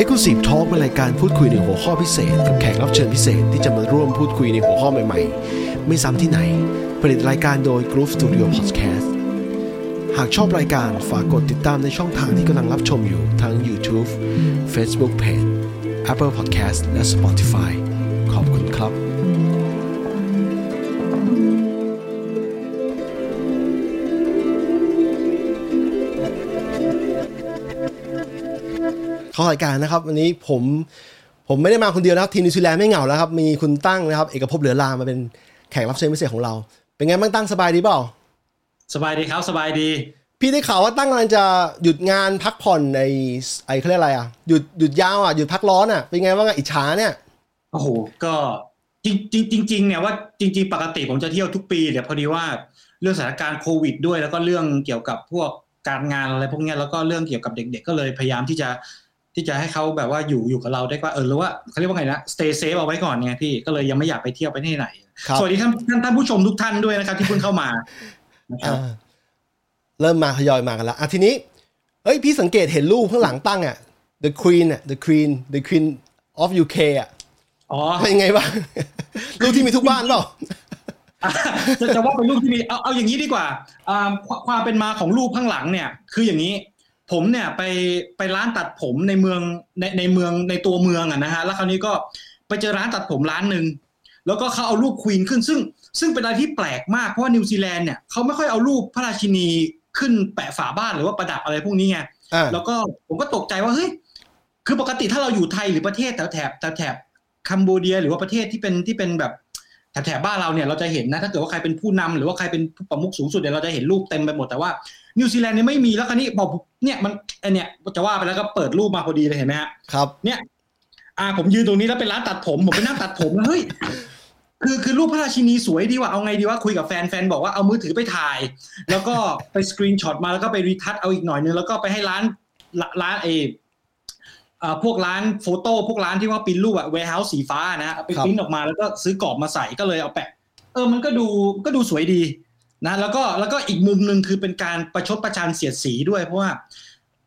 e x c l u s i v e Talk เป็นรายการพูดคุยในหัวข้อพิเศษ กับแขกรับเชิญพิเศษที่จะมาร่วมพูดคุยในหัวข้อใหม่ๆ ไม่ซ้ำที่ไหน ผลิตรายการโดย Groove Studio Podcast หากชอบรายการฝากกดติดตามในช่องทางที่กำลังรับชมอยู่ทั้ง YouTube Facebook Page Apple Podcast และ Spotify เข้ารายการนะครับ วันนี้ผมผมไม่ได้มาคนเดียวนะครับทีมนิวซีแลนด์ไม่เหงาแล้วครับมีคุณตั้งนะครับ เอกภพเหลือลามาเป็นแขกรับเชิญพิเศษของเรา เป็นไงบ้างตั้งสบายดีเปล่าสบายดีครับสบายดี พี่ได้ข่าวว่าตั้งกำลังจะหยุดงานพักผ่อนในไอเขาเรียกอะไรอะหยุดหยุดยาวอะหยุดพักร้อนอะเป็นไงบ้างอะอิจฉาเนี่ยโอ้โหก็จริงจริงจริงๆเนี่ยว่าจริง ๆ ปกติผมจะเที่ยวทุกปีแต่พอดีว่าเรื่องสถานการณ์โควิด ด้วยแล้วก็เรื่องเกี่ยวกับพวกการงานอะไรพวกเนี้ยแล้วก็เรื่องเกี่ยวกับเด็ก ๆ ก็เลยพยายามที่จะ ที่จะให้เขาแบบว่าอยู่อยู่กับเราได้ว่าเออหรือว่าเขาเรียกว่าไงนะ stay safe เอาไว้ก่อนไงพี่ก็เลยยังไม่อยากไปเที่ยวไปที่ไหนครับสวัสดีท่านท่านท่านผู้ชมทุกท่านด้วยนะครับ ที่เพิ่งเข้ามานะครับอ่าเริ่มมาทยอยมากันแล้วอะทีนี้เอ้ยพี่สังเกตเห็นรูปข้างหลังตั้งอะ the queen อะ the queen the queen of UK อะอ๋อเป็นไงบ้างรูปที่มีทุกบ้านเปล่าจะจะว่าเป็นรูปที่มีเอาเอาอย่างนี้ดีกว่าอ่าความความเป็นมาของรูปข้างหลังเนี่ย คืออย่างนี้ ผมเนี่ยไปไปร้านตัดผมในเมืองในในเมืองในตัวเมืองอะนะฮะแล้วคราวนี้ก็ไปเจอร้านตัดผมร้านหนึ่งแล้วก็เขาเอารูปควีนขึ้นซึ่ง ซึ่งเป็นอะไรที่แปลกมากเพราะว่านิวซีแลนด์เนี่ยเขาไม่ค่อยเอารูปพระราชินีขึ้นแปะฝาบ้านหรือว่าประดับอะไรพวกนี้ไงอ่าแล้วก็ผมก็ตกใจว่าเฮ้ยคือปกติถ้าเราอยู่ไทยหรือประเทศแถวแถบแถบแถบCambodia หรือว่าประเทศที่เป็นที่เป็นแบบแถบแถบบ้านเราเนี่ยเราจะเห็นนะถ้าเกิดว่าใครเป็นผู้นำหรือว่าใครเป็นผู้ประมุขสูงสุดเนี่ยเราจะเห็นรูปเต็มไปหมดแต่ว่า นิวซีแลนด์เนี่ยไม่มีแล้วคราวนี้บอกเนี่ยมันไอเนี่ยจะว่าไปแล้วก็เปิดรูปมาพอดีเลยเห็นไหมฮะครับเนี่ยอ่าผมยืนตรงนี้แล้วเป็นร้านตัดผม ผมไปนั่งตัดผมแล้วเฮ้ยคือคือรูปพระราชินีสวยดีว่ะเอาไงดีว่าคุยกับแฟนแฟนบอกว่าเอามือถือไปถ่าย แล้วก็ไป screenshot มาแล้วก็ไป retouch เอาอีกหน่อยนึงแล้วก็ไปให้ร้านร้านร้านเออ่าพวกร้าน photo พวกร้านที่ว่าปริ้นรูปอะ warehouse สีฟ้านะเอาไปครับปริ้นออกมาแล้วก็ซื้อกรอบมาใส่ก็เลยเอาแปะ เออมันก็ดูก็ดูสวยดี นะแล้วก็แล้วก็อีกมุมหนึ่งคือเป็นการประชดประชันเสียดสีด้วย เพราะว่า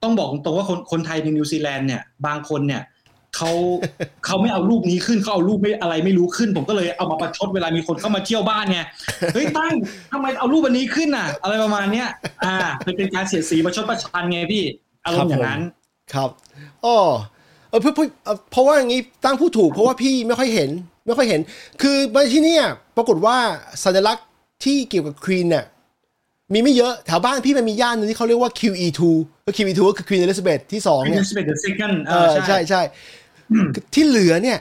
ต้องบอกตรงๆว่าคนคนไทยในนิวซีแลนด์เนี่ยบางคนเนี่ยเขาเขาไม่เอารูปนี้ขึ้นเขาเอารูปไม่อะไรไม่รู้ขึ้น ผมก็เลยเอามาประชดเวลามีคนเข้ามาเที่ยวบ้านไงเฮ้ยตั้งทำไมเอารูปอันนี้ขึ้นอะ อะไรประมาณเนี้ยอ่าเป็นการเสียดสีประชดประชันไงพี่อารมณ์อย่างนั้นครับอ๋อเออเพื่อเพเพราะว่าอย่างนี้ตั้งผู้ถูกเพราะว่าพี่ไม่ค่อยเห็น ไม่ค่อยเห็น คือมาที่เนี่ยปรากฏว่าสัญลักษณ์ ที่เกี่ยวกับควีนเนี่ยมีไม่เยอะแถวบ้านพี่มันมีย่านหนึงที่เขาเรียกว่า QE2 ก็ QE2 ก็คือ Queen Elizabeth ที่สองเนี่ย Elizabeth the second เออใช่ใช่ที่เหลือเนี่ย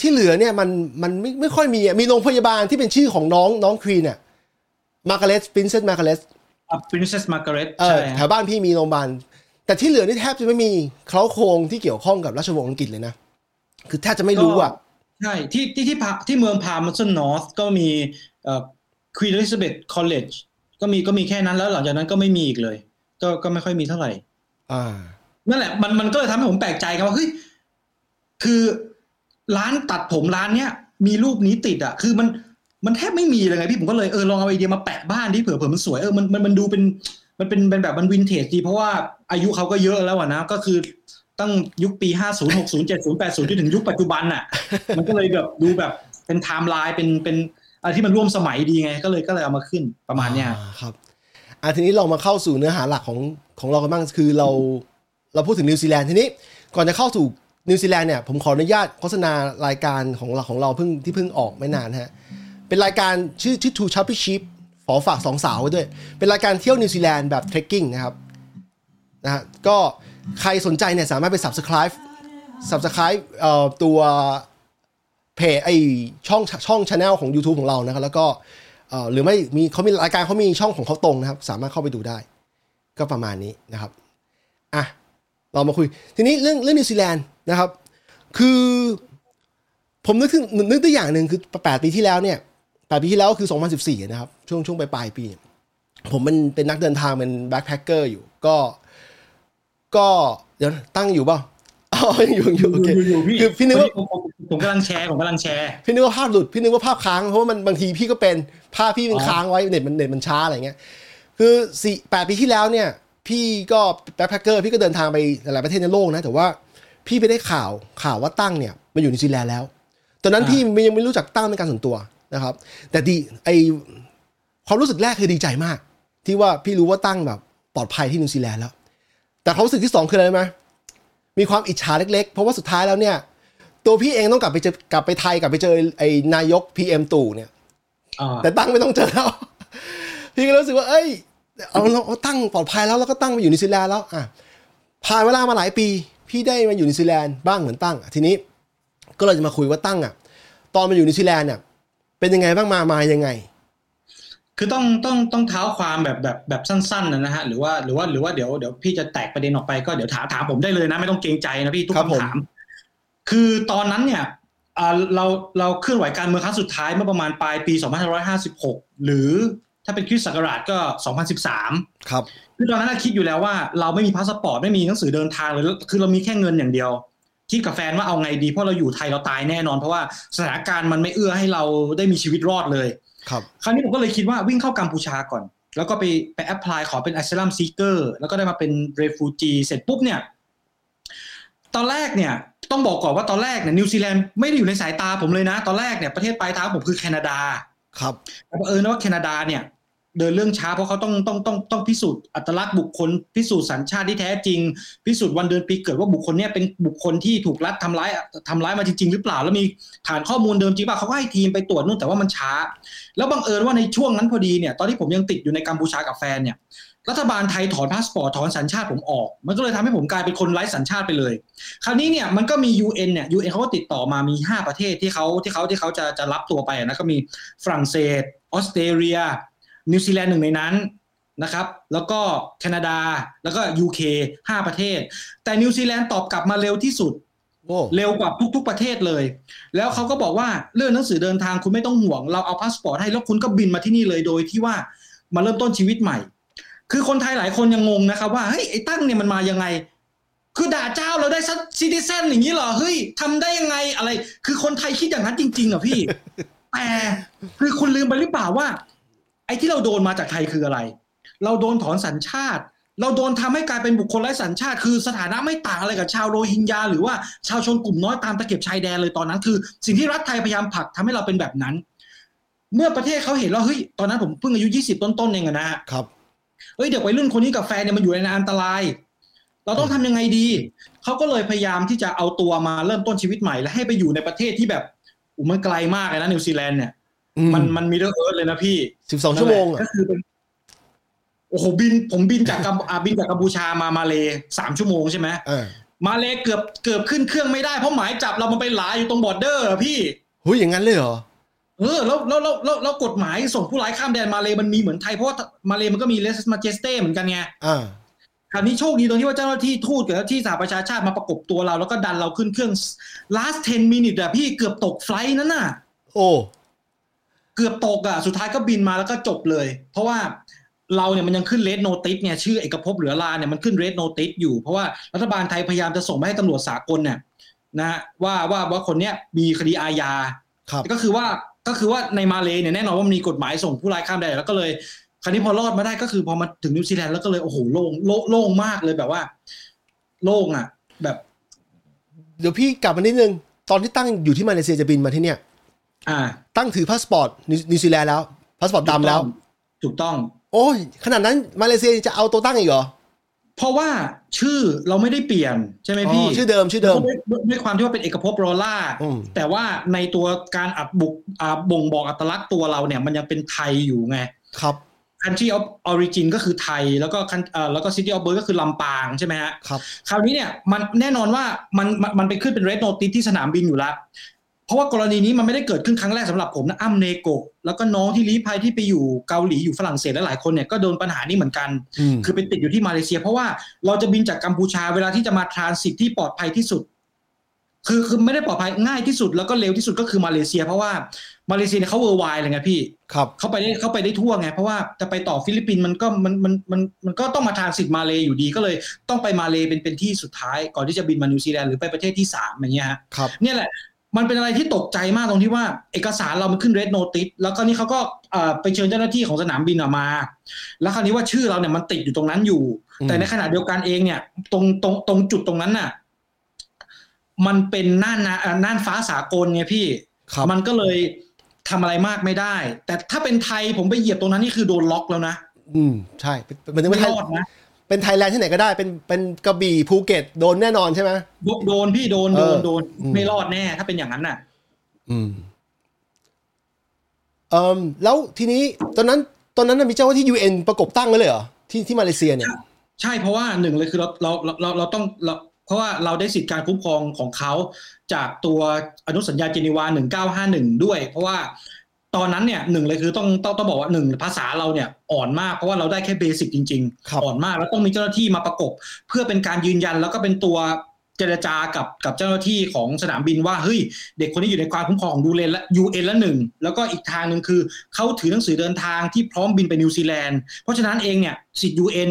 ที่เหลือเนี่ยมันมันไม่ไม่ค่อยมีอะมีโรงพยาบาลที่เป็นชื่อของน้องน้องควีนอะมาร์กาเร็ต Princess Margaretอะ Princess Margaret เออใช่แถวบ้านพี่มีโรงพยาบาลแต่ที่เหลือนี่แทบจะไม่มีเค้าโครงที่เกี่ยวข้องกับราชวงศ์อังกฤษเลยนะ คือแทบจะไม่รู้อะใช่ที่ที่ที่พาที่เมืองพาร์ม s นนอร์ h ก็มี เอ่อ Queen Elizabeth College ก็มีก็มีแค่นั้นแล้วหลังจากนั้นก็ไม่มีอีกเลย ก็ก็ไม่ค่อยมีเท่าไหร่ อ่า นั่นแหละ มันมันก็เลยทำให้ผมแปลกใจกันว่าเฮ้ยคือร้านตัดผมร้านเนี้ยมีรูปนี้ติดอะ คือมันมันแทบไม่มีเลยไงพี่ผมก็เลยเออลองเอาไอเดียมาแปะบ้านที่เผื่อเผื่อมันสวยเออมันมันมันดูเป็นมันเป็นเป็นแบบมันวินเทจดีเพราะว่าอายุเขาก็เยอะแล้วอะนะก็คือตั้งยุคปีห้าศูนย์หกศูนย์เจ็ดศูนย์แปดศูนย์จนถึงยุคปัจจุบันอะ มันก็เลยแบบดูแบบเป็นไทม์ไลน์เป็นเป็น อะไรที่มันร่วมสมัยดีไง ก็เลยก็เลยเอามาขึ้นประมาณเนี้ยครับอะทีนี้เรามาเข้าสู่เนื้อหาหลักของของเรากันบ้างคือเราเราพูดถึงนิวซีแลนด์ทีนี้ ก่อนจะเข้าสู่นิวซีแลนด์เนี่ยผมขออนุญาตโฆษณารายการของเราของเราเพิ่งที่เพิ่งออกไม่นานฮะเป็นรายการชื่อชื่อ Two c h a p p y Ship ขอฝากสองสาวไว้ด้วย เป็นรายการเที่ยวนิวซีแลนด์แบบ trekking นะครับนะฮะก็ใครสนใจเนี่ยสามารถไป subscribe subscribe เอ่อตัว เพจไอช่องช่องช anel ของ YouTube ของเรานะครับแล้วก็เอ่อหรือไม่มีเขามีรายการเขามีช่องของเขาตรงนะครับ สามารถเข้าไปดูได้ ก็ประมาณนี้นะครับอะเรามาคุย ทีนี้เรื่องเรื่องนิวซีแลนด์นะครับ คือผมนึกถึงนึกตัวอย่างหนึ่งคือแปดปีที่แล้วเนี่ยแปดปีที่แล้วก็คือ 2014 นะครับ ช่วงช่วงปลายปลายๆปี ผมเป็นเป็นนักเดินทางเป็น backpacker อยู่ก็ ก็เดี๋ยวนะตั้งอยู่เปล่าอ๋อยังอยู่ยังอยู่โอเคอยู่ๆพี่คือพี่นึกว่า ผมผมผมกำลังแชร์ผมกำลังแชร์พี่นึกว่าภาพหลุดพี่นึกว่าภาพค้างเพราะว่ามันบางทีพี่ก็เป็นภาพพี่มันค้างไว้เน็ตมันเน็ตมันช้าอะไรเงี้ยคือสี่แปดปีที่แล้วเนี่ย พี่ก็ backpacker พี่ก็เดินทางไปหลายประเทศในโลกนะ แต่ว่าพี่ไปได้ข่าวข่าวว่าตั้งเนี่ยมาอยู่นิวซีแลนด์แล้ว ตอนนั้นอ่าพี่ยังไม่รู้จักตั้งเป็นการส่วนตัวนะครับ แต่ดีไอความรู้สึกแรกคือดีใจมาก ที่ว่าพี่รู้ว่าตั้งแบบปลอดภัยที่นิวซีแลนด์แล้ว แต่ความรู้สึกที่สองคืออะไรรู้ไหมมีความอิจฉาเล็กๆ เพราะว่าสุดท้ายแล้วเนี่ย ตัวพี่เองต้องกลับไปเจอกลับไปไทยกลับไปเจอไอ้นายก PM ตู่เนี่ยอ่าแต่ตั้งไม่ต้องเจอแล้ว พี่ก็รู้สึกว่า เอ้ยเอาเราเอาตั้งปลอดภัยแล้วแล้วก็ตั้งมาอยู่นิวซีแลนด์แล้วอะผ่านเวลามาหลายปี พี่ได้มาอยู่นิวซีแลนด์บ้างเหมือนตั้งอะทีนี้ ก็เลยจะมาคุยว่าตั้งอะ ตอนมาอยู่นิวซีแลนด์เนี่ยเป็นยังไงบ้างมามายังไง คือต้องต้องต้องเท้าความแบบแบบแบบสั้นๆนะนะฮะหรือว่าหรือว่าหรือว่าเดี๋ยวเดี๋ยวพี่จะแตกประเด็นออกไปก็เดี๋ยวถามถามผมได้เลยนะ ไม่ต้องเกรงใจนะพี่ทุกครับผมคำถาม คือตอนนั้นเนี่ยอ่าเราเราเคลื่อนไหวการเมืองครั้งสุดท้ายเมื่อประมาณปลายปี 2556 หรือถ้าเป็นคริสต์ศักราชก็ 2013 ครับ คือตอนนั้นนะคิดอยู่แล้วว่าเราไม่มีพาสปอร์ตไม่มีหนังสือเดินทางเลยคือเรามีแค่เงินอย่างเดียวคิดกับแฟนว่าเอาไงดีเพราะเราอยู่ไทยเราตายแน่นอน เพราะว่าสถานการณ์มันไม่เอื้อให้เราได้มีชีวิตรอดเลย ครับ คราวนี้ผมก็เลยคิดว่าวิ่งเข้ากัมพูชาก่อน แล้วก็ไปไป apply ขอเป็น asylum seeker แล้วก็ได้มาเป็น refugee เสร็จปุ๊บเนี่ย ตอนแรกเนี่ย ต้องบอกก่อนว่าตอนแรกเนี่ยนิวซีแลนด์ไม่ได้อยู่ในสายตาผมเลยนะ ตอนแรกเนี่ยประเทศปลายทางผมคือแคนาดา ครับแต่บังเออนะว่าแคนาดาเนี่ย เดินเรื่องช้าเพราะเขาต้องต้องต้องต้องพิสูจน์อัตลักษณ์บุคคล พิสูจน์สัญชาติที่แท้จริง พิสูจน์วันเดือนปีเกิดว่าบุคคลเนี่ยเป็นบุคคลที่ถูกรัฐทำร้ายทำร้ายมาจริง ๆ หรือเปล่า แล้วมีฐานข้อมูลเดิมจริงป่ะเขาก็ให้ทีมไปตรวจนู่นแต่ว่ามันช้า แล้วบังเอิญว่าในช่วงนั้นพอดีเนี่ยตอนที่ผมยังติดอยู่ในกัมพูชากับแฟนเนี่ย รัฐบาลไทยถอนพาสปอร์ตถอนสัญชาติผมออก มันก็เลยทำให้ผมกลายเป็นคนไร้สัญชาติไปเลย คราวนี้เนี่ยมันก็มี UN เนี่ย UN เขาก็ติดต่อมามี 5 ประเทศที่เขาที่เขาที่เขาจะจะรับตัวไปนะก็มีฝรั่งเศสออสเตรเลีย นิวซีแลนด์หนึ่งในนั้นนะครับแล้วก็แคนาดาแล้วก็ UK 5 ประเทศ แต่นิวซีแลนด์ตอบกลับมาเร็วที่สุดโอ้เร็วกว่าทุก ๆ ประเทศเลย แล้วเขาก็บอกว่าเรื่องหนังสือเดินทางคุณไม่ต้องห่วง เราเอาพาสปอร์ตให้แล้วคุณก็บินมาที่นี่เลยโดยที่ว่ามาเริ่มต้นชีวิตใหม่ คือคนไทยหลายคนยังงงนะครับว่าเฮ้ยไอ้ตั้งเนี่ยมันมายังไง คือด่าเจ้าเราได้ซัซิติเซนอย่างนี้เหรอเฮ้ยทำได้ยังไงอะไร คือคนไทยคิดอย่างนั้นจริงๆเหรอพี่ แต่คือคุณลืมไปหรือเปล่าว่า ไอ้ที่เราโดนมาจากไทยคืออะไร เราโดนถอนสัญชาติ เราโดนทำให้กลายเป็นบุคคลไร้สัญชาติ คือสถานะไม่ต่างอะไรกับชาวโรฮิงญาหรือว่าชาวชนกลุ่มน้อยตามตะเข็บชายแดนเลยตอนนั้น คือ สิ่งที่รัฐไทยพยายามผลักทำให้เราเป็นแบบนั้น เมื่อประเทศเขาเห็นว่าเฮ้ยตอนนั้นผมเพิ่งอายุยี่สิบต้นๆเองอะนะฮะครับ เอ้ยเด็กวัยรุ่นคนนี้กับแฟนเนี่ยมันอยู่ในอันตราย เราต้องทำยังไงดี เขาก็เลยพยายามที่จะเอาตัวมาเริ่มต้นชีวิตใหม่ และให้ไปอยู่ในประเทศที่แบบอู้มันไกลมากเลยนะนิวซีแลนด์เนี่ย มันมัน Middle Earth เลยนะพี่สิบสองชั่วโมงอะก็คือเป็นโอ้โหบินผมบินจากกัมอ่าบินจากกัมพูชามามาเลสามชั่วโมงใช่ไหมอ่ามาเลเกือบเกือบขึ้นเครื่องไม่ได้เพราะหมายจับเรามันไปหลายอยู่ตรง border อะพี่เฮ้ยอย่างนั้นเลยเหรอ เออแล้วแล้วแล้วแล้วแล้วกฎหมายส่งผู้ร้ายข้ามแดนมาเลมันมีเหมือนไทยเพราะว่ามาเลมันก็มี lèse-majesté เหมือนกันไงอ่าคราวนี้โชคดีตรงที่ว่าเจ้าหน้าที่ทูตกับเจ้าหน้าที่สหประชาชาติมาประกบตัวเรา แล้วก็ดันเราขึ้นเครื่อง last 10 minute อะพี่เกือบตก flight นั้นน่ะ โอ้เกือบตกอะสุดท้ายก็บินมาแล้วก็จบเลย เพราะว่าเราเนี่ยมันยังขึ้น red notice เนี่ยชื่อเอกภพเหลือราเนี่ยมันขึ้น red notice อยู่เพราะว่ารัฐบาลไทยพยายามจะส่งไปให้ตำรวจสากลเนี่ยนะฮะว่าว่าว่าคนเนี้ยมีคดีอาญาครับก็คือว่า ก็คือว่าในมาเลเนี่ยแน่นอนว่ามันมีกฎหมายส่งผู้ร้ายข้ามแดนแล้วก็เลยคราวนี้พอรอดมาได้ก็คือพอมาถึงนิวซีแลนด์แล้วก็เลยโอ้โหโล่งโล่งโล่งมากเลยแบบว่า โล่งอะ แบบ เดี๋ยวพี่กลับมานิดนึง ตอนที่ตั้งอยู่ที่มาเลเซียจะบินมาที่เนี่ย อ่า ตั้งถือพาสปอร์ตนิวนิวซีแลนด์แล้วพาสปอร์ตดำแล้ว ถูกต้อง โอ้ยขนาดนั้นมาเลเซียจะเอาตัวตั้งอีกเหรอ เพราะว่าชื่อเราไม่ได้เปลี่ยนใช่ไหมพี่อ๋อชื่อเดิมชื่อเดิมด้วยด้วยด้วยความที่ว่าเป็นเอกภพโรล่าอืมแต่ว่าในตัวการอัดบุกอ่าบ่งบอกอัตลักษณ์ตัวเราเนี่ย มันยังเป็นไทยอยู่ไง ครับ country of origin ก็คือไทยแล้วก็ coun- เอ่อแล้วก็ city of birth ก็คือลำปางใช่ไหมฮะครับ คราวนี้เนี่ยมันแน่นอนว่ามันมันมันไปขึ้นเป็น red notice ที่สนามบินอยู่แล้ว เพราะว่ากรณีนี้มันไม่ได้เกิดขึ้นครั้งแรกสำหรับผมนะอ้ำเนโกะแล้วก็น้องที่ลี้ภัยที่ไปอยู่เกาหลีอยู่ฝรั่งเศสและหลายคนเนี่ยก็โดนปัญหานี้เหมือนกันอืมคือไปติดอยู่ที่มาเลเซีย เพราะว่าเราจะบินจากกัมพูชาเวลาที่จะมา transit ที่ปลอดภัยที่สุด คือคือไม่ได้ปลอดภัยง่ายที่สุดแล้วก็เร็วที่สุดก็คือมาเลเซีย เพราะว่ามาเลเซียเนี่ยเขาเวอร์ไวเลยไงพี่ครับเขาไปได้เขาไปได้ทั่วไง เพราะว่าจะไปต่อฟิลิปปินส์มันก็มันมันมันมันก็ต้องมา transit มาเลอยู่ดีก็เลยต้องไปมาเลเป็นเป็นที่สุดท้าย ก่อนที่จะบินมานิวซีแลนด์หรือไปประเทศที่สามอย่างเงี้ยฮะครับเนี่ยแหละ มันเป็นอะไรที่ตกใจมากตรงที่ว่า เอกสารเรามันขึ้น red notice แล้วก็นี่เขาก็เอ่อไปเชิญเจ้าหน้าที่ของสนามบินออกมา แล้วคราวนี้ว่าชื่อเราเนี่ยมันติดอยู่ตรงนั้นอยู่อืมแต่ในขณะเดียวกันเองเนี่ย ตรงตรงตรงจุดตรงนั้นน่ะ มันเป็นน่านนะเอ่อน่านฟ้าสากลไงพี่ครับมันก็เลยทำอะไรมากไม่ได้ แต่ถ้าเป็นไทยผมไปเหยียบตรงนั้นนี่คือโดนล็อกแล้วนะอืมใช่เป็นเป็นไม่เป็นไทยรอดนะ เป็นไทยแลนด์ที่ไหนก็ได้เป็นเป็นกระบี่ภูเก็ตโดนแน่นอนใช่ไหมโดโดนพี่โดนโดนเออโดนอืมไม่รอดแน่ ถ้าเป็นอย่างนั้นน่ะ อืมเอ่อแล้วทีนี้ตอนนั้นตอนนั้นนะมีเจ้าหน้าที่ UN ประกบตั้งไว้เลยเหรอที่ที่มาเลเซียเนี่ย ใช่เพราะว่าหนึ่งเลยคือเราเราเราเราเราต้องเราเพราะว่าเราได้สิทธิการคุ้มครองของเขาจากตัวอนุสัญญาเจนีวา 1951 ด้วย เพราะว่า ตอนนั้นเนี่ยหนึ่งเลยคือต้องต้องต้องบอกว่าหนึ่งภาษาเราเนี่ยอ่อนมากเพราะว่าเราได้แค่เบสิกจริงครับๆอ่อนมากแล้วต้องมีเจ้าหน้าที่มาประกบ เพื่อเป็นการยืนยันแล้วก็เป็นตัวเจรจากับกับเจ้าหน้าที่ของสนามบินว่าเฮ้ยเด็กคนนี้อยู่ในความคุ้มครองของดูเลนและ UN ละหนึ่งแล้วก็อีกทางหนึ่งคือเขาถือหนังสือเดินทางที่พร้อมบินไปนิวซีแลนด์เพราะฉะนั้นเองเนี่ยสิทธิ์ UN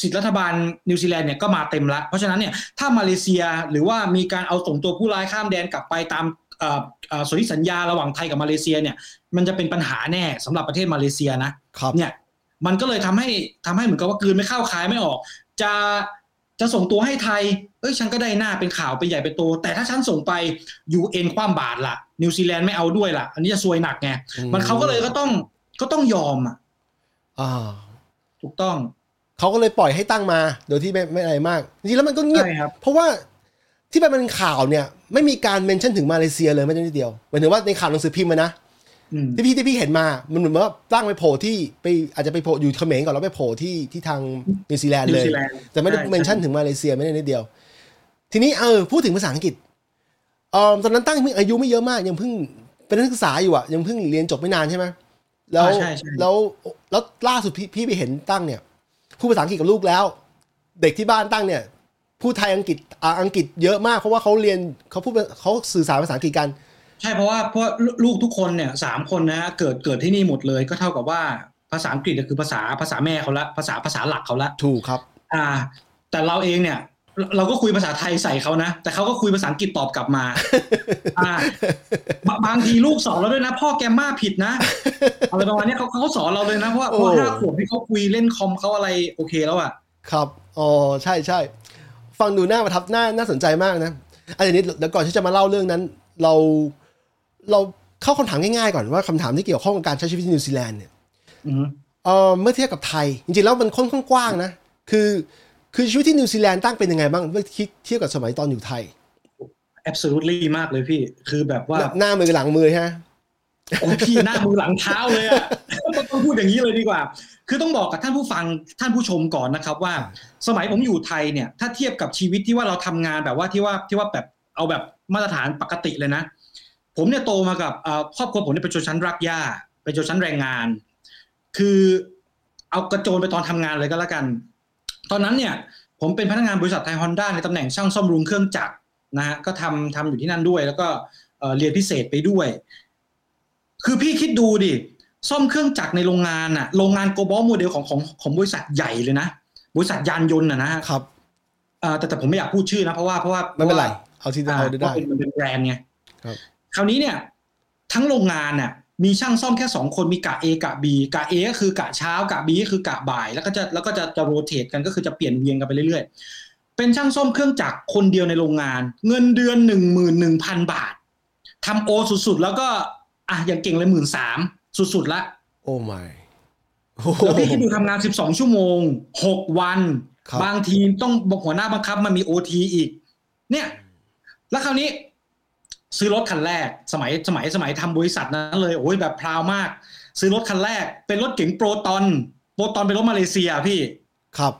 สิทธิรัฐบาลนิวซีแลนด์เนี่ยก็มาเต็มละเพราะฉะนั้นเนี่ยถ้ามาเลเซียหรือว่ามีการเอาส่งตัวผู้ร้ายข้ามแดนกลับไปตามเอ่อเอ่อ สนธิสัญญาระหว่างไทยกับมาเลเซียเนี่ย มันจะเป็นปัญหาแน่สำหรับประเทศมาเลเซียนะครับเนี่ยมันก็เลยทำให้ทำให้เหมือนกับว่ากลืนไม่เข้าคายไม่ออก จะจะส่งตัวให้ไทย เอ้ยฉันก็ได้หน้าเป็นข่าวเป็นใหญ่เป็นโต แต่ถ้าฉันส่งไป UN คว่ำบาตรล่ะ นิวซีแลนด์ไม่เอาด้วยล่ะ อันนี้จะซวยหนักไงอืมมันเขาก็เลยก็ต้องก็ต้องยอมอะอ่าถูกต้อง เขาก็เลยปล่อยให้ตั้งมา โดยที่ไม่ไม่อะไรมากจริงๆแล้วมันก็เงียบใช่ครับเพราะว่า ที่มันเป็นข่าวเนี่ย ไม่มีการเมนชั่นถึงมาเลเซียเลยแม้แต่นิดเดียวหมายถึงว่าในข่าวหนังสือพิมพ์อะนะอืมที่พี่ที่พี่เห็นมา มันเหมือนว่าตั้งไปโผล่ที่ไปอาจจะไปโผล่อยู่เขมรก่อนแล้วไปโผล่ที่ที่ทางนิวซีแลนด์นิวซีแลนด์เลยแต่ไม่ได้ใช่ mention ใช่ถึงมาเลเซียไม่ได้นิดเดียว ทีนี้เออพูดถึงภาษาอังกฤษเออตอนนั้นตั้งเพิ่งอายุไม่เยอะมาก ยังเพิ่งเป็นนักศึกษาอยู่อะยังเพิ่งเรียนจบไม่นานใช่ไหมแล้วอ่าใช่ใช่แล้วแล้วล่าสุดพี่พี่ไปเห็นตั้งเนี่ยพูดภาษาอังกฤษกับลูกแล้ว เด็กที่บ้านตั้งเนี่ย พูดไทยอังกฤษอ่าอังกฤษเยอะมากเพราะว่าเขาเรียนเขาพูดเขาสื่อสารภาษาอังกฤษกันใช่เพราะว่าเพราะว่าลูกทุกคนเนี่ยสามคนนะฮะเกิดเกิดที่นี่หมดเลยก็เท่ากับว่าภาษาอังกฤษเนี่ยคือภาษาภาษาแม่เขาละภาษาภาษาหลักเขาละถูกครับ อ่า แต่เราเองเนี่ย เราเราก็คุยภาษาไทยใส่เขานะ แต่เขาก็คุยภาษาอังกฤษตอบกลับมา อ่า บางบางทีลูกสอนเราด้วยนะ พ่อแกมมาผิดนะอะไรประมาณเนี้ยเขาเขาก็สอนเราเลยนะเพราะว่าเพราะว่าโอ้ห้าขวบที่เขาคุยเล่นคอมเขาอะไรโอเคแล้วอะครับอ๋อใช่ใช่ ฟังดูน่าประทับน่าน่าสนใจมากนะอันนี้เดี๋ยวก่อนที่จะมาเล่าเรื่องนั้น เราเราเข้าคำถามง่ายๆก่อนว่าคำถามที่เกี่ยวข้องกับการใช้ชีวิตที่นิวซีแลนด์เนี่ยอือฮึเออเมื่อเทียบกับไทย จริงๆแล้วมันค่อนข้างกว้างนะคือคือชีวิตที่นิวซีแลนด์ตั้งเป็นยังไงบ้างเมื่อเทียบกับสมัยตอนอยู่ไทย absolutely มากเลยพี่ คือแบบว่าหน้ามือหลังมือใช่ไหมโอ้ยพี่หน้ามือหลังเท้าเลยอะต้องต้องพูดอย่างนี้เลยดีกว่า คือต้องบอกกับท่านผู้ฟังท่านผู้ชมก่อนนะครับว่า สมัยผมอยู่ไทยเนี่ยถ้าเทียบกับชีวิตที่ว่าเราทำงานแบบว่าที่ว่าที่ว่าแบบเอาแบบมาตรฐานปกติเลยนะ ผมเนี่ยโตมากับครอบครัวผมเนี่ยเป็นชนชั้นรักหญ้าเป็นชนชั้นแรงงาน คือเอากระโจนไปตอนทำงานเลยก็แล้วกัน ตอนนั้นเนี่ยผมเป็นพนักงานบริษัทไทยฮอนด้าในตำแหน่งช่างซ่อมรุงเครื่องจักรนะฮะก็ทำทำอยู่ที่นั่นด้วย แล้วก็เรียนพิเศษไปด้วย คือพี่คิดดูดิ ซ่อมเครื่องจักรในโรงงานอะโรงงาน global model ของของของบริษัทใหญ่เลยนะบริษัทยานยนต์อะนะฮะครับอ่าแต่แต่ผมไม่อยากพูดชื่อนะเพราะว่าเพราะว่าไม่เป็นไรพาะว่าเอาที่อ่าเอาได้เพราะเป็นมันเป็นแบรนด์ไงครับคราวนี้เนี่ย ทั้งโรงงานน่ะมีช่างซ่อมแค่สองคนมีกะ A กะ B กะ A ก็คือกะเช้ากะ B ก็คือกะบ่าย แล้วก็จะแล้วก็จะจะ rotate กันก็คือจะเปลี่ยนเวียนกันไปเรื่อยๆ เป็นช่างซ่อมเครื่องจักรคนเดียวในโรงงาน เงินเดือนหนึ่งหมื่นหนึ่งพันบาททำโอสุดๆ แล้วก็อะอย่างเก่งเลยหมื่นสาม สุดๆละ โอ้ไม่แล้วพี่คิดดูทำงาน12ชั่วโมง6วันครับบางทีต้องบอกหัวหน้าบังคับมันมีโอทีอีก เนี่ย แล้วคราวนี้ ซื้อรถคันแรก สมัยสมัยสมัยทำบริษัทนั้นเลยโอ้ยแบบพราวมาก ซื้อรถคันแรก เป็นรถเก๋งโปรตอน โปรตอนเป็นรถมาเลเซียพี่ ครับ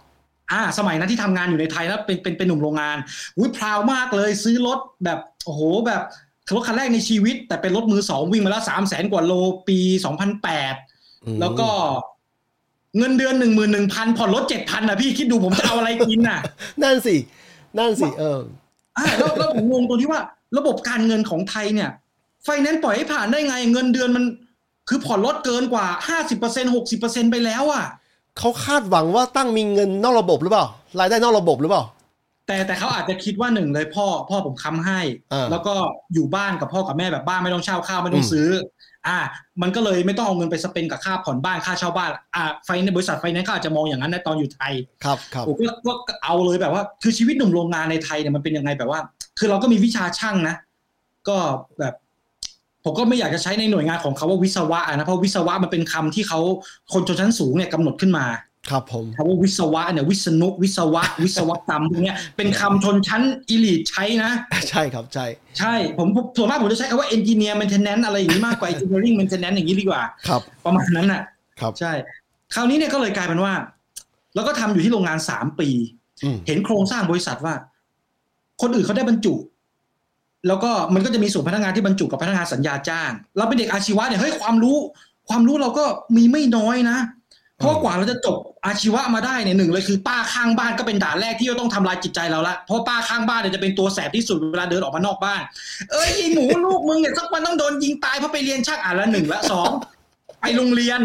อ่าสมัยนั้นที่ทำงานอยู่ในไทยแล้วเป็นเป็นเป็นหนุ่มโรงงานอุ้ยพราวมากเลย ซื้อรถแบบโอ้โหแบบ รถคันแรกในชีวิต แต่เป็นรถมือสองวิ่งมาแล้วสามแสนกว่าโลปีสองพันแปดอืมแล้วก็เงินเดือนหนึ่งหมื่นหนึ่งพันผ่อนรถเจ็ดพันอะพี่คิดดูผมจะเอาอะไรกินน่ะ นั่นสิ นั่นสิ เอออ่าแล้วแล้วผมงงตรงที่ว่า ระบบการเงินของไทยเนี่ย ไฟแนนซ์ปล่อยให้ผ่านได้ไง เงินเดือนมัน คือผ่อนรถเกินกว่าห้าสิบเปอร์เซ็นหกสิบเปอร์เซ็นไปแล้วอะเขาคาดหวังว่าตั้งมีเงินนอกระบบหรือเปล่ารายได้นอกระบบหรือเปล่า แต่แต่เขาอาจจะคิดว่าหนึ่งเลยพ่อพ่อผมค้ำให้อ่าแล้วก็อยู่บ้านกับพ่อกับแม่แบบบ้านไม่ต้องเช่าข้าวไม่ต้องซื้อ อ่า มันก็เลยไม่ต้องเอาเงินไปสเปนกับค่าผ่อนบ้านค่าเช่าบ้านอ่าไฟในบริษัทไฟนั้นซ์เขาอาจจะมองอย่างนั้นในตอนอยู่ไทยครับครับผมก็ก็ก็เอาเลยแบบว่า คือชีวิตหนุ่มโรงงานในไทยเนี่ยมันเป็นยังไงแบบว่า คือเราก็มีวิชาช่างนะ ก็แบบผมก็ไม่อยากจะใช้ในหน่วยงานของเขาว่าวิศวะนะเพราะวิศวะมันเป็นคำที่เขาคนชนชั้นสูงเนี่ยกำหนดขึ้นมา ครับผมคำว่าวิศวะเนี่ยวิษณุวิศวะ วิศวกรรมพวกเนี้ยเป็นคำชนชั้นอีลีทใช้นะ ใช่ครับใช่ ใช่ผมผมส่วนมากผมจะใช้คำว่า engineer maintenance อะไรอย่างนี้มากกว่า engineering maintenance อย่างนี้ดีกว่าครับ ประมาณนั้นน่ะ ครับใช่ คราวนี้เนี่ยก็เลยกลายเป็นว่า แล้วก็ทำอยู่ที่โรงงานสามปีอืมเห็นโครงสร้างบริษัทว่า คนอื่นเขาได้บรรจุ แล้วก็มันก็จะมีส่วนพนักงานที่บรรจุกับพนักงานสัญญาจ้าง เราเป็นเด็กอาชีวะเนี่ยเฮ้ยความรู้ ความรู้เราก็มีไม่น้อยนะ เพราะว่ากว่าเราจะจบอาชีวะมาได้เนี่ยหนึ่งเลยคือป้าข้างบ้านก็เป็นด่านแรกที่จะต้องทำลายจิตใจเราละเพราะป้าข้างบ้านเนี่ยจะเป็นตัวแสบที่สุดเวลาเดินออกมานอกบ้าน เอ้ยไอหมูลูกมึงเนี่ยสักวันต้องโดนยิงตายเพราะไปเรียนช่างอ่านละหนึ่งละสองไปโรงเรียน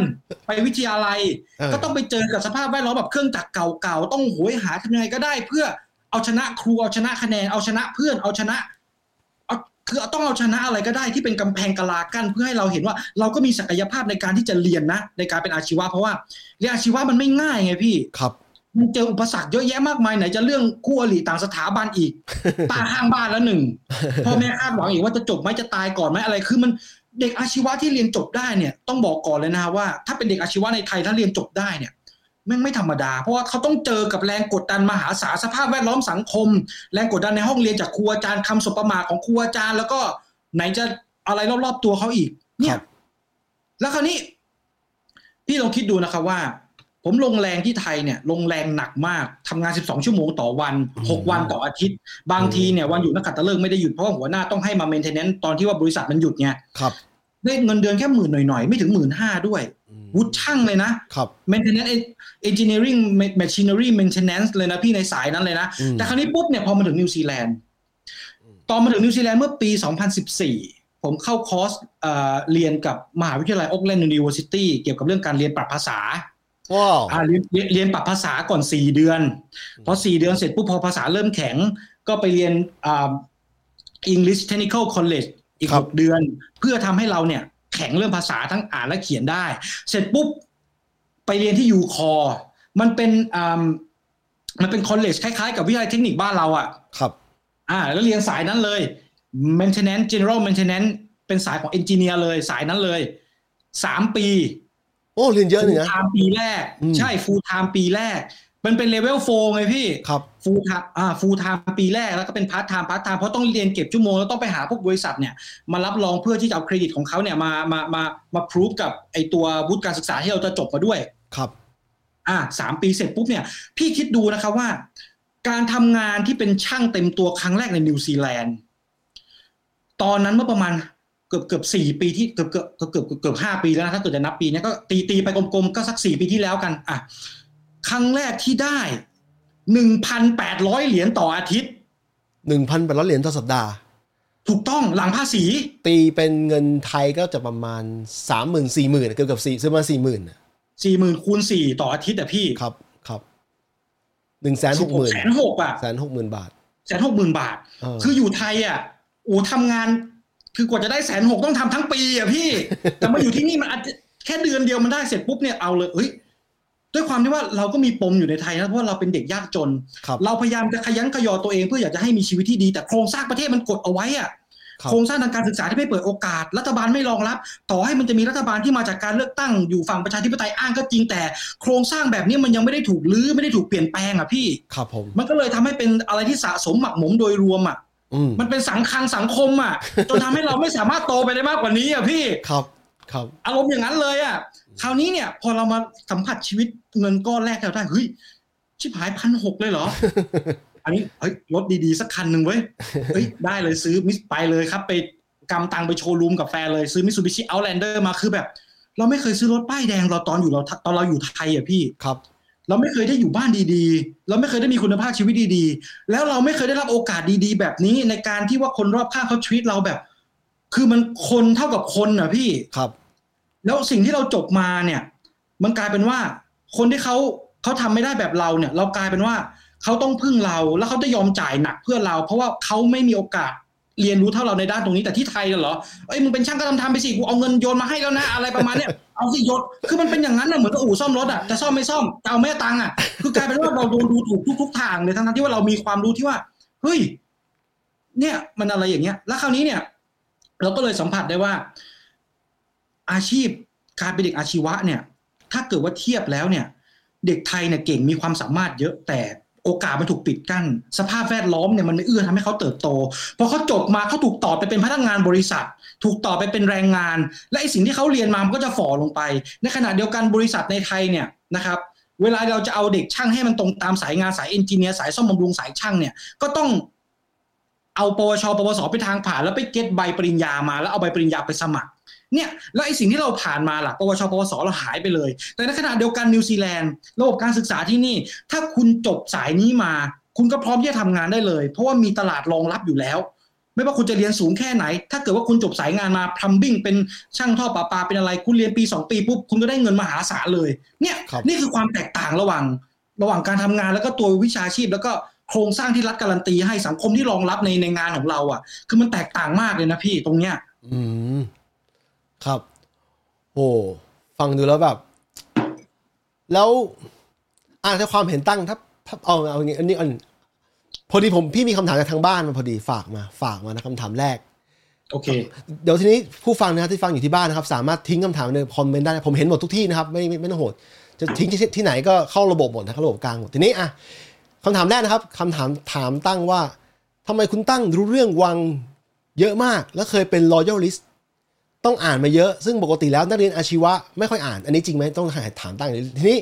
ไปวิทยาลัยเออก็ต้องไปเจอกับสภาพแวดล้อมแบบเครื่องจักรเก่าๆต้องโหยหาทำยังไงก็ได้ เพื่อเอาชนะครูเอาชนะคะแนนเอาชนะเพื่อนเอาชนะเอา คือต้องเอาชนะอะไรก็ได้ที่เป็นกำแพงกะลากั้นเพื่อให้เราเห็นว่า เราก็มีศักยภาพในการที่จะเรียนนะ ในการเป็นอาชีวะเพราะว่าเรียนอาชีวะมันไม่ง่ายไงพี่ครับมันเจออุปสรรคเยอะแยะมากมายไหนจะเรื่องคู่อริต่างสถาบันอีกตาข้างบ้านแล้วหนึ่งพ่อแม่คาดหวังอีกว่าจะจบไหมจะตายก่อนไหมอะไรคือมันเด็กอาชีวะที่เรียนจบได้เนี่ยต้องบอกก่อนเลยนะว่า ถ้าเป็นเด็กอาชีวะในไทยถ้าเรียนจบได้เนี่ยแแม่งไม่ธรรมดา เพราะว่าเขาต้องเจอกับแรงกดดันมหาศาลสภาพแวดล้อมสังคม แรงกดดันในห้องเรียนจากครูอาจารย์คำสบประมาทของครูอาจารย์ แล้วก็ไหนจะอะไรรอบๆตัวเขาอีก เนี่ยครับแล้วคราวนี้ พี่ลองคิดดูนะครับว่า ผมลงแรงที่ไทยเนี่ย ลงแรงหนักมากทำงาน 12 ชั่วโมงต่อวัน6วันต่ออาทิตย์ บางทีเนี่ยวันหยุดนักขัตฤกษ์ไม่ได้หยุดเพราะว่าหัวหน้าต้องให้มา maintenance ตอนที่ว่าบริษัทมันหยุดไงครับได้เงินเดือนแค่หมื่นหน่อยๆไม่ถึงหมื่นห้าด้วยอืม วุฒิช่างเลยนะครับ maintenance engineering machinery maintenance เลยนะพี่ในสายนั้นเลยนะอืมแต่คราวนี้ปุ๊บเนี่ยพอมาถึงนิวซีแลนด์ตอนมาถึงนิวซีแลนด์เมื่อปี 2014 ผมเข้าคอร์สเอ่อเรียนกับมหาวิทยาลัยโอ๊กแลนด์ u นิเวอร์ซิตี้เกี่ยวกับเรื่องการเรียนปรับภาษาว้าวอ่าเรียนเรียนเรียนปรับภาษาก่อน 4 เดือน พอ 4 เดือนเสร็จปุ๊บพอภาษาเริ่มแข็ง ก็ไปเรียนอ่า English Technical College อีกครับ6เดือน เพื่อทำให้เราเนี่ย แข็งเรื่องภาษาทั้งอ่านและเขียนได้ เสร็จปุ๊บไปเรียนที่ UCOL มันเป็นอ่ามันเป็น college คล้าย ๆ กับวิทยาลัยเทคนิคบ้านเราอะครับ อ่า แล้วเรียนสายนั้นเลย maintenance general maintenance เป็นสายของ engineer เลยสายนั้นเลยสามปี โอ้ เรียนเยอะเลย full นะ time ปีแรกอืมใช่ full time ปีแรก มันเป็น level four ไงพี่ครับ full time อ่า full time ปีแรกแล้วก็เป็น part time part time เพราะต้องเรียนเก็บชั่วโมงแล้วต้องไปหาพวกบริษัทเนี่ยมารับรองเพื่อที่จะเอาเครดิตของเขาเนี่ยมามามามาพรูฟกับไอตัววุฒิการศึกษาที่เราจะจบมาด้วยครับ อ่าสามปีเสร็จปุ๊บเนี่ย พี่คิดดูนะครับว่า การทำงานที่เป็นช่างเต็มตัวครั้งแรกในนิวซีแลนด์ตอนนั้นเมื่อประมาณเกือบเกือบสี่ปีที่เกือบเกือบเกือบเกือบเกือบห้าปีแล้วนะถ้าเกิดจะนับปีเนี้ก็ตีตีไปกลมๆก็สักสี่ปีที่แล้วกัน อะ ครั้งแรกที่ได้หนึ่งพันแปดร้อยเหรียญต่ออาทิตย์หนึ่งพันแปดร้อยเหรียญต่อสัปดาห์ ถูกต้องหลังภาษี ตีเป็นเงินไทยก็จะประมาณสามหมื่นสี่หมื่นเกือบกับสี่ซื้อมาสี่หมื่นสี่หมื่นคูณสี่ต่ออาทิตย์อะพี่ครับครับหนึ่งแสนหกหมื่นแสนหกอะแสนหกหมื่นบาทแสนหกหมื่นบาทเออคืออยู่ไทยอะโอ้ทำงาน คือกว่าจะได้แสนหกต้องทำทั้งปีอะพี่ แต่มาอยู่ที่นี่มันอาจจะแค่เดือนเดียวมันได้เสร็จปุ๊บเนี่ยเอาเลยเฮ้ย ด้วยความที่ว่าเราก็มีปมอยู่ในไทยนะเพราะว่าเราเป็นเด็กยากจนครับเราพยายามจะขยันขยอตัวเองเพื่ออยากจะให้มีชีวิตที่ดี แต่โครงสร้างประเทศมันกดเอาไว้อะครับโครงสร้างทางการศึกษาที่ไม่เปิดโอกาส รัฐบาลไม่รองรับ ต่อให้มันจะมีรัฐบาลที่มาจากการเลือกตั้งอยู่ฝั่งประชาธิปไตยอ้างก็จริงแต่ โครงสร้างแบบนี้มันยังไม่ได้ถูกลื้อไม่ได้ถูกเปลี่ยนแปลงอะพี่ครับผมมันก็เลยทำให้เป็นอะไรที่สะสมหมักหมมโดยรวมอะอืมมันเป็นสังคังสังคมอะจนทำให้เราไม่สามารถโตไปได้มากกว่านี้อะพี่ครับครับอารมณ์อย่างนั้นเลยอะ คราวนี้เนี่ย พอเรามาสัมผัสชีวิตเงินก้อนแรกเราได้เฮ้ยชิบหายพันหกเลยเหรอ อันนี้เฮ้ยรถดีๆ สักคันหนึ่งเว้ยเฮ้ยได้เลยซื้อ Mitsu ไปเลยครับ ไปกำตังไปโชว์รูมกับแฟนเลยซื้อมิ t ซูบิชิเอาแลนเดอร์มาคือแบบ เราไม่เคยซื้อรถป้ายแดงเราตอนอยู่เราตอนเราอยู่ไทยอะพี่ครับ เราไม่เคยได้อยู่บ้านดีๆ เราไม่เคยได้มีคุณภาพชีวิตดีๆ แล้วเราไม่เคยได้รับโอกาสดีๆ แบบนี้ในการที่ว่าคนรอบข้างเขาชีวิตเราแบบ คือมันคนเท่ากับคนอะพี่ครับ แล้วสิ่งที่เราจบมาเนี่ย มันกลายเป็นว่า คนที่เขาเขาทำไม่ได้แบบเราเนี่ย เรากลายเป็นว่าเขาต้องพึ่งเรา แล้วเขาจะยอมจ่ายหนักเพื่อเรา เพราะว่าเขาไม่มีโอกาสเรียนรู้เท่าเราในด้านตรงนี้แต่ที่ไทยเหรอเอ้ยมึงเป็นช่างก็ทำทำไปสิกูเอาเงินโยนมาให้แล้วนะอะไรประมาณเนี้ยเอาสิโยนคือมันเป็นอย่างนั้นนะเหมือนกับอู่ซ่อมรถอะจะซ่อมไม่ซ่อมจะเอาแม่ตังค์อะคือกลายเป็นว่าเราโดนดูถูกทุกๆทางเลยทั้งๆที่ว่าเรามีความรู้ที่ว่าเฮ้ยเนี่ยมันอะไรอย่างเงี้ย แล้วคราวนี้เนี่ย เราก็เลยสัมผัสได้ว่า อาชีพการเป็นเด็กอาชีวะเนี่ย ถ้าเกิดว่าเทียบแล้วเนี่ย เด็กไทยเนี่ยเก่งมีความสามารถเยอะแต่โอกาสมันถูกปิดกั้น สภาพแวดล้อมเนี่ยมันไม่เอื้อทำให้เขาเติบโตพอเขาจบมาเขาถูกต่อไปเป็นพนักงานบริษัท ถูกต่อไปเป็นแรงงาน และไอสิ่งที่เขาเรียนมามันก็จะฝ่อลงไป ในขณะเดียวกันบริษัทในไทยเนี่ยนะครับเวลาเราจะเอาเด็กช่างให้มันตรงตามสายงานสาย engineer สายซ่อมบำรุงสายช่างเนี่ยก็ต้องเอาปวชปวสไปทางผ่านแล้วไป get ใบปริญญามา แล้วเอาใบปริญญาไปสมัคร เนี่ยแล้วไอ้สิ่งที่เราผ่านมาล่ะปวชปวสเราหายไปเลย แต่ในขณะเดียวกันนิวซีแลนด์ระบบการศึกษาที่นี่ ถ้าคุณจบสายนี้มา คุณก็พร้อมที่จะทำงานได้เลย เพราะว่ามีตลาดรองรับอยู่แล้ว ไม่ว่าคุณจะเรียนสูงแค่ไหน ถ้าเกิดว่าคุณจบสายงานมา plumbing เป็นช่างท่อประปาเป็นอะไรคุณเรียนปีสองปีปุ๊บคุณก็ได้เงินมหาศาลเลย เนี่ยครับนี่คือความแตกต่างระหว่างระหว่างการทำงานแล้วก็ตัววิชาชีพแล้วก็โครงสร้างที่รัฐการันตีให้สังคมที่รองรับในในงานของเรา อะ คือมันแตกต่างมากเลยนะพี่ตรงเนี้ย อืม ครับโอ้ฟังดูแล้วแบบ แล้วอ่าถ้าความเห็นตั้งถ้าถ้าเอาเอาอย่างงี้อันนี้อันพอดีผมพี่มีคำถามจากทางบ้านมาพอดีฝากมาฝากมานะคำถามแรก โอเค เดี๋ยวทีนี้ผู้ฟังนะครับที่ฟังอยู่ที่บ้านนะครับ สามารถทิ้งคำถามในคอมเมนต์ได้ผมเห็นหมดทุกที่นะครับ ไม่ไม่ไม่ต้องโหด จะทิ้งที่ที่ไหนก็เข้าระบบหมดนะเข้าระบบกลางหมดทีนี้อะคำถามแรกนะครับคำถามถามตั้งว่าทำไมคุณตั้งรู้เรื่องวังเยอะมาก แล้วเคยเป็น loyalist ต้ องอ่านมาเยอะ ซึ่งปกติแล้วนักเรียนอาชีวะไม่ค่อยอ่าน อันนี้จริงไหมต้องถามตั้งเลยทีนี้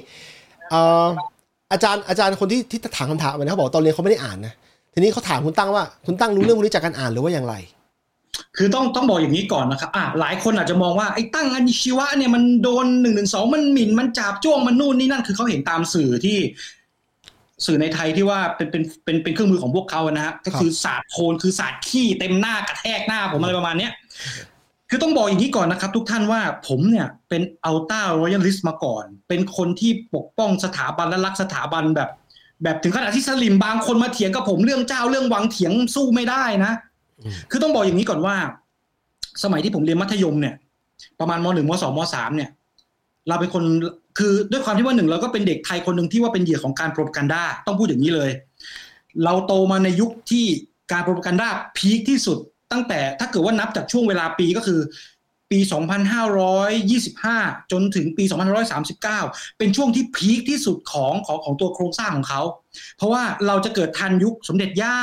เอ่ออาจารย์อาจารย์คนที่ที่ถามคำถามมาเนี่ยเขาบอกตอนเรียนเขาไม่ได้อ่านนะทีนี้เขาถามคุณตั้งว่าคุณตั้งรู้เรื่องพวกนี้จากการอ่านหรือว่าอย่างไร คือต้องต้องบอกอย่างนี้ก่อนนะครับอะหลายคนอาจจะมองว่าไอ้ตั้งอาชีวะเนี่ยมันโดนหนึ่งหนึ่งสองมันหมิ่นมันจับจ้วงมันนู่นนี่นั่นคือเขาเห็นตามสื่อที่สื่อในไทยที่ว่าเป็นเป็นเป็นเป็นเครื่องมือของพวกเขานะฮะก็คือศาสตร์โคนคือศาสตร์ขี้เต็มหน้ากระแทกหน้าผมอะไรประมาณเนี้ย คือต้องบอกอย่างนี้ก่อนนะครับทุกท่านว่าผมเนี่ยเป็นอัลต้ารอยัลลิสมาก่อน เป็นคนที่ปกป้องสถาบันและรักสถาบันแบบ แบบถึงขนาดที่สลิมบางคนมาเถียงกับผมเรื่องเจ้าเรื่องวังเถียงสู้ไม่ได้นะ คือต้องบอกอย่างนี้ก่อนว่า สมัยที่ผมเรียนมัธยมเนี่ย ประมาณมหนึ่งมสองมสามเนี่ย เราเป็นคนคือด้วยความที่ว่าหนึ่งเราก็เป็นเด็กไทยคนหนึ่งที่ว่าเป็นเหยื่อของการโปรปกันดาต้องพูดอย่างนี้เลย เราโตมาในยุคที่การโปรปกันดาพีคที่สุด ตั้งแต่ถ้าเกิดว่านับจากช่วงเวลาปีก็คือ ปี 2525 จนถึงปี 2539 เป็นช่วงที่พีคที่สุดของของของตัวโครงสร้างของเขา เพราะว่าเราจะเกิดทันยุคสมเด็จย่า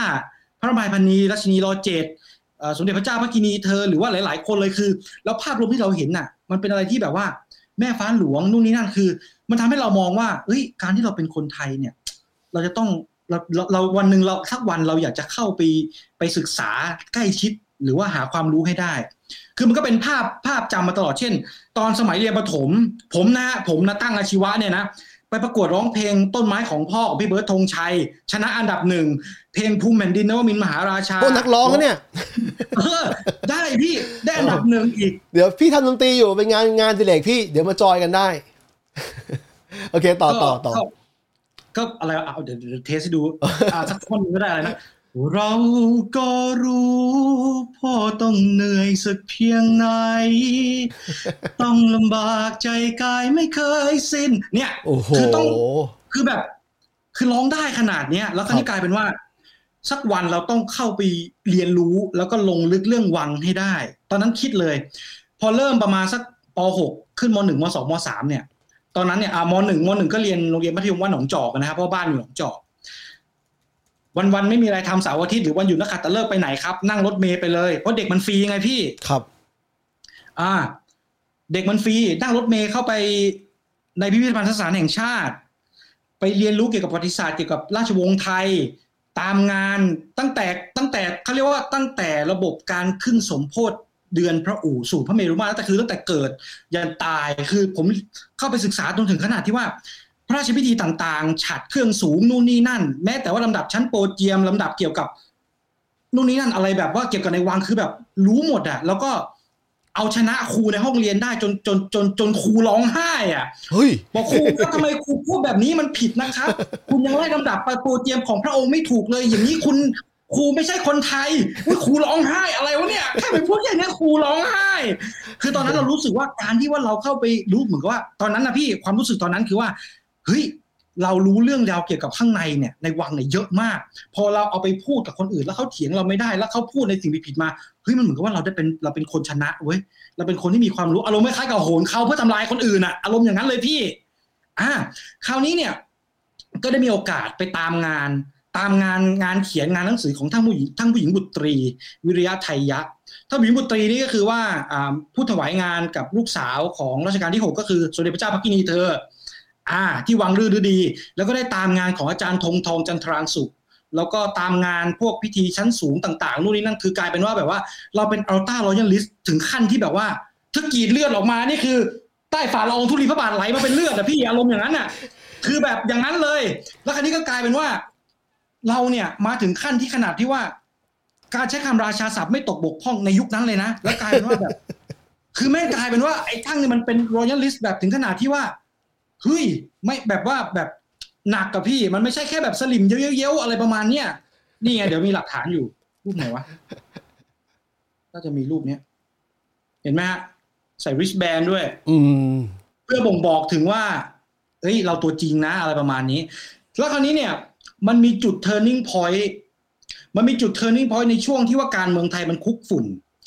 พระมายพันนีรัชนีรอเจดเอ่อสมเด็จพระเจ้าพระกินีเธอหรือว่าหลาย ๆ คนเลยคือ แล้วภาพรวมที่เราเห็นน่ะ มันเป็นอะไรที่แบบว่าแม่ฟ้าหลวงนู่นนี่นั่นคือ มันทำให้เรามองว่าเฮ้ยการที่เราเป็นคนไทยเนี่ย เราจะต้อง เราเราเราวันหนึ่งเราสักวันเราอยากจะเข้าไปไปศึกษาใกล้ชิดหรือว่าหาความรู้ให้ได้ คือมันก็เป็นภาพภาพจำมาตลอดเช่น ตอนสมัยเรียนประถม ผมนะผมนะตั้งอาชีวะเนี่ยนะไปประกวดร้องเพลงต้นไม้ของพ่อของพี่เบิร์ดธงชัย ชนะอันดับหนึ่งเพลงภูมิแผ่นดินนวมินทร์มหาราชาโอ้นักร้องนะเนี่ยเออได้พี่ได้อันดับหนึ่งอีก เดี๋ยวพี่ทำดนตรีอยู่เป็นงานงานอดิเรกพี่เดี๋ยวมาจอยกันได้ โอเค ต่อต่อต่อ ก็ก็อะไรวะเอาเดี๋ยวเดี๋ยว test ให้ดูอ่าสักท่อนหนึ่งก็ได้อะไรนะเราก็รู้พ่อต้องเหนื่อยสักเพียงไหน ต้องลำบากใจกายไม่เคยสิ้น เนี่ยโอ้โหคือต้องคือแบบ คือร้องได้ขนาดเนี้ยแล้วคราวนี้ครับกลายเป็นว่า สักวันเราต้องเข้าไปเรียนรู้แล้วก็ลงลึกเรื่องวังให้ได้ ตอนนั้นคิดเลย พอเริ่มประมาณสักป .6 ขึ้นม .1 ม .2 ม .3 เนี่ย ตอนนั้นเนี่ยอ่าม .1 ม .1 ก็เรียนโรงเรียนมัธยมวัดหนองจอกนะครับเพราะบ้านอยู่หนองจอก วันๆไม่มีอะไรทำเสาร์อาทิตย์หรือวันหยุดนักขัตฤกษ์ไปไหนครับนั่งรถเมล์ไปเลยเพราะเด็กมันฟรีไงพี่ครับ อ่า เด็กมันฟรีนั่งรถเมล์เข้าไปในพิพิธภัณฑ์สถานแห่งชาติ ไปเรียนรู้เกี่ยวกับประวัติศาสตร์เกี่ยวกับราชวงศ์ไทยตามงานตั้งแต่ตั้งแต่เขาเรียกว่าตั้งแต่ระบบการขึ้นสมโพธิ เดือนพระอู่สู่พระเมรุมาตรแต่คือตั้งแต่เกิดยันตายคือผมเข้าไปศึกษาจนถึงขนาดที่ว่า พระราชพิธีต่างๆ ฉัดเครื่องสูงนู่นนี่นั่น แม้แต่ว่าลำดับชั้นโปรเจียมลำดับเกี่ยวกับนู่นนี่นั่นอะไรแบบว่าเกี่ยวกับในวังคือแบบรู้หมดอะแล้วก็เอาชนะครูในห้องเรียนได้จนจนจนจนครูร้องไห้อะเฮ้ยบอกครูว่าทำไมครูพูดแบบนี้มันผิดนะครับ คุณยังไล่ลำดับไปโปรเตรียมของพระองค์ไม่ถูกเลย อย่างนี้คุณ ครูไม่ใช่คนไทยครูร้องไห้อะไรวะเนี่ยแค่ไปพูดอย่างนี้ครูร้องไห้ คือตอนนั้นเรารู้สึกว่าการที่ว่าเราเข้าไปรู้เหมือนกับว่า ตอนนั้นนะพี่ความรู้สึกตอนนั้นคือว่าเฮ้ยเรารู้เรื่องราวเกี่ยวกับข้างในเนี่ยในวังเนี่ยเยอะมาก พอเราเอาไปพูดกับคนอื่น แล้วเขาเถียงเราไม่ได้ แล้วเขาพูดในสิ่งผิดมาเฮ้ยมันเหมือนกับว่าเราได้เป็นเราเป็นคนชนะเว้ยเราเป็นคนที่มีความรู้อารมณ์ไม่คล้ายกับโหนเขาเพื่อทำลายคนอื่นอะอารมณ์อย่างนั้นเลยพี่ อ่า คราวนี้เนี่ย ก็ได้มีโอกาสไปตามงาน ตามงานงานเขียนงานหนังสือของท่านผู้หญิงท่านผู้หญิงบุตรี วิริยะไทยยะท่านผู้หญิงบุตรีนี่ก็คือว่าผู้ถวายงานกับลูกสาวของรัชกาลที่หกก็คือสมเด็จพระเจ้าพักกินีเธออ่าที่วังรื่อฤดี แล้วก็ได้ตามงานของอาจารย์ธงทองจันทรางสุข แล้วก็ตามงานพวกพิธีชั้นสูงต่างๆนู่นนี่นั่นคือกลายเป็นว่าแบบว่า เราเป็นอัลต้ารอยัลลิสถึงขั้นที่แบบว่าถ้ากรีดเลือดออกมานี่คือใต้ฝ่าละอองธุลีพระบาทไหลมาเป็นเลือดอะพี่อารมณ์อย่างนั้นอะคือแบบอย่างนั้นเลย แล้วคราวนี้ก็กลายเป็นว่า เราเนี่ยมาถึงขั้นที่ขนาดที่ว่า การใช้คำราชาศัพท์ไม่ตกบกพร่องในยุคนั้นเลยนะ แล้วกลายเป็นว่าแบบ คือแม่งกลายเป็นว่าไอ้ทั้งนี่มันเป็นรอยัลลิสแบบถึงขนาดที่ว่าเฮ้ยไม่แบบว่าแบบหนักกับพี่ มันไม่ใช่แค่แบบสลิมเย้ยวๆอะไรประมาณเนี้ยนี่ไงเดี๋ยวมีหลักฐานอยู่ รูปไหนวะก็จะมีรูปเนี้ย เห็นไหมฮะใส่ wristband ด้วย อืมเพื่อบ่งบอกถึงว่าเฮ้ยเราตัวจริงนะอะไรประมาณนี้ แล้วคราวนี้เนี่ย มันมีจุด turning point มันมีจุด turning point ในช่วงที่ว่าการเมืองไทยมันคุกฝุ่น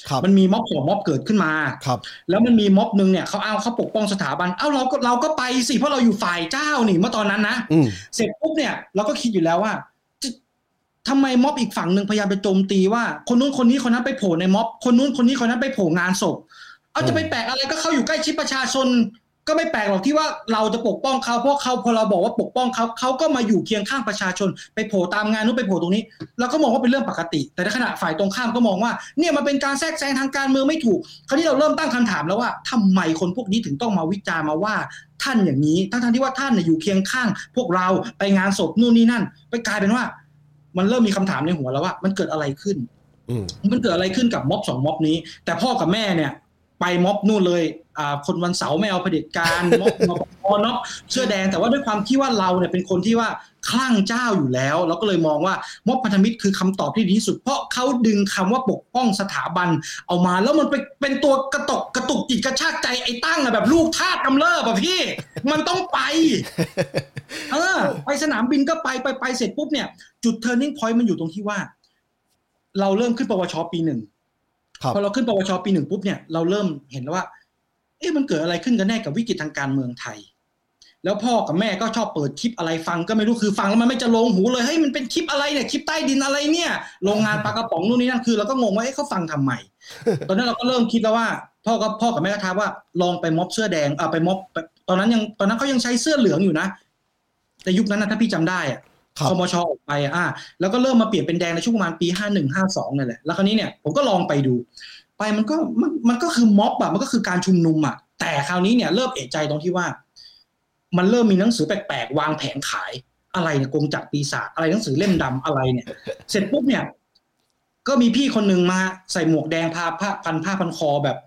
ครับมันมีม็อบสองม็อบเกิดขึ้นมาครับ แล้วมันมีม็อบหนึ่งเนี่ยเขาเอาเขาปกป้องสถาบัน เอ้าเราก็เราก็ไปสิเพราะเราอยู่ฝ่ายเจ้านี่เมื่อตอนนั้นนะอืมเสร็จปุ๊บเนี่ยเราก็คิดอยู่แล้วว่าจะทำไมม็อบอีกฝั่งหนึ่งพยายามไปโจมตีว่า คนนู้นคนนี้คนนั้นไปโผล่ในม็อบ คนนู้นคนนี้คนนั้นไปโผล่งานศพ เอาจะไปแปลกอะไรก็เขาอยู่ใกล้ชิดประชาชน ก็ไม่แปลกหรอกที่ว่าเราจะปกป้องเขาเพราะเขาพอเราบอกว่าปกป้องเขาเขาก็มาอยู่เคียงข้างประชาชน ไปโผล่ตามงานนู้นไปโผล่ตรงนี้เราก็มองว่าเป็นเรื่องปกติ แต่ในขณะฝ่ายตรงข้ามก็มองว่าเนี่ยมันเป็นการแทรกแซงทางการเมืองไม่ถูก คราวนี้เราเริ่มตั้งคำถามแล้วว่าทำไมคนพวกนี้ถึงต้องมาวิจารณ์มาว่าท่านอย่างนี้ ทั้งทที่ว่าท่านเนี่ยอยู่เคียงข้าง พวกเราไปงานศพนู่นนี่นั่น ไปกลายเป็นว่า มันเริ่มมีคำถามในหัวแล้วว่า มันเกิดอะไรขึ้นอืมมันเกิดอะไรขึ้นกับม็อบสองม็อบนี้ แต่พ่อกับแม่เนี่ย ไปม็อบนู่นเลยอ่าคนวันเสาร์ไม่เอาเผด็จการม็อบนปนม็อบเสื้อแดงแต่ว่าด้วยความที่ว่าเราเนี่ยเป็นคนที่ว่าคลั่งเจ้าอยู่แล้ว เราก็เลยมองว่าม็อบพันธมิตรคือคำตอบที่ดีที่สุด เพราะเขาดึงคำว่าปกป้องสถาบันเอามา แล้วมันไปเป็นตัวกระตกกระตุกจิตกระชากใจไอ้ตั้งอะแบบลูกทาสกำเริบอะพี่ มันต้องไป เออ ไปสนามบินก็ไปไปไปเสร็จปุ๊บเนี่ย จุด turning point มันอยู่ตรงที่ว่า เราเริ่มขึ้นปวชปีหนึ่งครับ พอเราขึ้นปวชปีหนึ่งปุ๊บเนี่ยเราเริ่มเห็นแล้วว่า เอ๊ะมันเกิดอะไรขึ้นกันแน่กับวิกฤตทางการเมืองไทย แล้วพ่อกับแม่ก็ชอบเปิดคลิปอะไรฟังก็ไม่รู้คือฟังแล้วมันไม่จะลงหูเลยเฮ้ยมันเป็นคลิปอะไรเนี่ยคลิปใต้ดินอะไรเนี่ยโรงงานปลากระป๋องนู่นนี่นั่นคือเราก็งงว่าเอ๊ะเขาฟังทำไมตอนนั้นเราก็เริ่มคิดแล้วว่า พ่อกับพ่อกับแม่ก็ท้าว่าลองไปม็อบเสื้อแดงเอ่าไปม็อบตอนนั้นยังตอนนั้นเขายังใช้เสื้อเหลืองอยู่นะแต่ยุคนั้นนะถ้าพี่จำได้อะ ครับคมชออกไปอะแล้วก็เริ่มมาเปลี่ยนเป็นแดงในช่วงประมาณปีห้าหนึ่งห้าสองนี่นแหละแล้วคราวนี้เนี่ยผมก็ลองไปดู ไปมันก็มันมันก็คือม็อบอะมันก็คือการชุมนุมอะแต่คราวนี้เนี่ยเริ่มเอะใจตรงที่ว่า มันเริ่มมีหนังสือแปลกๆวางแผงขายอะไรเนี่ยกงจักรปีศาจอะไรหนังสือเล่มดำอะไรเนี่ย เสร็จปุ๊บเนี่ย ก็มีพี่คนหนึ่งมาใส่หมวกแดงพาผ้าพันผ้าพันคอแบบ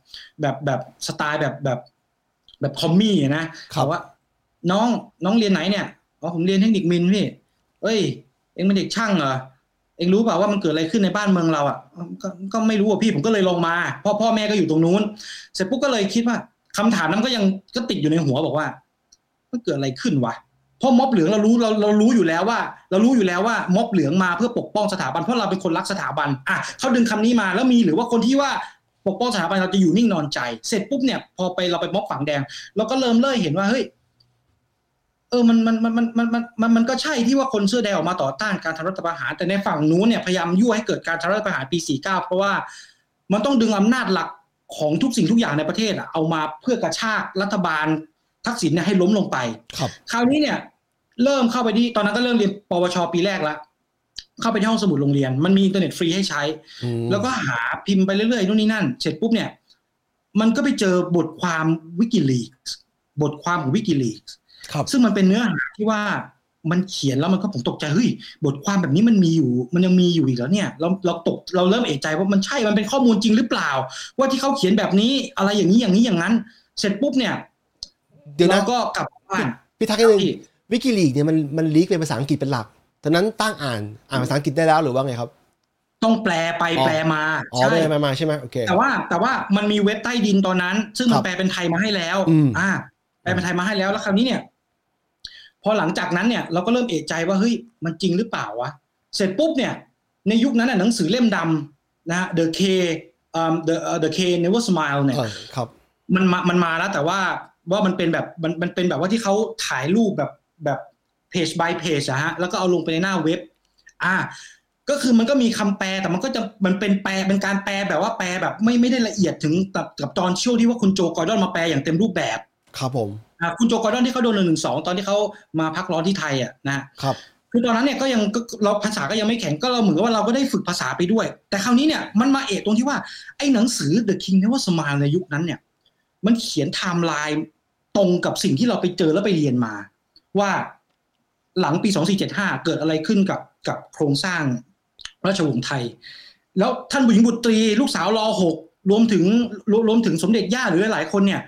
แบบแบบสไตล์แบบแบบแบบคอมมี่อะนะครับว่า น้องน้องเรียนไหนเนี่ยอ๋อผมเรียนเทคนิคมินพี่ เอ้ย เองเป็นเด็กช่างเหรอเองรู้เปล่าว่ามันเกิดอะไรขึ้นในบ้านเมืองเราอะก็ก็ไม่รู้อะพี่ผมก็เลยลงมาพ่อพ่อแม่ก็อยู่ตรงนู้น เสร็จปุ๊บก็เลยคิดว่าคำถามนั้นก็ยังก็ติดอยู่ในหัวบอกว่า มันเกิดอะไรขึ้นวะเพราะม็อบเหลืองเรารู้เราเรารู้อยู่แล้วว่า เรารู้อยู่แล้วว่าม็อบเหลืองมาเพื่อปกป้องสถาบันเพราะเราเป็นคนรักสถาบันอะเขาดึงคำนี้มาแล้วมีหรือว่าคนที่ว่าปกป้องสถาบันเราจะอยู่นิ่งนอนใจ เสร็จปุ๊บเนี่ยพอไปเราไปม็อบฝั่งแดง เราก็เริ่มเล่ยเห็นว่าเฮ้ย เออมันมันมันมันมันมันมันก็ใช่ที่ว่าคนเสื้อแดงออกมาต่อต้านการทำรัฐประหาร แต่ในฝั่งนู้นเนี่ยพยายามยั่วให้เกิดการทำรัฐประหารปี 49 เพราะว่ามันต้องดึงอำนาจหลักของทุกสิ่งทุกอย่างในประเทศอะเอามาเพื่อกระชากรัฐบาลทักษิณเนี่ยให้ล้มลงไปครับคราวนี้เนี่ย เริ่มเข้าไปที่ตอนนั้นก็เริ่มเรียนปวชปีแรกละเข้าไปที่ห้องสมุดโรงเรียน มันมีอินเทอร์เน็ตฟรีให้ใช้ แล้วก็หาพิมพ์ไปเรื่อยๆนู่นนี่นั่น เสร็จปุ๊บเนี่ย มันก็ไปเจอบทความ WikiLeaks บทความของ WikiLeaks ซึ่งมันเป็นเนื้อหาที่ว่ามันเขียนแล้วมันก็ผมตกใจเฮ้ยบทความแบบนี้มันมีอยู่ มันยังมีอยู่อีกแล้วเนี่ย เราเราตกเราเริ่มเอะใจว่ามันใช่มันเป็นข้อมูลจริงหรือเปล่า ว่าที่เขาเขียนแบบนี้อะไรอย่างนี้อย่างนี้อย่างนั้น เสร็จปุ๊บเนี่ย เดี๋ยวนะเราก็กลับบ้านพี่ทักนิดนึงพี่วิกิลีกเนี่ยมันมันลีกเป็นภาษาอังกฤษเป็นหลักตอนนั้นตั้งอ่านอ่านภาษาอังกฤษได้แล้วหรือว่าไงครับ ต้องแปลไปอ๋อแปลมาอ๋อใช่ไม่ได้มามาใช่ไหมโอเคแต่ว่าแต่ว่ามันมีเว็บใต้ดินตอนนั้น ซึ่งครัมันบแปลเป็นไทยมาให้แล้วอืมอ่าแปลเป็นไทยมาให้แล้วแล้วคราวนี้เนี่ย พอหลังจากนั้นเนี่ยเราก็เริ่มเอะใจว่าเฮ้ยมันจริงหรือเปล่าวะเสร็จปุ๊บเนี่ยในยุคนั้นน่ะหนังสือเล่มดำนะฮะ The K อ่า The เอ่อ The K Never Smile เนี่ยเออครับมันมามันมาแล้วแต่ว่าว่ามันเป็นแบบมันมันเป็นแบบว่าที่เขาถ่ายรูปแบบแบบเพจ by เพจอะฮะแล้วก็เอาลงไปในหน้าเว็บ อ่า ก็คือมันก็มีคำแปลแต่มันก็จะมันเป็นแปลเป็นการแปลแบบว่าแปลแบบไม่ไม่ได้ละเอียดถึงกับกับตอนช่วงที่ว่าคุณโจกอร์ดอนมาแปลอย่างเต็มรูปแบบ ครับผมอ่า คุณโจกอร์ดอนที่เขาโดนหนึ่งหนึ่งสองตอนที่เขามาพักร้อนที่ไทยอะนะครับคือตอนนั้นเนี่ยก็ยังก็เราภาษาก็ยังไม่แข็งก็เราเหมือนกับว่าเราก็ได้ฝึกภาษาไปด้วย แต่คราวนี้เนี่ยมันมาเอะตรงที่ว่าไอ้หนังสือ The King Never Smile ในยุคนั้นเนี่ย มันเขียนไทม์ไลน์ตรงกับสิ่งที่เราไปเจอแล้วไปเรียนมา ว่าหลังปี 2475 เกิดอะไรขึ้นกับกับโครงสร้างราชวงศ์ไทย แล้วท่านบุญหญิงบุตรี ลูกสาวรอหกรวมถึงรวมรวมถึงสมเด็จย่าหรือหลายๆคนเนี่ย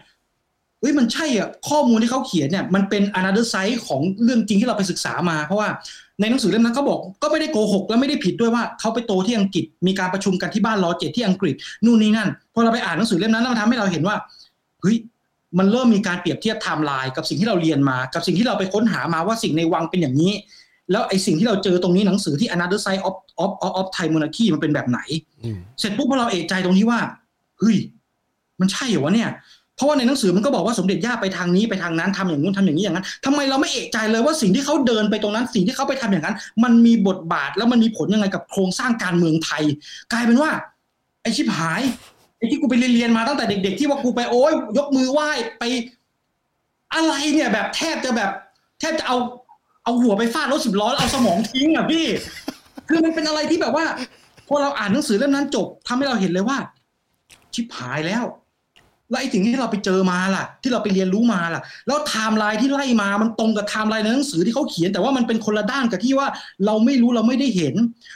เฮ้ยมันใช่อะข้อมูลที่เขาเขียนเนี่ยมันเป็น another side ของเรื่องจริงที่เราไปศึกษามา เพราะว่าในหนังสือเล่มนั้นเขาบอกก็ไม่ได้โกหกและไม่ได้ผิดด้วยว่าเขาไปโตที่อังกฤษ มีการประชุมกันที่บ้านรอเจ็ดที่อังกฤษนู่นนี่นั่นพอเราไปอ่านหนังสือเล่มนั้นแล้วมันทำให้เราเห็นว่าเฮ้ยมันเริ่มมีการเปรียบเทียบไทม์ไลน์กับสิ่งที่เราเรียนมา กับสิ่งที่เราไปค้นหามาว่าสิ่งในวังเป็นอย่างนี้ แล้วไอ้สิ่งที่เราเจอตรงนี้หนังสือที่ another side of of of of Thai monarchy มันเป็นแบบไหนอืมเสร็จปุ๊บพอเราเอะใจตรงที่ว่าเฮ้ยมันใช่เหรอวะเนี่ย เพราะว่าในหนังสือมันก็บอกว่าสมเด็จย่าไปทางนี้ไปทางนั้นทำอย่างนู้นทำอย่างนี้อย่างนั้นทำไมเราไม่เอะใจเลยว่าสิ่งที่เขาเดินไปตรงนั้นสิ่งที่เขาไปทำอย่างนั้น มันมีบทบาทแล้วมันมีผลยังไงกับโครงสร้างการเมืองไทย กลายเป็นว่า ไอชิบหายไอที่กูไปเรียนมาตั้งแต่เด็ก ๆ ที่ว่ากูไปโอ้ยยกมือไหว้ไปอะไรเนี่ยแบบแทบจะแบบ แทบจะเอาเอาหัวไปฟาดรถสิบล้อแล้วเอาสมองทิ้งอะพี่ คือมันเป็นอะไรที่แบบว่าพอเราอ่านหนังสือเล่มนั้นจบทำให้เราเห็นเลยว่า ชิบหายแล้ว แล้วไอ้สิ่งที่เราไปเจอมาล่ะ ที่เราไปเรียนรู้มาล่ะ แล้วไทม์ไลน์ที่ไล่มามันตรงกับไทม์ไลน์ในหนังสือที่เขาเขียน แต่ว่ามันเป็นคนละด้านกับที่ว่าเราไม่รู้เราไม่ได้เห็น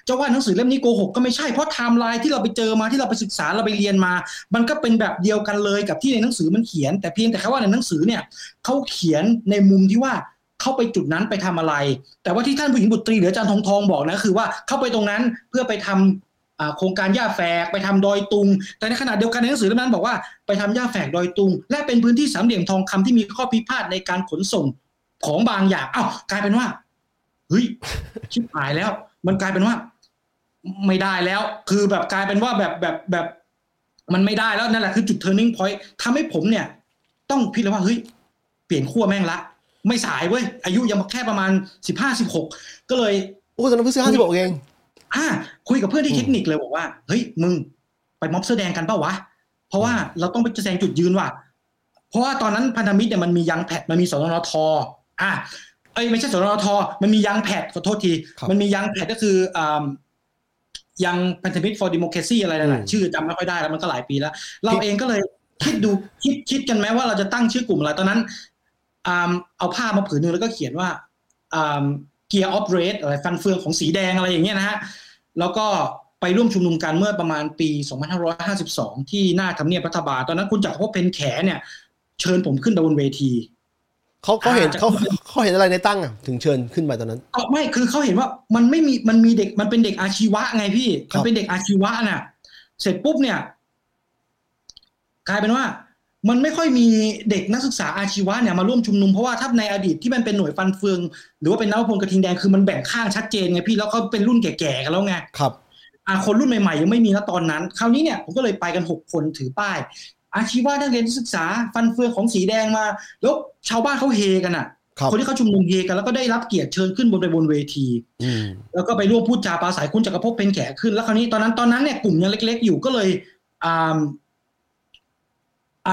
จะว่าหนังสือเล่มนี้โกหกก็ไม่ใช่เพราะไทม์ไลน์ที่เราไปเจอมาที่เราไปศึกษาเราไปเรียนมา มันก็เป็นแบบเดียวกันเลยกับที่ในหนังสือมันเขียน แต่เพียงแต่แค่ว่าในหนังสือเนี่ยเขาเขียนในมุมที่ว่าเข้าไปจุดนั้นไปทำอะไร แต่ว่าที่ท่านผู้หญิงบุตรีหรืออาจารย์ธงทองบอกนะคือว่าเข้าไปตรงนั้นเพื่อไปทำอ่า โครงการหญ้าแฝกไปทำดอยตุง แต่ในขณะเดียวกันในหนังสือเล่มนั้นบอกว่าไปทำหญ้าแฝกดอยตุง และเป็นพื้นที่สามเหลี่ยมทองคำที่มีข้อพิพาทในการขนส่งของบางอย่างอ้าวกลายเป็นว่าเฮ้ยชิบหายแล้ว มันกลายเป็นว่า ไม่ได้แล้ว คือแบบกลายเป็นว่าแบบแบบแบบ มันไม่ได้แล้วนั่นแหละคือจุด turning point ทำให้ผมเนี่ย ต้องพิจารณาว่าเฮ้ยเปลี่ยนขั้วแม่งละ ไม่สายเว้ยอายุยังแค่ประมาณสิบห้าสิบหกก็เลยโอ้ตอนนั้นเพิ่งซื้อห้าสิบหกเอง อ่าคุยกับเพื่อนที่อืมเทคนิคเลยบอกว่าเฮ้ยมึงไปม็อบเสื้อแดงกันเปล่าวะเพราะว่าเราต้องไปแสดงจุดยืนว่ะเพราะว่าตอนนั้นพันธมิตรเนี่ยมันมียังแพดมันมีสนนทอ่าเอ้ยไม่ใช่สนนทมันมียังแพดขอโทษทีครับมันมียังแพดก็คืออ่ายังพันธมิตร for democracy อะไรนั่นแหละอืมชื่อจำไม่ค่อยได้แล้วมันก็หลายปีแล้ว เราเองก็เลยคิดดูคิดคิดกันไหมว่าเราจะตั้งชื่อกลุ่มอะไรตอนนั้นอ่าเอาผ้ามาผืนหนึ่งแล้วก็เขียนว่า อ่า Gear of Red อะไรฟันเฟืองของสีแดงอะไรอย่างเงี้ยนะฮะแล้วก็ไปร่วมชุมนุมกันเมื่อประมาณปี 2552 ที่หน้าทำเนียบรัฐบาลตอนนั้นคุณจักรภพเพนแขเนี่ยเชิญผมขึ้นไปบนเวทีเขาเขาเห็นอ่าเขาเขาเห็นอะไรในตั้งอะถึงเชิญขึ้นไปตอนนั้นก็ไม่คือเขาเห็นว่ามันไม่มีมันมีเด็กมันเป็นเด็กอาชีวะไงพี่ครับมันเป็นเด็กอาชีวะน่ะ เสร็จปุ๊บเนี่ย กลายเป็นว่า มันไม่ค่อยมีเด็กนักศึกษาอาชีวะเนี่ยมาร่วมชุมนุมเพราะว่าถ้าในอดีตที่มันเป็นหน่วยฟันเฟืองหรือว่าเป็นนวพลกระทิงแดงคือมันแบ่งข้างชัดเจนไงพี่แล้วเขาเป็นรุ่นแก่ๆกันแล้วไงครับอ่าคนรุ่นใหม่ๆยังไม่มีนะตอนนั้น คราวนี้เนี่ยผมก็เลยไปกันหกคนถือป้าย อาชีวะนักเรียนนักศึกษาฟันเฟืองของสีแดงมาแล้วชาวบ้านเขาเฮกันอะครับคนที่เขาชุมนุมเฮกันแล้วก็ได้รับเกียรติเชิญขึ้นบนไปบนเวทีอืมแล้วก็ไปร่วมพูดจาปราศัยคุณจักรภพเป็นแขกขึ้นแล้วคราวนี้ตอนนั้นตอนนั้นเนี่ยกลุ่มยังเล็ก ๆ อยู่ก็เลยอ่าอ่า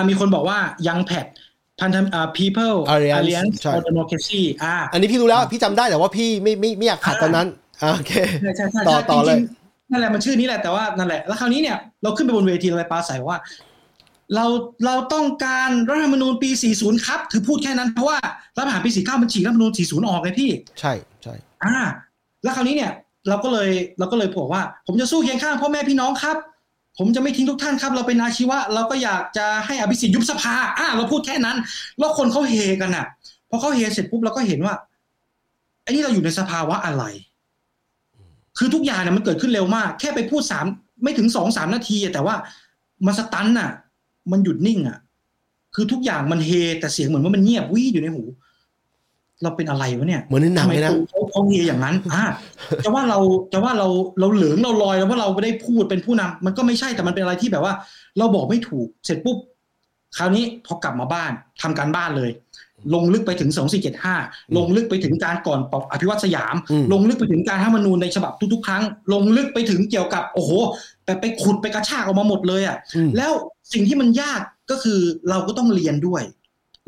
มีคนบอกว่ายังแพดพันธอ่า people Alliance alliance ใช่ for democracy อ่าอันนี้พี่รู้แล้วพี่จำได้แต่ว่าพี่ไม่ไม่ไม่อยากขัดตอนนั้นอ่าโอเคใช่ใช่ใช่ต่อใช่ต่อเลยจริงๆนั่นแหละมันชื่อนี้แหละแต่ว่านั่นแหละแล้วคราวนี้เนี่ยเราขึ้นไปบนเวทีเราไปปราศัยว่า เราเราต้องการรัฐธรรมนูญปี 40 ครับคือพูดแค่นั้นเพราะว่ารัฐประหารปี 49 มันฉีกรัฐธรรมนูญ 40 ออกเลยพี่ ใช่ใช่อ่า แล้วคราวนี้เนี่ย เราก็เลยเราก็เลยบอกว่า ผมจะสู้เคียงข้างพ่อแม่พี่น้องครับ ผมจะไม่ทิ้งทุกท่านครับ เราเป็นอาชีวะ เราก็อยากจะให้อภิสิทธิ์ยุบสภาอ่าเราพูดแค่นั้น แล้วคนเขาเฮกันอะพอเขาเฮเสร็จปุ๊บเราก็เห็นว่าไอ้นี่เราอยู่ในสภาวะอะไร คือทุกอย่างเนี่ยมันเกิดขึ้นเร็วมาก แค่ไปพูดสามไม่ถึงสองสามนาทีแต่ว่ามันสตันน่ะ มันหยุดนิ่งอะ คือทุกอย่างมันเฮแต่เสียงเหมือนว่ามันเงียบวี่อยู่ในหู เราเป็นอะไรวะเนี่ยเหมือนในหนังทำไมเลยนะเขาเขาเฮอย่างนั้นอ่าจะว่าเราจะว่าเราเราเหลืองเราลอยแล้วว่าเราไม่ได้พูดเป็นผู้นำมันก็ไม่ใช่แต่มันเป็นอะไรที่แบบว่า เราบอกไม่ถูกเสร็จปุ๊บคราวนี้พอกลับมาบ้านทำการบ้านเลย ลงลึกไปถึง 2475 ลงลึกไปถึงการก่อนปอบอภิวัตสยามอืมลงลึกไปถึงการรัฐธรรมนูญในฉบับทุกๆ ครั้ง ลงลึกไปถึงเกี่ยวกับ โอ้โหแต่ไปขุดไปกระชากออกมาหมดเลยอะอืมแล้วสิ่งที่มันยากก็คือเราก็ต้องเรียนด้วย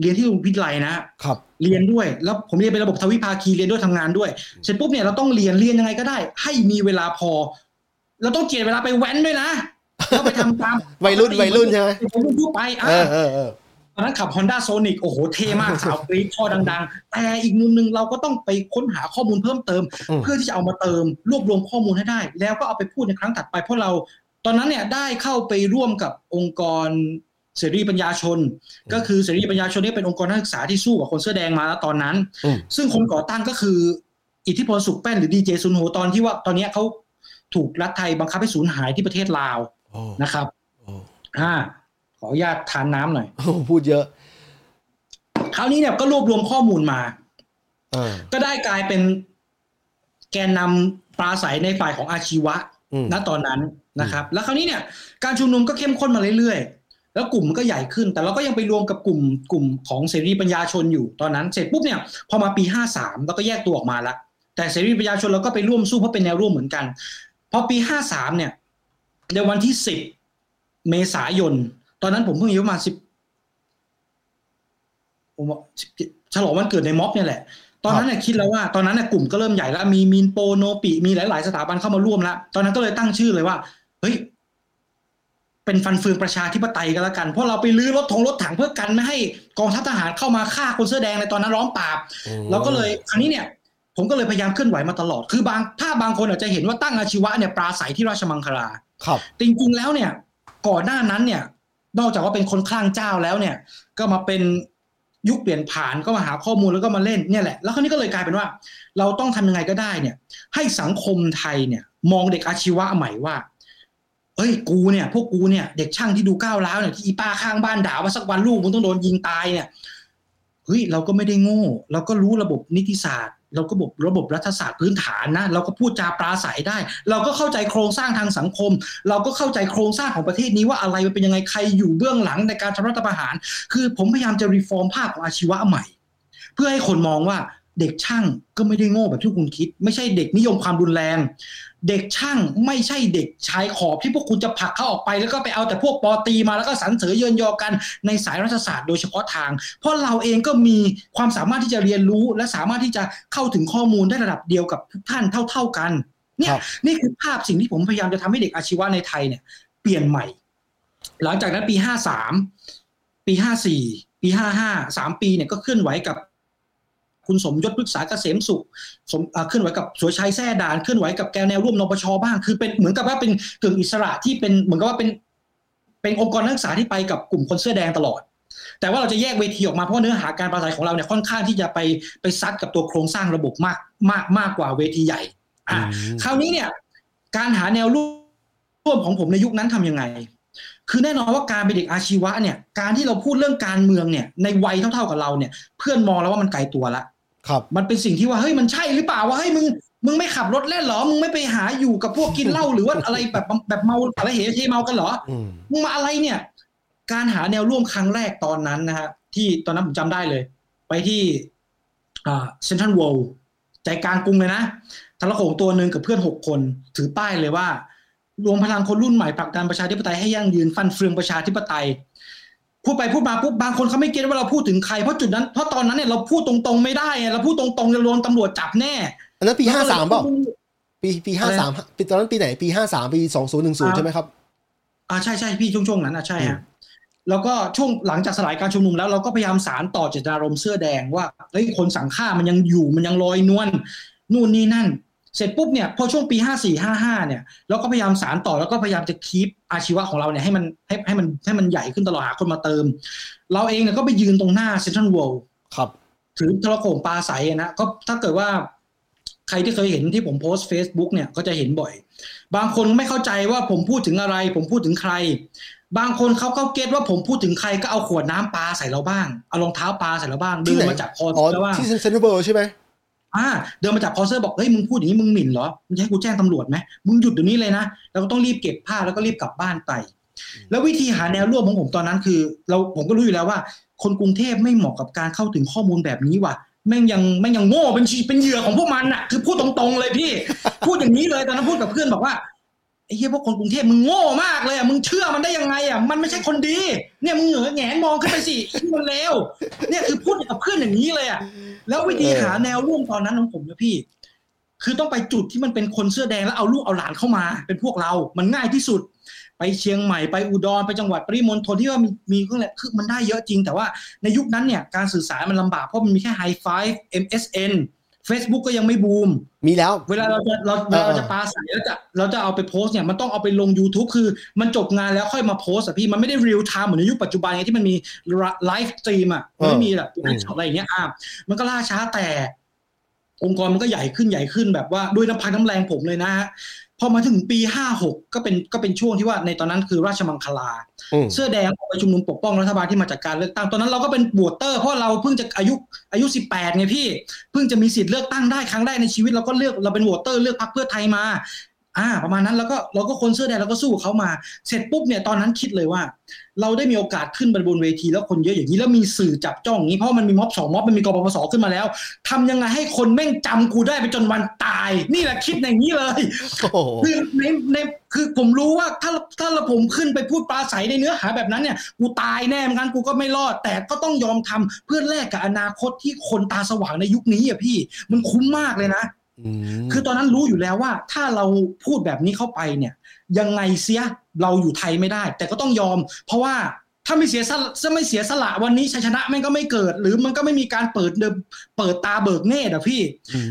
เรียนที่โรงวิทยาลัยนะครับเรียนด้วย แล้วผมเรียนเป็นระบบทวิภาคีเรียนด้วยทำงานด้วย เสร็จปุ๊บเนี่ยเราต้องเรียนเรียนยังไงก็ได้ ให้มีเวลาพอ เราต้องเจียดเวลาไปแว้นด้วยนะเราไปทำตามวัยรุ่นวัยรุ่นใช่ไหมวัยรุ่นทั่วไปอะเออเออเออตอนนั้นขับ Honda Sonic โอ้โหเท่มากสาวกรี๊ดท่อดัง ๆ แต่อีกมุมหนึ่งเราก็ต้องไปค้นหาข้อมูลเพิ่มเติมอืมเพื่อที่จะเอามาเติม รวบรวมข้อมูลให้ได้ แล้วก็เอาไปพูดในครั้งถัดไปเพราะเรา ตอนนั้นเนี่ยได้เข้าไปร่วมกับองค์กร เสรีปัญญาชน ก็คือเสรีปัญญาชนเนี่ยเป็นองค์กรนักศึกษาที่สู้กับคนเสื้อแดงมาแล้วตอนนั้นอืมซึ่งคนก่อตั้งก็คือ อิทธิพลสุขแป้นหรือดีเจซุนโฮตอนที่ว่าตอนเนี้ยเขาถูกรัฐไทยบังคับให้สูญหายที่ประเทศลาวโอ้นะครับโอ้อ่าขออนุญาตทานน้ำหน่อยโอ้พูดเยอะ คราวนี้เนี่ยก็รวบรวมข้อมูลมาเออก็ได้กลายเป็นแกนนำปราศัยในฝ่ายของอาชีวะอืมณตอนนั้นนะครับ แล้วคราวนี้เนี่ย การชุมนุมก็เข้มข้นมาเรื่อยๆ แล้วกลุ่มมันก็ใหญ่ขึ้น แต่เราก็ยังไปรวมกับกลุ่มกลุ่มของเสรีปัญญาชนอยู่ตอนนั้นเสร็จปุ๊บเนี่ยพอมาปีห้าสามเราก็แยกตัวออกมาละแต่เสรีปัญญาชนเราก็ไปร่วมสู้เพราะเป็นแนวร่วมเหมือนกัน พอปีห้าสามเนี่ยในวันที่สิบเมษายน ตอนนั้นผมเพิ่งอายุประมาณสิบผมว่า10ฉลองวันเกิดในม็อบเนี่ยแหละ ตอนนั้นเนี่ยคิดแล้วว่าตอนนั้นเนี่ยกลุ่มก็เริ่มใหญ่แล้ว มีมีนโปโนปิมีหลาย ๆ สถาบันเข้ามาร่วมแล้ว ตอนนั้นก็เลยตั้งชื่อเลยว่า เฮ้ย เป็นฟันเฟืองประชาธิปไตยก็แล้วกัน เพราะเราไปลื้อรถทงรถถังเพื่อกันไม่ให้กองทัพทหารเข้ามาฆ่าคนเสื้อแดงในตอนนั้นร้องปราบอืมเราก็เลยครั้นี้เนี่ยผมก็เลยพยายามเคลื่อนไหวมาตลอด คือบางถ้าบางคนอาจจะเห็นว่าตั้งอาชีวะเนี่ยปราศัยที่ราชมังคลาครับแต่จริงๆแล้วเนี่ย ก่อนหน้านั้นเนี่ย นอกจากว่าเป็นคนคลั่งเจ้าแล้วเนี่ย ก็มาเป็นยุคเปลี่ยนผ่านก็มาหาข้อมูลแล้วก็มาเล่นเนี่ยแหละ แล้วคราวนี้ก็เลยกลายเป็นว่า เราต้องทำยังไงก็ได้เนี่ย ให้สังคมไทยเนี่ย มองเด็กอาชีวะใหม่ว่า เอ้ยกูเนี่ยพวกกูเนี่ยเด็กช่างที่ดูก้าวร้าวเนี่ยที่อีป้าข้างบ้านด่าว่าสักวันลูกมึงต้องโดนยิงตายเนี่ยเฮ้ยเราก็ไม่ได้โง่ เราก็รู้ระบบนิติศาสตร์ เราก็รู้ระบบรัฐศาสตร์พื้นฐานนะ เราก็พูดจาปราศรัยได้ เราก็เข้าใจโครงสร้างทางสังคม เราก็เข้าใจโครงสร้างของประเทศนี้ว่าอะไรมันเป็นยังไงใครอยู่เบื้องหลังในการทำรัฐประหาร คือผมพยายามจะ reform ภาคของอาชีวะใหม่ เพื่อให้คนมองว่าเด็กช่างก็ไม่ได้โง่แบบที่คุณคิด ไม่ใช่เด็กนิยมความรุนแรง เด็กช่างไม่ใช่เด็กชายขอบที่พวกคุณจะผลักเขาออกไป แล้วก็ไปเอาแต่พวกปอตรีมาแล้วก็สรรเสริญเยินยอกันในสายรัฐศาสตร์โดยเฉพาะทาง เพราะเราเองก็มีความสามารถที่จะเรียนรู้ และสามารถที่จะเข้าถึงข้อมูลได้ระดับเดียวกับทุกท่านเท่า ๆกัน เนี่คยรับนี่คือภาพสิ่งที่ผมพยายามจะทำให้เด็กอาชีวะในไทยเนี่ย เปลี่ยนใหม่ หลังจากนั้นปีห้าสามปีห้าสี่ปีห้าห้าสามปีเนี่ยก็เคลื่อนไหวกับ คุณสมยศพฤกษาเกษมสุขสมอ่าเคลื่อนไหวกับสุรชัยแท่ด่านเคลื่อนไหวกับแกนแนวร่วมนปชบ้าง คือเป็นเหมือนกับว่าเป็นกึ่งอิสระที่เป็นเหมือนกับว่าเป็นเป็นองค์กรนักศึกษาที่ไปกับกลุ่มคนเสื้อแดงตลอด แต่ว่าเราจะแยกเวทีออกมาเพราะเนื้อหาการปราศัยของเราเนี่ยค่อนข้างที่จะไปไปซัดกับตัวโครงสร้างระบบมากมากมากกว่าเวทีใหญ่อ่าอืมคราวนี้เนี่ยการหาแนวร่วมของผมในยุคนั้นทำยังไง คือแน่นอนว่าการเป็นเด็กอาชีวะเนี่ย การที่เราพูดเรื่องการเมืองเนี่ย ในวัยเท่าๆกับเราเนี่ย เพื่อนมองแล้วว่ามันไกลตัวละ ครับ มันเป็นสิ่งที่ว่าเฮ้ยมันใช่หรือเปล่าว่าเฮ้ยมึงมึงไม่ขับรถเล่นเหรอ มึงไม่ไปหาอยู่กับพวกกินเหล้าหรือว่าอะไรแบบแบบเมาอะไรเหเทเมากันเหรออืมมึงมาอะไรเนี่ย การหาแนวร่วมครั้งแรกตอนนั้นนะฮะที่ตอนนั้นผมจำได้เลย ไปที่อ่าเซ็นทรัลเวิลด์ใจกลางกรุงเลยนะทะละโขงตัวหนึ่งกับเพื่อนหกคน ถือป้ายเลยว่า รวมพลังคนรุ่นใหม่ผลักดันประชาธิปไตยให้ยั่งยืนฟันเฟืองประชาธิปไตย พูดไปพูดมาปุ๊บบางคนเขาไม่เก็ตว่าเราพูดถึงใครเพราะจุดนั้นเพราะตอนนั้นเนี่ยเราพูดตรงๆไม่ได้ไงเราพูดตรงๆจะโดนตำรวจจับแน่อันนั้นปีห้าสามเปล่าปีปีอะห้าไรสามนะปีตอนนั้นปีไหนปีห้าสามปีสองศูนย์หนึ่งศูนย์อ่าใช่ไหมครับ อ่าใช่ใช่พี่ช่วงๆนั้นอะใช่ฮะแล้วก็ช่วงหลังจากสลายการชุมนุมแล้วเราก็พยายามสารต่อเจตนารมณ์เสื้อแดงว่าเฮ้ยคนสังฆ่ามันยังอยู่มันยังลอยนวลนู่นนี่นั่น เสร็จปุ๊บเนี่ยพอช่วงปีห้าสี่ห้าห้าเนี่ยเราก็พยายามสารต่อแล้วก็พยายามจะคีปอาชีวะของเราเนี่ยให้มันให้ให้มันให้มันใหญ่ขึ้นตลอดหาคนมาเติม เราเองเนี่ยก็ไปยืนตรงหน้าเซ็นทรัลเวิลด์ครับถือโทรโข่งปราศรัยอะนะก็ถ้าเกิดว่าใครที่เคยเห็นที่ผมโพสต์ Facebook เนี่ยก็จะเห็นบ่อย บางคนไม่เข้าใจว่าผมพูดถึงอะไร ผมพูดถึงใคร บางคนเขาเข้า get ว่าผมพูดถึงใครก็เอาขวดน้ำปาใส่เราบ้างเอารองเท้าปาใส่เราบ้างที่เดินไหนมาจากคออ๋อแล้วว่าที่เซนทรัลเวิลด์ใช่ไหม อ่าเดินมาจากคอเซอร์บอกเฮ้ยมึงพูดอย่างนี้มึงหมิ่นเหรอมึงจะให้กูแจ้งตำรวจไหมมึงหยุดเดี๋ยวนี้เลยนะแล้วก็ต้องรีบเก็บผ้าแล้วก็รีบกลับบ้านไป แล้ววิธีหาแนวร่วมของผมตอนนั้นคือ เราผมก็รู้อยู่แล้วว่า คนกรุงเทพไม่เหมาะกับการเข้าถึงข้อมูลแบบนี้ว่ะแม่งยังแม่งยังโง่เป็นชีเป็นเหยื่อของพวกมันอะคือพูดตรงๆเลยพี่ พูดอย่างนี้เลยตอนนั้นพูดกับเพื่อนบอกว่า ไอ้เหี้ยพวกคนกรุงเทพมึงโง่มากเลยอะมึงเชื่อมันได้ยังไงอะมันไม่ใช่คนดี เนี่ยมึงเหงือแงนมองขึ้นไปสิมันเลวเนี่ยคือพูดกับเพื่อนอย่างนี้เลยอะแล้ววิธีหาแนวร่วมตอนนั้นของผมนะพี่ คือต้องไปจุดที่มันเป็นคนเสื้อแดงแล้วเอาลูกเอาหลานเข้ามา เป็นพวกเรา มันง่ายที่สุด ไปเชียงใหม่ไปอุดรไปจังหวัดปริมณฑลที่ว่ามีมีเครื่องแหละคือมันได้เยอะจริง แต่ว่าในยุคนั้นเนี่ยการสื่อสารมันลำบากเพราะมันมีแค่ High Five MSN Facebook ก็ยังไม่บูม มีแล้ว เวลาเราจะเราเวลาเราจะปราศรัยแล้วจะเราจะเอาไปโพสต์เนี่ยมันต้องเอาไปลง YouTube คือมันจบงานแล้วค่อยมาโพสต์อะพี่มันไม่ได้ real-time เหมือนในยุคปัจจุบันไงที่มันมี live stream อะมันไม่มีแบบอะไรอย่างเงี้ยอะมันก็ล่าช้าแต่องค์กรมันก็ใหญ่ขึ้นใหญ่ขึ้นแบบว่าด้วยน้ำพักน้ำแรงผมเลยนะฮะพอมาถึงปีห้าหกก็เป็นก็เป็นช่วงที่ว่าในตอนนั้นคือราชมังคลาอืม เสื้อแดงออกไปชุมนุมปกป้องรัฐบาลที่มาจากการเลือกตั้งตอนนั้นเราก็เป็นบวตเตอร์เพราะเราเพิ่งจะอายุอายุ 18ไงพี่เพิ่งจะมีสิทธิ์เลือกตั้งได้ครั้งแรกในชีวิตเราก็เลือกเราเป็นโหวตเตอร์เลือกพรรคเพื่อไทยมา อ่า ประมาณนั้นแล้วก็เราก็คนเสื้อแดงเราก็สู้กับเขามา เสร็จปุ๊บเนี่ยตอนนั้นคิดเลยว่า เราได้มีโอกาสขึ้นบนบนเวทีแล้วคนเยอะอย่างนี้แล้วมีสื่อจับจ้องอย่างนี้เพราะมันมีม็อบสองม็อบมันมีกปปสขึ้นมาแล้วทำยังไงให้คนแม่งจำกูได้ไปจนวันตาย นี่แหละคิดอย่างนี้เลยโอ้โหคือในในคือผมรู้ว่าถ้าถ้าเราผมขึ้นไปพูดปราศัยในเนื้อหาแบบนั้นเนี่ยกูตายแน่เหมือนกันกูก็ไม่รอด แต่ก็ต้องยอมทำเพื่อแลกกับอนาคตที่คนตาสว่างในยุคนี้อะพี่ มันคุ้มมากเลยนะอืม คือตอนนั้นรู้อยู่แล้วว่า ถ้าเราพูดแบบนี้เข้าไปเนี่ย ยังไงเสียเราอยู่ไทยไม่ได้ แต่ก็ต้องยอม เพราะว่าถ้าไม่เสียสละถ้าไม่เสียสละวันนี้ชัยชนะแม่งก็ไม่เกิด หรือมันก็ไม่มีการเปิดเดิมเปิดตาเบิกเนตรอะพี่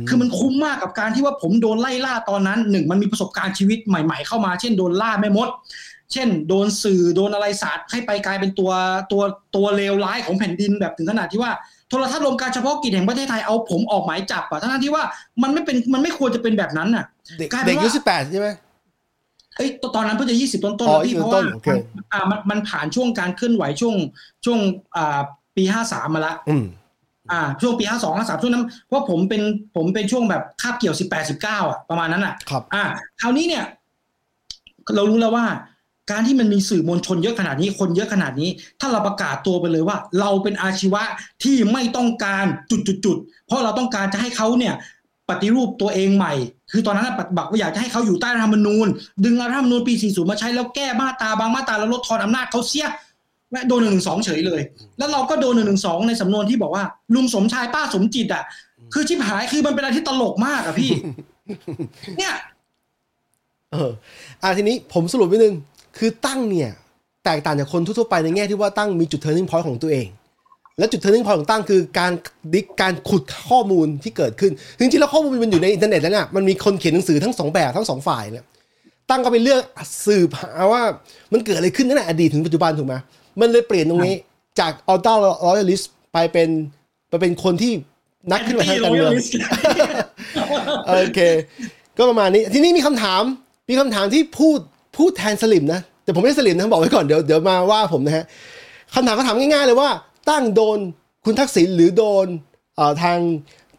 คือมันคุ้มมากกับการที่ว่าผมโดนไล่ล่าตอนนั้นหนึ่งมันมีประสบการณ์ชีวิตใหม่ ๆ เข้ามา เช่นโดนล่าแม่มด เช่น โดนสื่อโดนอะไรสาดให้ไปกลายเป็นตัวตัวตัวเลวร้ายของแผ่นดินแบบถึงขนาดที่ว่า โทรทัศน์รวมการเฉพาะกิจแห่งประเทศไทยเอาผมออกหมายจับอะทั้งๆที่ว่ามันไม่เป็นมันไม่ควรจะเป็นแบบนั้นน่ะเด็กกลายเป็นเด็กอายุว่าสิบแปดใช่ไหมเอ้ยตอนนั้นเพิ่งจะยี่สิบต้นๆอ๋อแล้วพี่20เพราะว่าต้นๆโอเคมันอ่ามันมันผ่านช่วงการเคลื่อนไหวช่วงช่วงอ่าปีห้าสามมาละอืมอ่าช่วงปีห้าสองห้าสามช่วงนั้นเพราะผมเป็นผมเป็นช่วงแบบคาบเกี่ยวสิบแปดสิบเก้าอะประมาณนั้นอะครับ อ่าคราวนี้เนี่ย เรารู้แล้วว่า การที่มันมีสื่อมวลชนเยอะขนาดนี้คนเยอะขนาดนี้ ถ้าเราประกาศตัวไปเลยว่า เราเป็นอาชีวะที่ไม่ต้องการจุดๆเพราะเราต้องการจะให้เขาเนี่ยปฏิรูปตัวเองใหม่ คือตอนนั้นนะบักว่าอยากจะให้เขาอยู่ใต้รัฐธรรมนูญ ดึงรัฐธรรมนูญปี 40 มาใช้แล้วแก้มาตราบางมาตราแล้วลดทอนอำนาจเขาเสียและโดนหนึ่งหนึ่งสองเฉยเลย แล้วเราก็โดนหนึ่งหนึ่งสองในสำนวนที่บอกว่า ลุงสมชายป้าสมจิตอะ คือชิบหายคือมันเป็นอะไรที่ตลกมากอะพี่ เนี่ย เอออะทีนี้ผมสรุปไว้นึง คือตั้งเนี่ยแตกต่างจากคนทั่วๆไปในแง่ที่ว่าตั้งมีจุด turning point ของตัวเอง และจุด turning point ของตั้งคือการดิกการขุดข้อมูลที่เกิดขึ้นจริงๆแล้วข้อมูลมันอยู่ในอินเทอร์เน็ตแล้วเนี่ยมันมีคนเขียนหนังสือทั้งสองแบบทั้งสองฝ่ายเนี่ยตั้งก็ไปเลือกสืบหาว่ามันเกิดอะไรขึ้นตั้งแต่อดีตถึงปัจจุบันถูกไหมมันเลยเปลี่ยนตรงนี้จากอัลต้ารอยัลิสไปเป็นไปเป็นคนที่นักขึ้นมาทางการเมืองโอเค ก็ประมาณนี้ ทีนี้มีคำถาม มีคำถามที่พูด พูดแทนสลิมนะ แต่ผมไม่ได้สลิมนะบอกไว้ก่อนเดี๋ยวเดี๋ยวมาว่าผมนะฮะคำถามก็ถามง่ายๆเลยว่า ตั้งโดนคุณทักษิณหรือโดนเอ่อทาง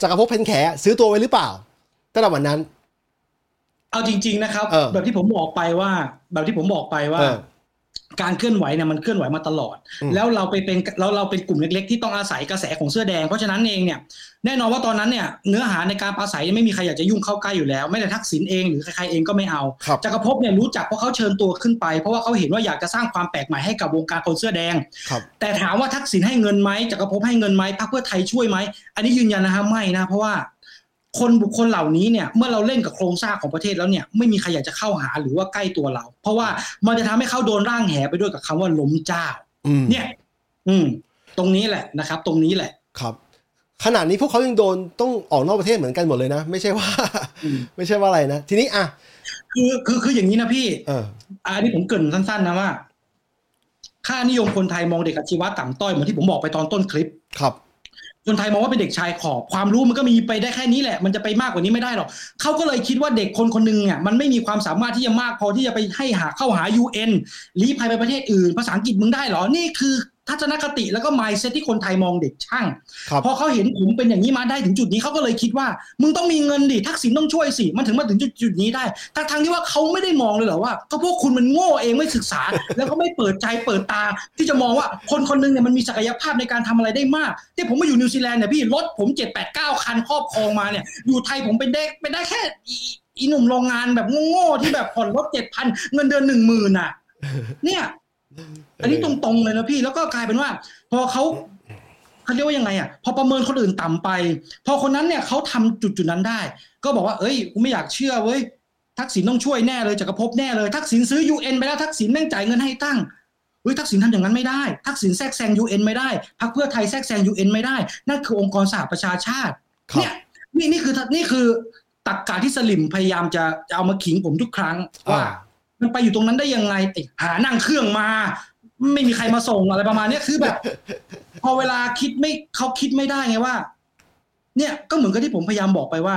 จักรภพเพนแขซื้อตัวไว้หรือเปล่าตั้งแต่วันนั้น เอาจริง ๆ นะครับเออแบบที่ผมบอกไปว่า แบบที่ผมบอกไปว่าเออ การเคลื่อนไหวเนี่ยมันเคลื่อนไหวมาตลอดอืมแล้วเราไปเป็นเราเราเป็นกลุ่มเล็ก ๆ ที่ต้องอาศัยกระแสของเสื้อแดงเพราะฉะนั้นเองเนี่ยแน่นอนว่าตอนนั้นเนี่ยเนื้อหาในการปราศัยไม่มีใครอยากจะยุ่งเข้าใกล้อยู่แล้ว ไม่แต่ทักษิณเองหรือใครๆเองก็ไม่เอาครับจักรภพเนี่ยรู้จักเพราะเขาเชิญตัวขึ้นไป เพราะว่าเขาเห็นว่าอยากจะสร้างความแปลกใหม่ให้กับวงการคนเสื้อแดงครับแต่ถามว่าทักษิณให้เงินไหมจักรภพให้เงินไหมพรรคเพื่อไทยช่วยไหมอันนี้ยืนยันนะฮะไม่นะเพราะว่า คนบุคคลเหล่านี้เนี่ยเมื่อเราเล่นกับโครงสร้างของประเทศแล้วเนี่ยไม่มีใครอยากจะเข้าหาหรือว่าใกล้ตัวเรา เพราะว่ามันจะทำให้เขาโดนร่างแหไปด้วยกับคำว่าล้มเจ้าอืมเนี่ย อืม ตรงนี้แหละนะครับ ตรงนี้แหละครับขนาดนี้พวกเขายังโดนต้องออกนอกประเทศเหมือนกันหมดเลยนะ ไม่ใช่ว่าอืมไม่ใช่ว่าอะไรนะ ทีนี้อะคือคือคืออย่างนี้นะพี่เอออันนี้ผมเกรินสั้นๆนะว่า ค่านิยมคนไทยมองเด็กอาชีวะต่ำต้อยเหมือนที่ผมบอกไปตอนต้นคลิปครับ คนไทยมองว่าเป็นเด็กชายขอบความรู้มันก็มีไปได้แค่นี้แหละ มันจะไปมากกว่านี้ไม่ได้หรอกเขาก็เลยคิดว่าเด็กคนคนหนึงเนี่ยมันไม่มีความสามารถที่จะมากพอที่จะไปให้หาเข้าหา UN ลี้ภัยไปประเทศอื่น ภาษาอังกฤษมึงได้เหรอนี่คือ ทัศนคติแล้วก็ mindset ที่คนไทยมองเด็กช่างครับพอเขาเห็นผมเป็นอย่างนี้มาได้ถึงจุดนี้เขาก็เลยคิดว่า มึงต้องมีเงินดิทักษิณต้องช่วยสิมันถึงมาถึงจุดจุดนี้ได้ทั้งทางๆที่ว่าเขาไม่ได้มองเลยเหรอว่าก็พวกคุณมันโง่เองไม่ศึกษา แล้วก็ไม่เปิดใจเปิดตา ที่จะมองว่าคนคนหนึงเนี่ยมันมีศักยภาพในการทำอะไรได้มากที่ผมมาอยู่นิวซีแลนด์เนี่ยพี่รถผมเจ็ดแปดเก้าคันครอบครองมาเนี่ยอยู่ไทยผมเป็นได้เป็นได้แค่อีอีหนุ่มโรงงานแบบโง่ๆที่แบบผ่อนรถเจ็ดพันเงินเดือนหนึ่งหมื่นอะ เนี่ย อันนี้ตรงๆเลยนะพี่แล้วก็กลายเป็นว่า พอเขาเขาเรียกว่ายังไงอะพอประเมินคนอื่นต่ำไป พอคนนั้นเนี่ยเขาทำจุดจุดๆนั้นได้ ก็บอกว่า เอ้ยกูไม่อยากเชื่อเว้ยทักษิณต้องช่วยแน่เลยจักรภพแน่เลยทักษิณซื้อ UN ไปแล้วทักษิณแม่งจ่ายเงินให้ตั้งเฮ้ยทักษิณทำอย่างนั้นไม่ได้ ทักษิณแทรกแซง UN ไม่ได้พรรคเพื่อไทยแทรกแซง UN ไม่ได้ นั่นคือองค์กรสหประชาชาติครับเนี่ยนี่นี่คือนี่คือตักกาที่สลิมพยายามจะจะเอามาขิงผมทุกครั้งว่าอ่า มันไปอยู่ตรงนั้นได้ยังไงไอ้หานั่งเครื่องมา ไม่มีใครมาส่งอะไรประมาณเนี้ยคือแบบ พอเวลาคิดไม่เขาคิดไม่ได้ไงว่า เนี่ยก็เหมือนกับที่ผมพยายามบอกไปว่า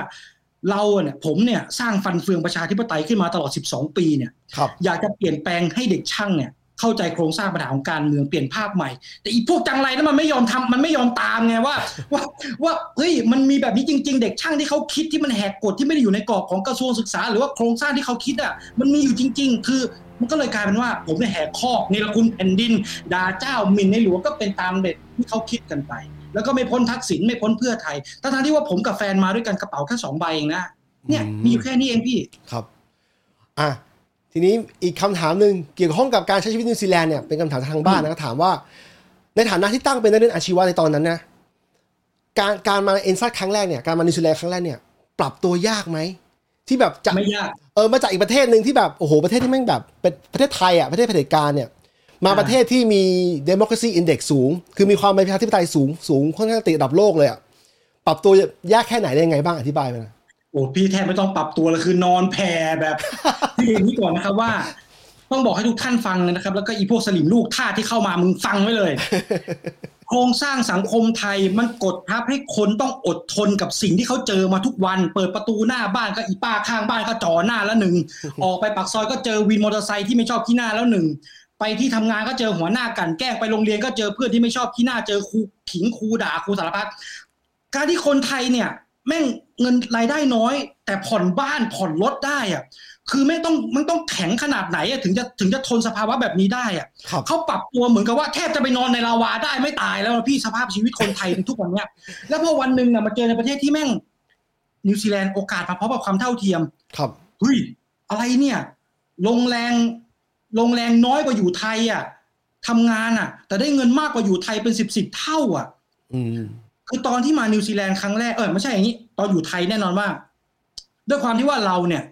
เราเนี่ย ผมเนี่ย สร้างฟันเฟืองประชาธิปไตยขึ้นมาตลอด 12 ปีเนี่ยครับอยากจะเปลี่ยนแปลงให้เด็กช่างเนี่ย เข้าใจโครงสร้างปัญหาของการเมืองเปลี่ยนภาพใหม่ แต่อีพวกจังไรนั้นมันไม่ยอมทำมันไม่ยอมตามไงว่า ว่าว่าเฮ้ยมันมีแบบนี้จริง ๆ เด็กช่างที่เขาคิดที่มันแหกกฎที่ไม่ได้อยู่ในกรอบของกระทรวงศึกษา หรือว่าโครงสร้างที่เขาคิดอะมันมีอยู่จริง ๆ คือมันก็เลยกลายเป็นว่าผมเนี่ยแหกข้อกนี่ละคุณแผ่นดินด่าเจ้าหมิ่นในหลวงก็เป็นตามเด็กที่เขาคิดกันไป แล้วก็ไม่พ้นทักษิณไม่พ้นเพื่อไทยทั้งๆที่ว่าผมกับแฟนมาด้วยกันกระเป๋าแค่สองใบเองนะเนี่ยอืมมีอยู่แค่นี้เองพี่ครับ อะ ทีนี้อีกคำถามหนึ่งเกี่ยวข้องกับการใช้ชีวิตนิวซีแลนด์เนี่ยเป็นคำถามทางบ้านนะถามว่า ในฐานะที่ตั้งเป็นนักเรียนอาชีวะในตอนนั้นนะการการมา NZ ครั้งแรกเนี่ยการมานิวซีแลนด์ครั้งแรกเนี่ย ปรับตัวยากไหมที่แบบจะไม่ยากเออมาจากอีกประเทศหนึ่งที่แบบโอ้โหประเทศที่แม่งแบบเป็นประเทศไทยอะประเทศเผด็จการเนี่ย มาอ่าประเทศที่มี democracy index สูง คือมีความเป็นประชาธิปไตยสูงสูงค่อนข้างติดระดับโลกเลยอะปรับตัวยากแค่ไหนได้ยังไงบ้างอธิบายมาหน่อย โอ้พี่แทบไม่ต้องปรับตัวเลยคือนอนแผ่แบบพี่เรียนนี้ก่อนนะครับว่า ต้องบอกให้ทุกท่านฟังเลยนะครับ แล้วก็อีพวกสลิมลูกท่าสที่เข้ามามึงฟังไว้เลย โครงสร้างสังคมไทยมันกดทับให้คนต้องอดทนกับสิ่งที่เขาเจอมาทุกวัน เปิดประตูหน้าบ้านก็อีป้าข้างบ้านก็จ่อหน้าแล้วหนึ่งออกไปปากซอยก็เจอวินมอเตอร์ไซค์ที่ไม่ชอบขี้หน้าแล้วหนึ่งไปที่ทำงานก็เจอหัวหน้ากลันแกล้งไปโรงเรียนก็เจอเพื่อนที่ไม่ชอบขี้หน้าเจอครูขิงครูด่าครูสารพัดการที่คนไทยเนี่ย แม่งเงินรายได้น้อย แต่ผ่อนบ้านผ่อนรถได้อะคือไม่ต้องมันต้องแข็งขนาดไหนอะถึงจะถึงจะทนสภาวะแบบนี้ได้อะครับเขาปรับตัวเหมือนกับว่าแทบจะไปนอนในลาวาได้ไม่ตายแล้วนะพี่สภาพชีวิตคนไทยในทุกวันเนี้ยแล้วพอวันหนึ่งน่ะมาเจอในประเทศที่แม่ง นิวซีแลนด์โอกาสมาพร้อมกับความเท่าเทียม ครับเฮ้ยอะไรเนี่ยลงแรงลงแรงน้อยกว่าอยู่ไทยอะทำงานอะ แต่ได้เงินมากกว่าอยู่ไทยเป็นสิบสิบเท่า อะอืม คือตอนที่มานิวซีแลนด์ครั้งแรกเออไม่ใช่อย่างนี้ ตอนอยู่ไทยแน่นอนว่า ด้วยความที่ว่าเราเนี่ย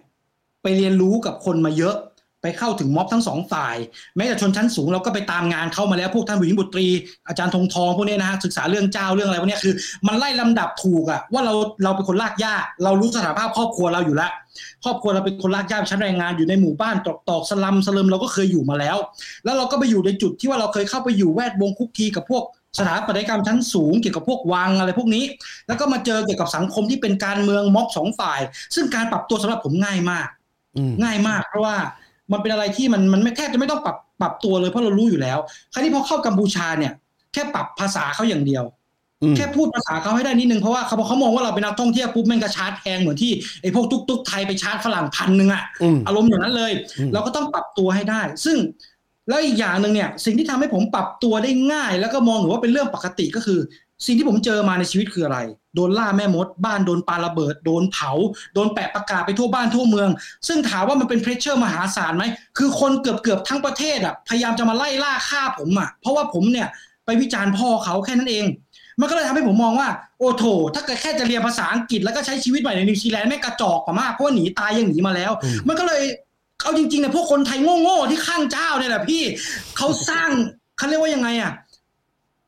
ไปเรียนรู้กับคนมาเยอะ ไปเข้าถึงม็อบทั้งสองฝ่าย แม้แต่ชนชั้นสูงเราก็ไปตามงานเข้ามาแล้วพวกท่านผู้หญิงบุตรีอาจารย์ธงทองพวกนี้นะฮะศึกษาเรื่องเจ้าเรื่องอะไรพวกเนี้ยคือ มันไล่ลำดับถูกอะว่าเราเราเป็นคนลากย่าเรารู้สถานภาพครอบครัวเราอยู่แล้วครอบครัวเราเป็นคนลากย่าชั้นแรงงานอยู่ในหมู่บ้านตอกตอกสลัมสลิมเราก็เคยอยู่มาแล้ว แล้วเราก็ไปอยู่ในจุดที่ว่าเราเคยเข้าไปอยู่แวดวงคุกคีกับพวก สถาปัตยกรรมชั้นสูงเกี่ยวกับพวกวังอะไรพวกนี้ แล้วก็มาเจอเกี่ยวกับสังคมที่เป็นการเมืองม็อบสองฝ่าย ซึ่งการปรับตัวสำหรับผมง่ายมากอืมง่ายมาก เพราะว่ามันเป็นอะไรที่มันมันไม่แทบจะไม่ต้องปรับปรับตัวเลยเพราะเรารู้อยู่แล้ว คราวนี้พอเข้ากัมพูชาเนี่ย แค่ปรับภาษาเขาอย่างเดียวอืมแค่พูดภาษาเขาให้ได้นิดนึงเพราะว่าเขาเขามองว่าเราเป็นนักท่องเที่ยวปุ๊บแม่งก็ชาร์จแพงเหมือนที่ไอ้พวกตุ๊กตุ๊กไทยไปชาร์จฝรั่งพันหนึ่งอะอืมอารมณ์อย่างนั้นเลยอืมเราก็ต้องปรับตัวให้ได้ ซึ่ง แล้วอีกอย่างหนึ่งเนี่ยสิ่งที่ทำให้ผมปรับตัวได้ง่าย แล้วก็มองถือว่าเป็นเรื่องปกติก็คือ สิ่งที่ผมเจอมาในชีวิตคืออะไร โดนล่าแม่มด บ้านโดนปาระเบิด โดนเผา โดนแปะประกาศไปทั่วบ้านทั่วเมือง ซึ่งถามว่ามันเป็นเพรสเชอร์มหาศาลไหมคือคนเกือบเกือบๆทั้งประเทศอะพยายามจะมาไล่ล่าฆ่าผมอะเพราะว่าผมเนี่ยไปวิจารณ์พ่อเขาแค่นั้นเอง มันก็เลยทำให้ผมมองว่า โอ้โถ ถ้าเกิดแค่จะเรียนภาษาอังกฤษแล้วก็ใช้ชีวิตใหม่ในนิวซีแลนด์แม่งกระจอกกว่ามากเพราะว่าหนีตายยังหนีมาแล้วอืมมันก็เลย เอาจริงๆเนี่ยพวกคนไทยโง่ๆที่ข้างเจ้าเนี่ยแหละพี่เขาสร้างเขาเรียกว่ายังไงอะ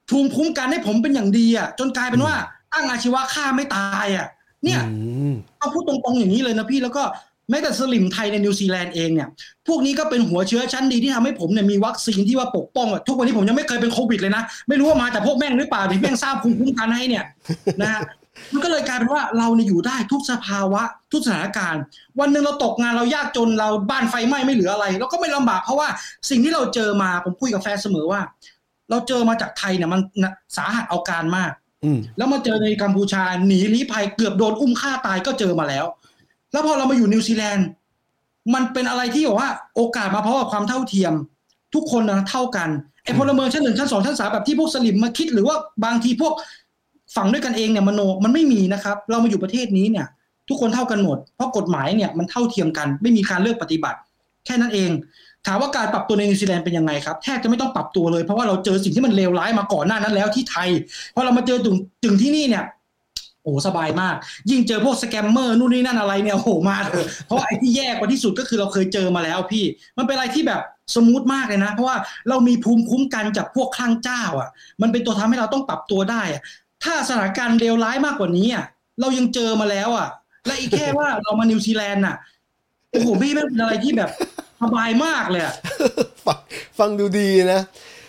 ภูมิคุ้มกันให้ผมเป็นอย่างดีอะ จนกลายเป็นว่าตั้งอาชีวะฆ่าไม่ตายอะ เนี่ยอืมเอาพูดตรงๆอย่างนี้เลยนะพี่แล้วก็แม้แต่สลิมไทยในนิวซีแลนด์เองเนี่ย พวกนี้ก็เป็นหัวเชื้อชั้นดีที่ทำให้ผมเนี่ยมีวัคซีนที่ว่าปกป้องอะทุกวันนี้ผมยังไม่เคยเป็นโควิดเลยนะ ไม่รู้ว่ามาจากพวกแม่งหรือเปล่าที่แม่งสร้างภูมิคุ้มกันให้เนี่ยนะฮะ มันก็เลยกลายเป็นว่าเราเนี่ยอยู่ได้ทุกสภาวะ ทุกสถานการณ์ วันหนึ่งเราตกงานเรายากจนเราบ้านไฟไหม้ไม่เหลืออะไรเราก็ไม่ลำบากเพราะว่าสิ่งที่เราเจอมาผมคุยกับแฟนเสมอว่า เราเจอมาจากไทยเนี่ยมันสาหัสเอาการมากอืมแล้วมาเจอในกัมพูชาหนีลี้ภัยเกือบโดนอุ้มฆ่าตายก็เจอมาแล้ว แล้วพอเรามาอยู่นิวซีแลนด์มันเป็นอะไรที่บอกว่าโอกาสมาเพราะว่าความเท่าเทียม ทุกคนนะเท่ากันไอ้พลเมืองชั้นหนึ่งชั้นสองชั้นสามแบบที่พวกสลิมมาคิดหรือว่าบางทีพวก ฝั่งด้วยกันเองเนี่ยมโนมันไม่มีนะครับ เรามาอยู่ประเทศนี้เนี่ย ทุกคนเท่ากันหมด เพราะกฎหมายเนี่ยมันเท่าเทียมกัน ไม่มีการเลือกปฏิบัติ แค่นั้นเอง ถามว่าการปรับตัวในนิวซีแลนด์เป็นยังไงครับแทบจะไม่ต้องปรับตัวเลย เพราะว่าเราเจอสิ่งที่มันเลวร้ายมาก่อนหน้านั้นแล้วที่ไทยพอเรามาเจอถึงถึงที่นี่เนี่ยโอ้สบายมาก ยิ่งเจอพวก scammer นู่นนี่นั่นอะไรเนี่ยโอ้โหมาเถอะเพราะไอ้ที่แย่กว่าที่สุดก็คือเราเคยเจอมาแล้วพี่ มันเป็นอะไรที่แบบ smooth มากเลยนะ เพราะว่าเรามีภูมิคุ้มกันจากพวกคลั่งเจ้า อะ มันเป็นตัวทำให้เราต้องปรับตัวได้อะ ถ้าสถานการณ์เลวร้ายมากกว่านี้อะเรายังเจอมาแล้วอะ และอีกแค่ว่าเรามานิวซีแลนด์อะโอ้โหพี่แม่งเป็นอะไรที่แบบสบายมากเลยอะฟังฟังดูดีนะ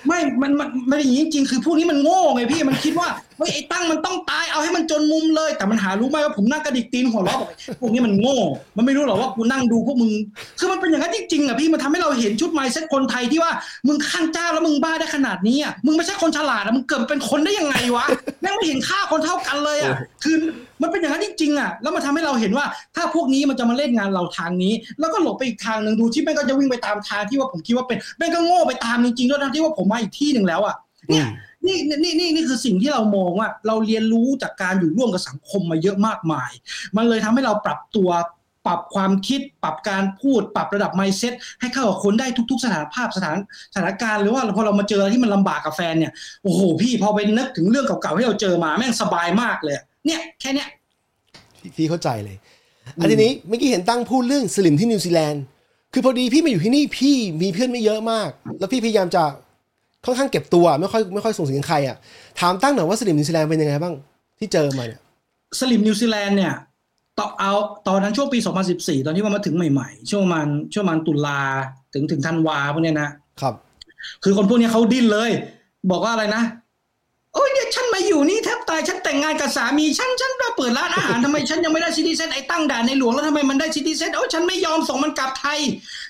ไม่มันมันมันอย่างนี้จริงๆคือพวกนี้มันโง่ไงพี่มันคิดว่าเฮ้ยไอ้ตั้งมันต้องตายเอาให้มันจนมุมเลย แต่มันหารู้ไหมว่าผมนั่งกระดิกตีนหัวเราะบอพวกนี้มันโง่ มันไม่รู้หรอกว่ากูนั่งดูพวกมึง คือมันเป็นอย่างนั้นจริงๆอะพี่มันทำให้เราเห็นชุดไมเซ็ตคนไทยที่ว่ามึงข้างเจ้าแล้วมึงบ้าได้ขนาดนี้อะมึงไม่ใช่คนฉลาดอะมึงเกิดเป็นคนได้ยังไงวะแม่งไม่เห็นค่าคนเท่ากันเลยอะคือมันเป็นอย่างนั้นจริงๆอะแล้วมันทำให้เราเห็นว่าถ้าพวกนี้มันจะมาเล่นงานเราทางนี้ แล้วก็หลบไปอีกทางหนึ่งดูที่แม่งก็จะวิ่งไปตามทางที่ว่าผมคิดว่าเป็นแม่งก็โง่ไปตามจริงๆด้วยทั้งที่ว่าผมมาอีกที่หนึ่งแล้วอะเนี่ย นี่นี่นี่นี่คือสิ่งที่เรามองว่า เราเรียนรู้จากการอยู่ร่วมกับสังคมมาเยอะมากมาย มันเลยทำให้เราปรับตัวปรับความคิด ปรับการพูด ปรับระดับ mindset ให้เข้ากับคนได้ทุก ๆ สถานภาพสถานสถานการณ์หรือว่าพอเรามาเจออะไรที่มันลำบากกับแฟนเนี่ยโอ้โหพี่พอไปนึกถึงเรื่องเก่าๆที่เราเจอมาแม่งสบายมากเลย เนี่ยแค่เนี้ยพี่เข้าใจเลยอันทีนี้เมื่อกี้เห็นตั้งพูดเรื่องสลิมที่นิวซีแลนด์คือพอดีพี่มาอยู่ที่นี่พี่มีเพื่อนไม่เยอะมาก แล้วพี่พยายามจะ ค่อนข้างเก็บตัวไม่ค่อยไม่ค่อยส่งเสียงใครอะถามตั้งหน่อยว่าสลิ่มนิวซีแลนด์เป็นยังไงบ้างที่เจอมาเนี่ยสลิ่มนิวซีแลนด์เนี่ยตอนเอาตอนนั้นช่วงปี 2014 ตอนที่ว่ามาถึงใหม่ๆ ช่วงมันช่วงมันตุลาถึงถึงธันวาพวกเนี้ยนะครับ คือคนพวกนี้เขาดิ้นเลย บอกว่าอะไรนะ โอ้ยเนี่ยฉันมาอยู่นี่แทบตายฉันแต่งงานกับสามีฉันฉันก็เปิดร้านอาหารทำไมฉันยังไม่ได้ citizen ไอ้ตั้งด่าในหลวงแล้วทำไมมันได้ citizen โอ้ยฉันไม่ยอมส่งมันกลับไทย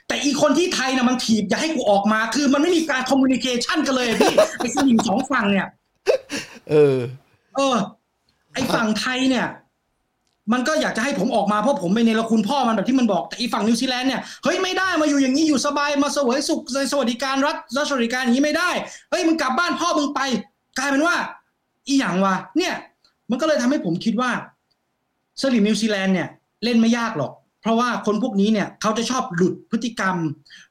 แต่อีกคนที่ไทยน่ะมันถีบอย่าให้กูออกมา คือมันไม่มีการคอมมูนิเคชันกันเลยพี่ไอ้สลิมสองฝั่งเนี่ย เออ เออ ไอ้ฝั่งไทยเนี่ยมันก็อยากจะให้ผมออกมาเพราะผมเป็นเนรคุณพ่อมันแบบที่มันบอกแต่อีฝั่งนิวซีแลนด์เนี่ยเฮ้ยไม่ได้มาอยู่อย่างนี้อยู่สบายมาเสวยสุขในสวัสดิการรัฐรัฐสวัสดิการอย่างนี้ไม่ได้เฮ้ยมึงกลับบ้านพ่อมึงไป กลายเป็นว่า อีหยังวะเนี่ย มันก็เลยทำให้ผมคิดว่าสลิ่มนิวซีแลนด์เนี่ยเล่นไม่ยากหรอก เพราะว่าคนพวกนี้เนี่ยเขาจะชอบหลุดพฤติกรรม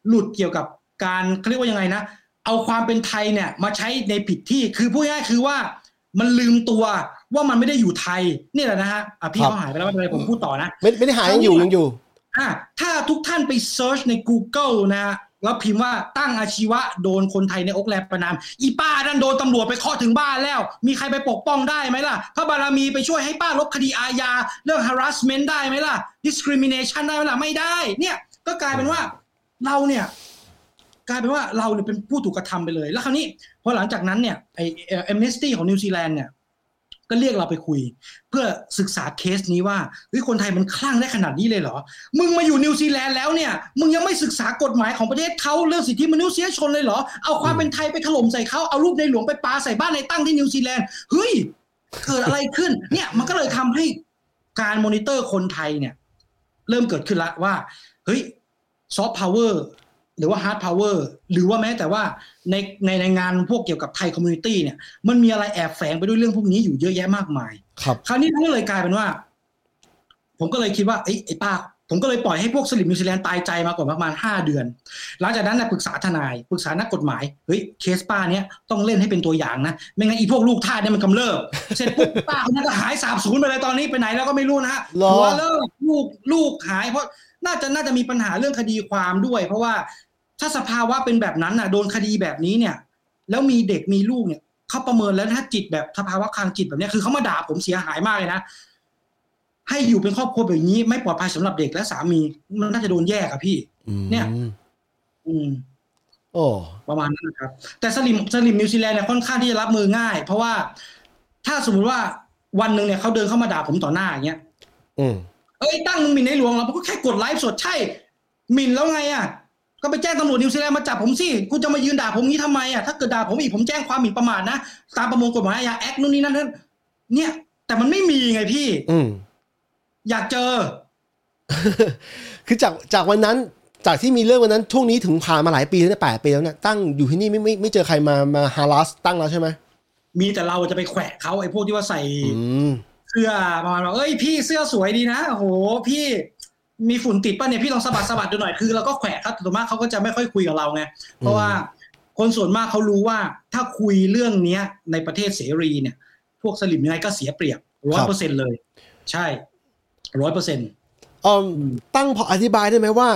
หลุดเกี่ยวกับการเขาเรียกว่ายังไงนะ เอาความเป็นไทยเนี่ยมาใช้ในผิดที่คือพูดง่ายๆคือว่ามันลืมตัวว่ามันไม่ได้อยู่ไทยนี่แหละนะฮะอะพี่ครับเขาหายไปแล้วไม่เป็นไรผมพูดต่อนะ ไม่ไม่ได้หายยังอยู่ยังอยู่อะถ้าทุกท่านไป search ใน Google นะฮะ แล้วพิมพ์ว่าตั้งอาชีวะโดนคนไทยในโอ๊คแลนด์ประณาม อีป้านั่นโดนตำรวจไปเคาะถึงบ้านแล้ว มีใครไปปกป้องได้ไหมล่ะพระบารมีไปช่วยให้ป้าลบคดีอาญา เรื่อง harassment ได้ไหมล่ะ discrimination ได้ไหมล่ะไม่ได้ เนี่ยก็กลายเป็นว่าเราเนี่ยกลายเป็นว่าเราเนี่ยเป็นผู้ถูกกระทำไปเลย แล้วคราวนี้พอหลังจากนั้นเนี่ยไอ Amnesty ของนิวซีแลนด์เนี่ย ก็เรียกเราไปคุย เพื่อศึกษาเคสนี้ว่าเฮ้ยคนไทยมันคลั่งได้ขนาดนี้เลยเหรอ มึงมาอยู่นิวซีแลนด์แล้วเนี่ยมึงยังไม่ศึกษากฎหมายของประเทศเขาเรื่องสิทธิมนุษยชนเลยเหรอ เอาความเป็นไทยไปถล่มใส่เขาเอารูปในหลวงไปปาใส่บ้านนายตั้งที่นิวซีแลนด์เฮ้ยเกิดอะไรขึ้น เนี่ยมันก็เลยทำให้การมอนิเตอร์คนไทยเนี่ย เริ่มเกิดขึ้นละว่าเฮ้ย soft power หรือว่า hard power หรือว่าแม้แต่ว่าในในในงานพวกเกี่ยวกับไทย community เนี่ยมันมีอะไรแอบแฝงไปด้วยเรื่องพวกนี้อยู่เยอะแยะมากมาย ครับ คราวนี้มันก็เลยกลายเป็นว่า ผมก็เลยคิดว่าไอ้ไอ้ป้า ผมก็เลยปล่อยให้พวกสลิ่มนิวซีแลนด์ตายใจมาก่อนประมาณห้าเดือน หลังจากนั้นนะปรึกษาทนายปรึกษานักกฎหมายเฮ้ยเคสป้าเนี้ยต้องเล่นให้เป็นตัวอย่างนะไม่งั้นอีพวกลูกท่าสเนี่ยมันกำเริบเสร็จปุ๊บป้าคนนั้นก็หายสาบสูญไปเลยตอนนี้ไปไหนแล้วก็ไม่รู้นะฮะหรอหัวเลิกลูกลูกหายเพราะน่าจะน่าจะมีปัญหาเรื่องคดีความด้วย เพราะว่า ถ้าสภาวะเป็นแบบนั้นน่ะ โดนคดีแบบนี้เนี่ย แล้วมีเด็กมีลูกเนี่ยเขาประเมินแล้วถ้าจิตแบบสภาวะคางจิตแบบเนี้ยคือเขามาด่าผมเสียหายมากเลยนะให้อยู่เป็นครอบครัวแบบนี้ ไม่ปลอดภัยสำหรับเด็กและสามี มันน่าจะโดนแยกอะพี่ เนี่ย อืมโอ้ประมาณนั้นนะครับ แต่สลิ่มสลิ่มนิวซีแลนด์เนี่ยค่อนข้างที่จะรับมือง่าย เพราะว่าถ้าสมมติว่าวันหนึ่งเนี่ยเขาเดินเข้ามาด่าผมต่อหน้าอย่างเงี้ยอืมเอ้ยตั้งมึงหมิ่นในหลวงเราก็แค่กดไลฟ์สดใช่หมิ่นแล้วไงอะ ก็ไปแจ้งตำรวจนิวซีแลนด์มาจับผมสิกูจะมายืนด่าผมงี้ทำไมอะถ้าเกิดด่าผมอีกผมแจ้งความหมิ่นประมาทนะตามประมวลกฎหมายอาญา Act นู่นนี่นั่นนั่นเนี่ย แต่มันไม่มีไงพี่ อืมอยากเจอ คือจากจากวันนั้น จากที่มีเรื่องวันนั้นช่วงนี้ถึงผ่านมาหลายปีแล้วเนี่ยแปดปีแล้วเนี่ยตั้งอยู่ที่นี่ไม่ไม่ไม่เจอใครมามาฮารัสตั้งแล้วใช่ไหมมีแต่เราจะไปแขวะเขาไอ้พวกที่ว่าใส่อืมเสื้อประมาณว่าเอ้ยพี่เสื้อสวยดีนะโอ้โหพี่ มีฝุ่นติดป่ะเนี่ยพี่ลองสะบัดสะบัดดูหน่อยคือเราก็แขวะครับแต่ส่วนมากเขาก็จะไม่ค่อยคุยกับเราไงเพราะว่าคนส่วนมากเขารู้ว่าถ้าคุยเรื่องเนี้ยในประเทศเสรีเนี่ย พวกสลิมยังไงก็เสียเปรียบร้อยเปอร์เซ็นเลย ใช่ร้อยเปอร์เซ็นเออตั้งพออธิบายได้ไหมว่า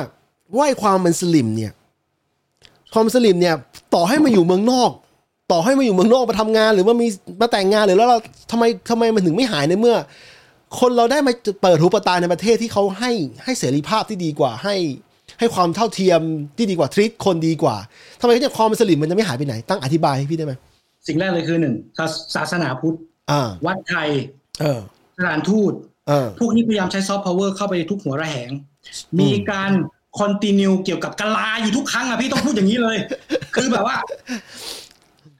ว่าไอ้ความเป็นสลิมเนี่ยความสลิมเนี่ย ต่อให้มาอยู่เมืองนอก ต่อให้มาอยู่เมืองนอกมาทำงาน หรือว่ามีมาแต่งงานหรือแล้วเราทำไมทำไมมันถึงไม่หายในเมื่อ คนเราได้มาเปิดหูเปิดตาในประเทศที่เขาให้ให้เสรีภาพที่ดีกว่าให้ให้ความเท่าเทียมที่ดีกว่า treat คนดีกว่าทำไมเนี่ยความเป็นสลิมมันจะไม่หายไปไหน ตั้งอธิบายให้พี่ได้ไหมสิ่งแรกเลยคือหนึ่งศาศาสนาพุทธอ่าวัดไทยเออสถานทูตเออพวกนี้พยายามใช้ซอฟต์พาวเวอร์เข้าไปในทุกหัวระแหง มีการ continue เกี่ยวกับกะลาอยู่ทุกครั้งอะพี่ต้องพูดอย่างนี้เลย คือแบบว่า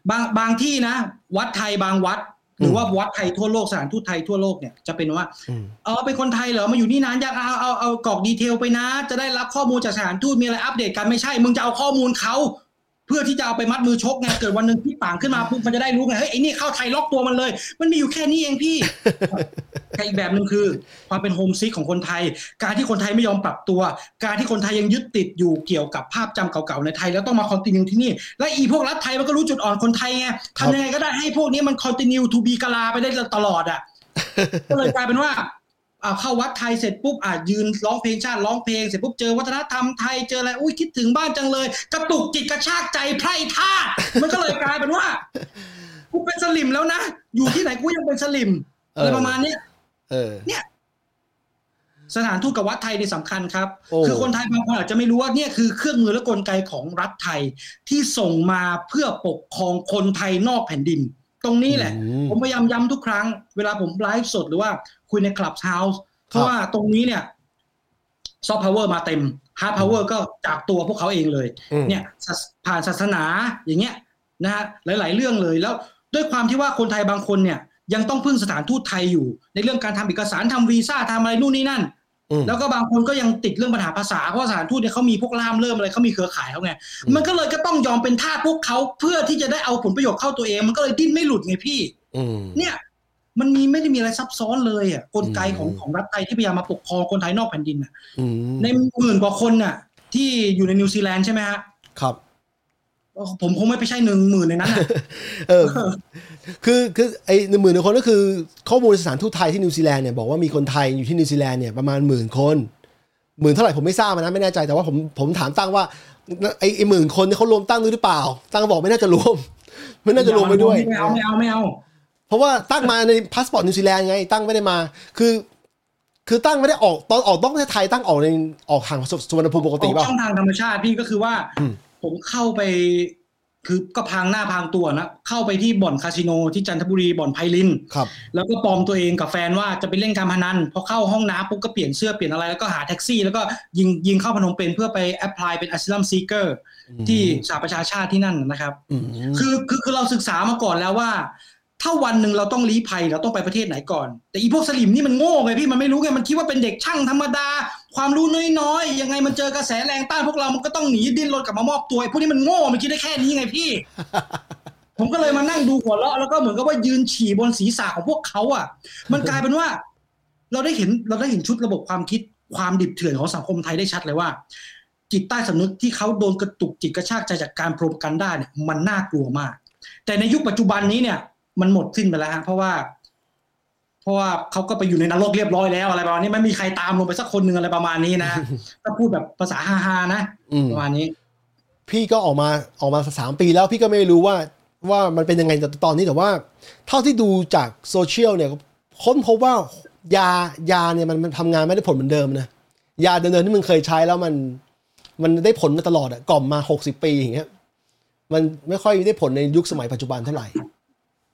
บางบางที่นะ วัดไทยบางวัด หรือว่าวัดไทยทั่วโลกสถานทูตไทยทั่วโลกเนี่ยจะเป็นว่าอืมเออเป็นคนไทยเหรอมาอยู่นี่นานอยากเอาเอาเอากรอก detail ไปนะ จะได้รับข้อมูลจากสถานทูตมีอะไรอัปเดตกันไม่ใช่ มึงจะเอาข้อมูลเขา เพื่อที่จะเอาไปมัดมือชกไงเกิดวันหนึ่งที่ต่างขึ้นมาปุ๊บมันจะได้รู้ไงเฮ้ยไอ้นี่เข้าไทยล็อกตัวมันเลย มันมีอยู่แค่นี้เองพี่แต่อีกแบบหนึ่งคือ ความเป็น homesick ของคนไทย การที่คนไทยไม่ยอมปรับตัว การที่คนไทยยังยึดติดอยู่เกี่ยวกับภาพจำเก่าๆในไทยแล้วต้องมา continue ที่นี่ และอีพวกรัฐไทยมันก็รู้จุดอ่อนคนไทยไงทำยังไงก็ได้ให้พวกนี้มัน continue to be กะลาไปได้ตลอดอะก็เลยกลายเป็นว่าอ่า เข้าวัดไทยเสร็จปุ๊บอ่ายืนร้องเพลงชาติร้องเพลงเสร็จปุ๊บเจอวัฒนธรรมไทยเจออะไรอุ้ยคิดถึงบ้านจังเลย กระตุกจิตกระชากใจไพร่ท่าสมันก็เลยกลายเป็นว่ากูเป็นสลิมแล้วนะอยู่ที่ไหนกูยังเป็นสลิมอะไรประมาณเนี้ยเออสถานทูตกับวัดไทยนี่สำคัญครับโอ้คือคนไทยบางคนอาจจะไม่รู้ว่าเนี่ยคือเครื่องมือและกลไกของรัฐไทยที่ส่งมาเพื่อปกครองคนไทยนอกแผ่นดิน ตรงนี้แหละอืมผมพยายามย้ำทุกครั้ง เวลาผมไลฟ์สดหรือว่า คุยในคลับเฮาส์เพราะว่าตรงนี้เนี่ยซอฟต์พาวเวอร์มาเต็ม hard power ก็จากตัวพวกเขาเองเลยอืมเนี่ยศาสผ่านศาสนาอย่างเงี้ยนะฮะหลาย ๆ เรื่องเลยแล้วด้วยความที่ว่าคนไทยบางคนเนี่ย ยังต้องพึ่งสถานทูตไทยอยู่ ในเรื่องการทำเอกสารทำวีซ่าทำอะไรนู่นนี่นั่นอืมแล้วก็บางคนก็ยังติดเรื่องปัญหาภาษาเพราะว่าสถานทูตเนี่ยเขามีพวกล่ามเริ่มอะไรเขามีเครือข่ายเขาไงอืมมันก็เลยก็ต้องยอมเป็นทาสพวกเขาเพื่อที่จะได้เอาผลประโยชน์เข้าตัวเอง มันก็เลยดิ้นไม่หลุดไงพี่อืมเนี่ย มันมีไม่ได้มีอะไรซับซ้อนเลยอะกลไกของอืมของรัฐไทยที่พยายามมาปกครองคนไทยนอกแผ่นดินน่ะอืมในหมื่นกว่าคนน่ะ ที่อยู่ในนิวซีแลนด์ใช่ไหมฮะครับผมคงไม่ไปใช่หนึ่งหมื่นในนั้นน่ะเออ คือคือไอ้หนึ่งหมื่นคนก็คือ ข้อมูลสถานทูตไทยที่นิวซีแลนด์เนี่ยบอกว่ามีคนไทยอยู่ที่นิวซีแลนด์เนี่ยประมาณหมื่นคนหมื่นเท่าไหร่ผมไม่ทราบนะไม่แน่ใจแต่ว่าผมผมถามตั้งว่าไอ้ไอ้หมื่นคนเนี่ยเขารวมตั้งด้วยหรือเปล่า ตั้งก็บอกไม่น่าจะรวม ไม่น่าจะรวมไปด้วยไม่เอาไม่เอาไม่เอา เพราะว่าตั้งมาในพาสปอร์ตนิวซีแลนด์ไง ตั้งไม่ได้มา คือ คือตั้งไม่ได้ออกตอนออกต้องประเทศไทยตั้งออกในออกทางสุวรรณภูมิปกติออป่ะช่องทางธรรมชาติพี่ก็คือว่าอืมผมเข้าไป คือก็พรางหน้าพรางตัวนะเข้าไปที่บ่อนคาสิโนที่จันทบุรีบ่อนไพลินครับ แล้วก็ปลอมตัวเองกับแฟนว่าจะไปเล่นการพนันพอเข้าห้องน้ำปุ๊บก็เปลี่ยนเสื้อเปลี่ยนอะไรแล้วก็หาแท็กซี่ แล้วก็ยิงยิงเข้าพนมเปญเพื่อไป apply เป็น asylum seeker ที่สหประชาชาติที่นั่นนะครับอืมคือคือคือเราศึกษามาก่อนแล้วว่า ถ้าวันหนึ่งเราต้องลี้ภัยเราต้องไปประเทศไหนก่อน แต่อีพวกสลิมนี่มันโง่ไงพี่มันไม่รู้ไงมันคิดว่าเป็นเด็กช่างธรรมดา ความรู้น้อยๆยังไงมันเจอกระแสแรงต้านพวกเรามันก็ต้องหนีดิ้นรนกลับมามอบตัวไอ้พวกนี้มันโง่มันคิดได้แค่นี้ไงพี่ ผมก็เลยมานั่งดูหัวเราะแล้วก็เหมือนกับว่ายืนฉี่บนศีรษะของพวกเขาอะ มันกลายเป็นว่า เราได้เห็นเราได้เห็นชุดระบบความคิดความดิบเถื่อนของสังคมไทยได้ชัดเลยว่า จิตใต้สำนึกที่เขาโดนกระตุกจิตกระชากใจจากการโปรกันได้เนี่ยมันน่ากลัวมาก แต่ในยุคปัจจุบันนี้เนี่ย มันหมดสิ้นไปแล้วฮะเพราะว่า เพราะว่าเขาก็ไปอยู่ในนรกเรียบร้อยแล้วอะไรประมาณนี้ไม่มีใครตามลงไปสักคนหนึ่งอะไรประมาณนี้นะถ้าพูดแบบภาษาฮาๆนะอืมประมาณนี้ พี่ก็ออกมาออกมาสามปีแล้วพี่ก็ไม่รู้ว่าว่ามันเป็นยังไงตอนนี้แต่ว่า เท่าที่ดูจากโซเชียลเนี่ยค้นพบว่ายายาเนี่ยมันมันทำงานไม่ได้ผลเหมือนเดิมนะยาเดิมๆที่มึงเคยใช้แล้วมัน มันได้ผลมาตลอดอะกล่อมมาหกสิบปีอย่างเงี้ยมันไม่ค่อยได้ผลในยุคสมัยปัจจุบันเท่าไหร่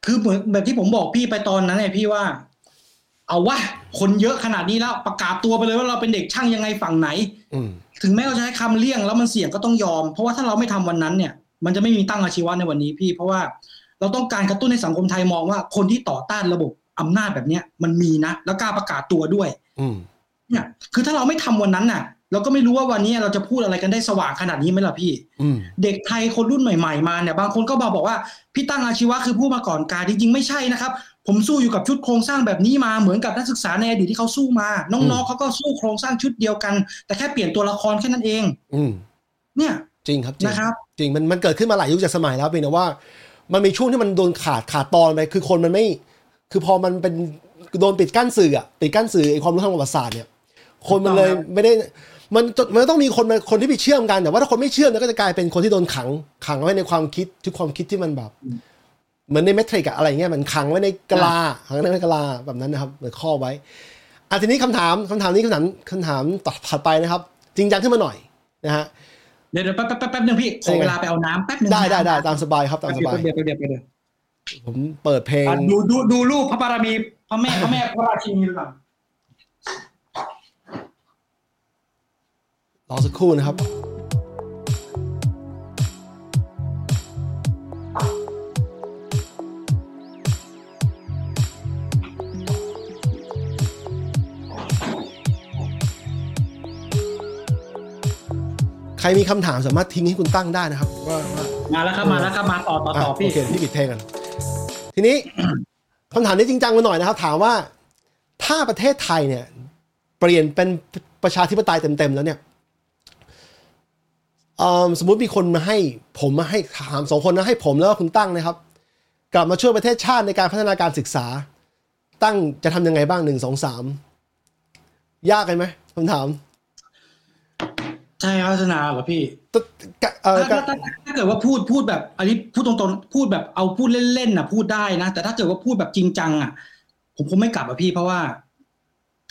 คือเหมือนแบบที่ผมบอกพี่ไปตอนนั้นไงพี่ว่า เอาวะคนเยอะขนาดนี้แล้วประกาศตัวไปเลยว่าเราเป็นเด็กช่างยังไงฝั่งไหน อืมถึงแม้เราจะใช้คำเลี่ยงแล้วมันเสี่ยงก็ต้องยอม เพราะว่าถ้าเราไม่ทำวันนั้นเนี่ย มันจะไม่มีตั้งอาชีวะในวันนี้พี่ เพราะว่าเราต้องการกระตุ้นให้สังคมไทยมองว่าคนที่ต่อต้านระบบอำนาจแบบเนี้ยมันมีนะ แล้วกล้าประกาศตัวด้วย อืม เนี่ย คือถ้าเราไม่ทำวันนั้นน่ะ เราก็ไม่รู้ว่าวันนี้เราจะพูดอะไรกันได้สว่างขนาดนี้ไหมล่ะพี่อืมเด็กไทยคนรุ่นใหม่ ๆ มาเนี่ยบางคนก็มาบอกว่าพี่ตั้งอาชีวะคือผู้มาก่อนการจริงๆไม่ใช่นะครับ ผมสู้อยู่กับชุดโครงสร้างแบบนี้มาเหมือนกับนักศึกษาในอดีตที่เขาสู้มา น้องๆเขาก็สู้โครงสร้างชุดเดียวกัน แต่แค่เปลี่ยนตัวละครแค่นั้นเองอืมเนี่ยจริงครับจริงนะครับ จริงมันมันเกิดขึ้นมาหลายยุคจากสมัยแล้วเพียงแต่ว่า มันมีช่วงที่มันโดนขาดขาดตอนไปคือคนมันไม่ คือพอมันเป็นโดนปิดกั้นสื่ออะปิดกั้นสื่อไอความรู้ทางประวัติศาสตร์เนี่ย คนมันเลยไม่ได้ มันมันต้องมีคนมาคนที่ไปเชื่อมกันแต่ว่าถ้าคนไม่เชื่อมเนี่ยก็จะกลายเป็นคนที่โดนขังขังไว้ในความคิดทุกความคิดที่มันแบบเหมือนในเมทริกอะอะไรเงี้ยมันขังไว้ในกะลาขังไว้ในกะลาแบบนั้นนะครับเหมือนข้อไว้อะทีนี้คำถามคำถามนี้คำถามคำถามต่อถัดไปนะครับ จริงจังขึ้นมาหน่อยนะฮะเดี๋ยวเดี๋ยวแป๊บแป๊บแป๊บแป๊บนึงพี่ขอเวลาไปเอาน้ำแป๊บนึงได้ได้ได้ตามสบายครับตามสบายเดี๋ยวเดี๋ยวเดี๋ยวเดี๋ยวผมเปิดเพลงอะดูดูดูรูปพระบารมีพระแม่พระแม่พระราชินีดูก่อน รอสักครู่นะครับใครมีคำถามสามารถทิ้งให้คุณตั้งได้นะครับว่าว่ามาแล้วครับมาแล้วครับมาต่อต่อต่ออะพี่โอเคพี่ปิดเพลงกัน ทีนี้คำถามนี้จริงจังกันหน่อยนะครับ ถามว่าถ้าประเทศไทยเนี่ย เปลี่ยนเป็นประชาธิปไตยเต็มๆแล้วเนี่ยเอิ่ม สมมุติมีคนมาให้ผมมาให้ถามสองคนนะให้ผมแล้วก็คุณตั้งนะครับ กลับมาช่วยประเทศชาติในการพัฒนาการศึกษา ตั้งจะทำยังไงบ้างหนึ่งสองสามยากกันไหมคำถาม ใช่พัฒนาเหรอพี่ตกะเอ่อถ้ากะถ้าถ้าเกิดว่าพูดพูดแบบอันนี้พูดตรงๆพูดแบบเอาพูดเล่นๆนะพูดได้นะ แต่ถ้าเกิดว่าพูดแบบจริงจังอะ ผมคงไม่กลับอะพี่เพราะว่า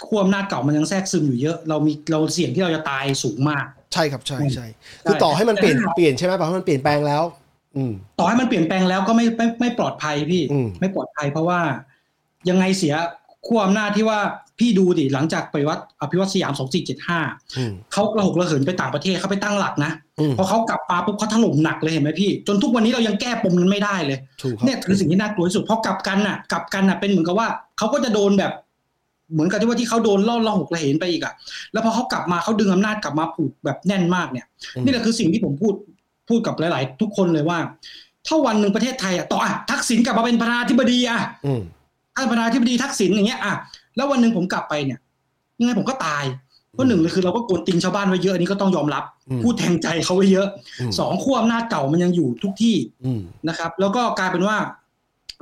ขั้วอำนาจเก่ามันยังแทรกซึมอยู่เยอะ เรามีเราเสี่ยงที่เราจะตายสูงมาก ใช่ครับใช่ใช่คือต่อให้มันเปลี่ยนเปลี่ยนใช่ไหมต่อให้มันเปลี่ยนแปลงแล้ว อืมต่อให้มันเปลี่ยนแปลงแล้วก็ไม่ไม่ไม่ปลอดภัยพี่อืมไม่ปลอดภัยเพราะว่า ยังไงเสียขั้วอำนาจที่ว่าพี่ดูดิหลังจากไปวัดอภิวัตสยาม2475อืมเขาระหกระเหินไปต่างประเทศเขาไปตั้งหลักนะอืมพอเขากลับมาปุ๊บเขาถล่มหนักเลยเห็นไหมพี่ จนทุกวันนี้เรายังแก้ปมนั้นไม่ได้เลยถูกครับเนี่ยคือสิ่งที่น่ากลัวที่สุดเพราะกลับกันน่ะกลับกันน่ะเป็นเหมือนกับว่าเขาก็จะโดนแบบ เหมือนกับที่ว่าที่เขาโดนล่อละหกระเหินไปอีกอะแล้วพอเขากลับมาเขาดึงอำนาจกลับมาผูกแบบแน่นมากเนี่ยอืมนี่แหละคือสิ่งที่ผมพูดพูดกับหลาย ๆ ทุกคนเลยว่า ถ้าวันหนึ่งประเทศไทยอะต่ออะทักษิณกลับมาเป็นประธานาธิบดีอะอืมถ้าประธานาธิบดีทักษิณอย่างเงี้ยอะแล้ววันหนึ่งผมกลับไปเนี่ย ยังไงผมก็ตายเพราะหนึ่งเลยคือเราก็กวนติงชาวบ้านไว้เยอะอันนี้ก็ต้องยอมรับอืมพูดแทงใจเขาไว้เยอะอืมสองขั้วอำนาจเก่ามันยังอยู่ทุกที่อืมนะครับ แล้วก็กลายเป็นว่า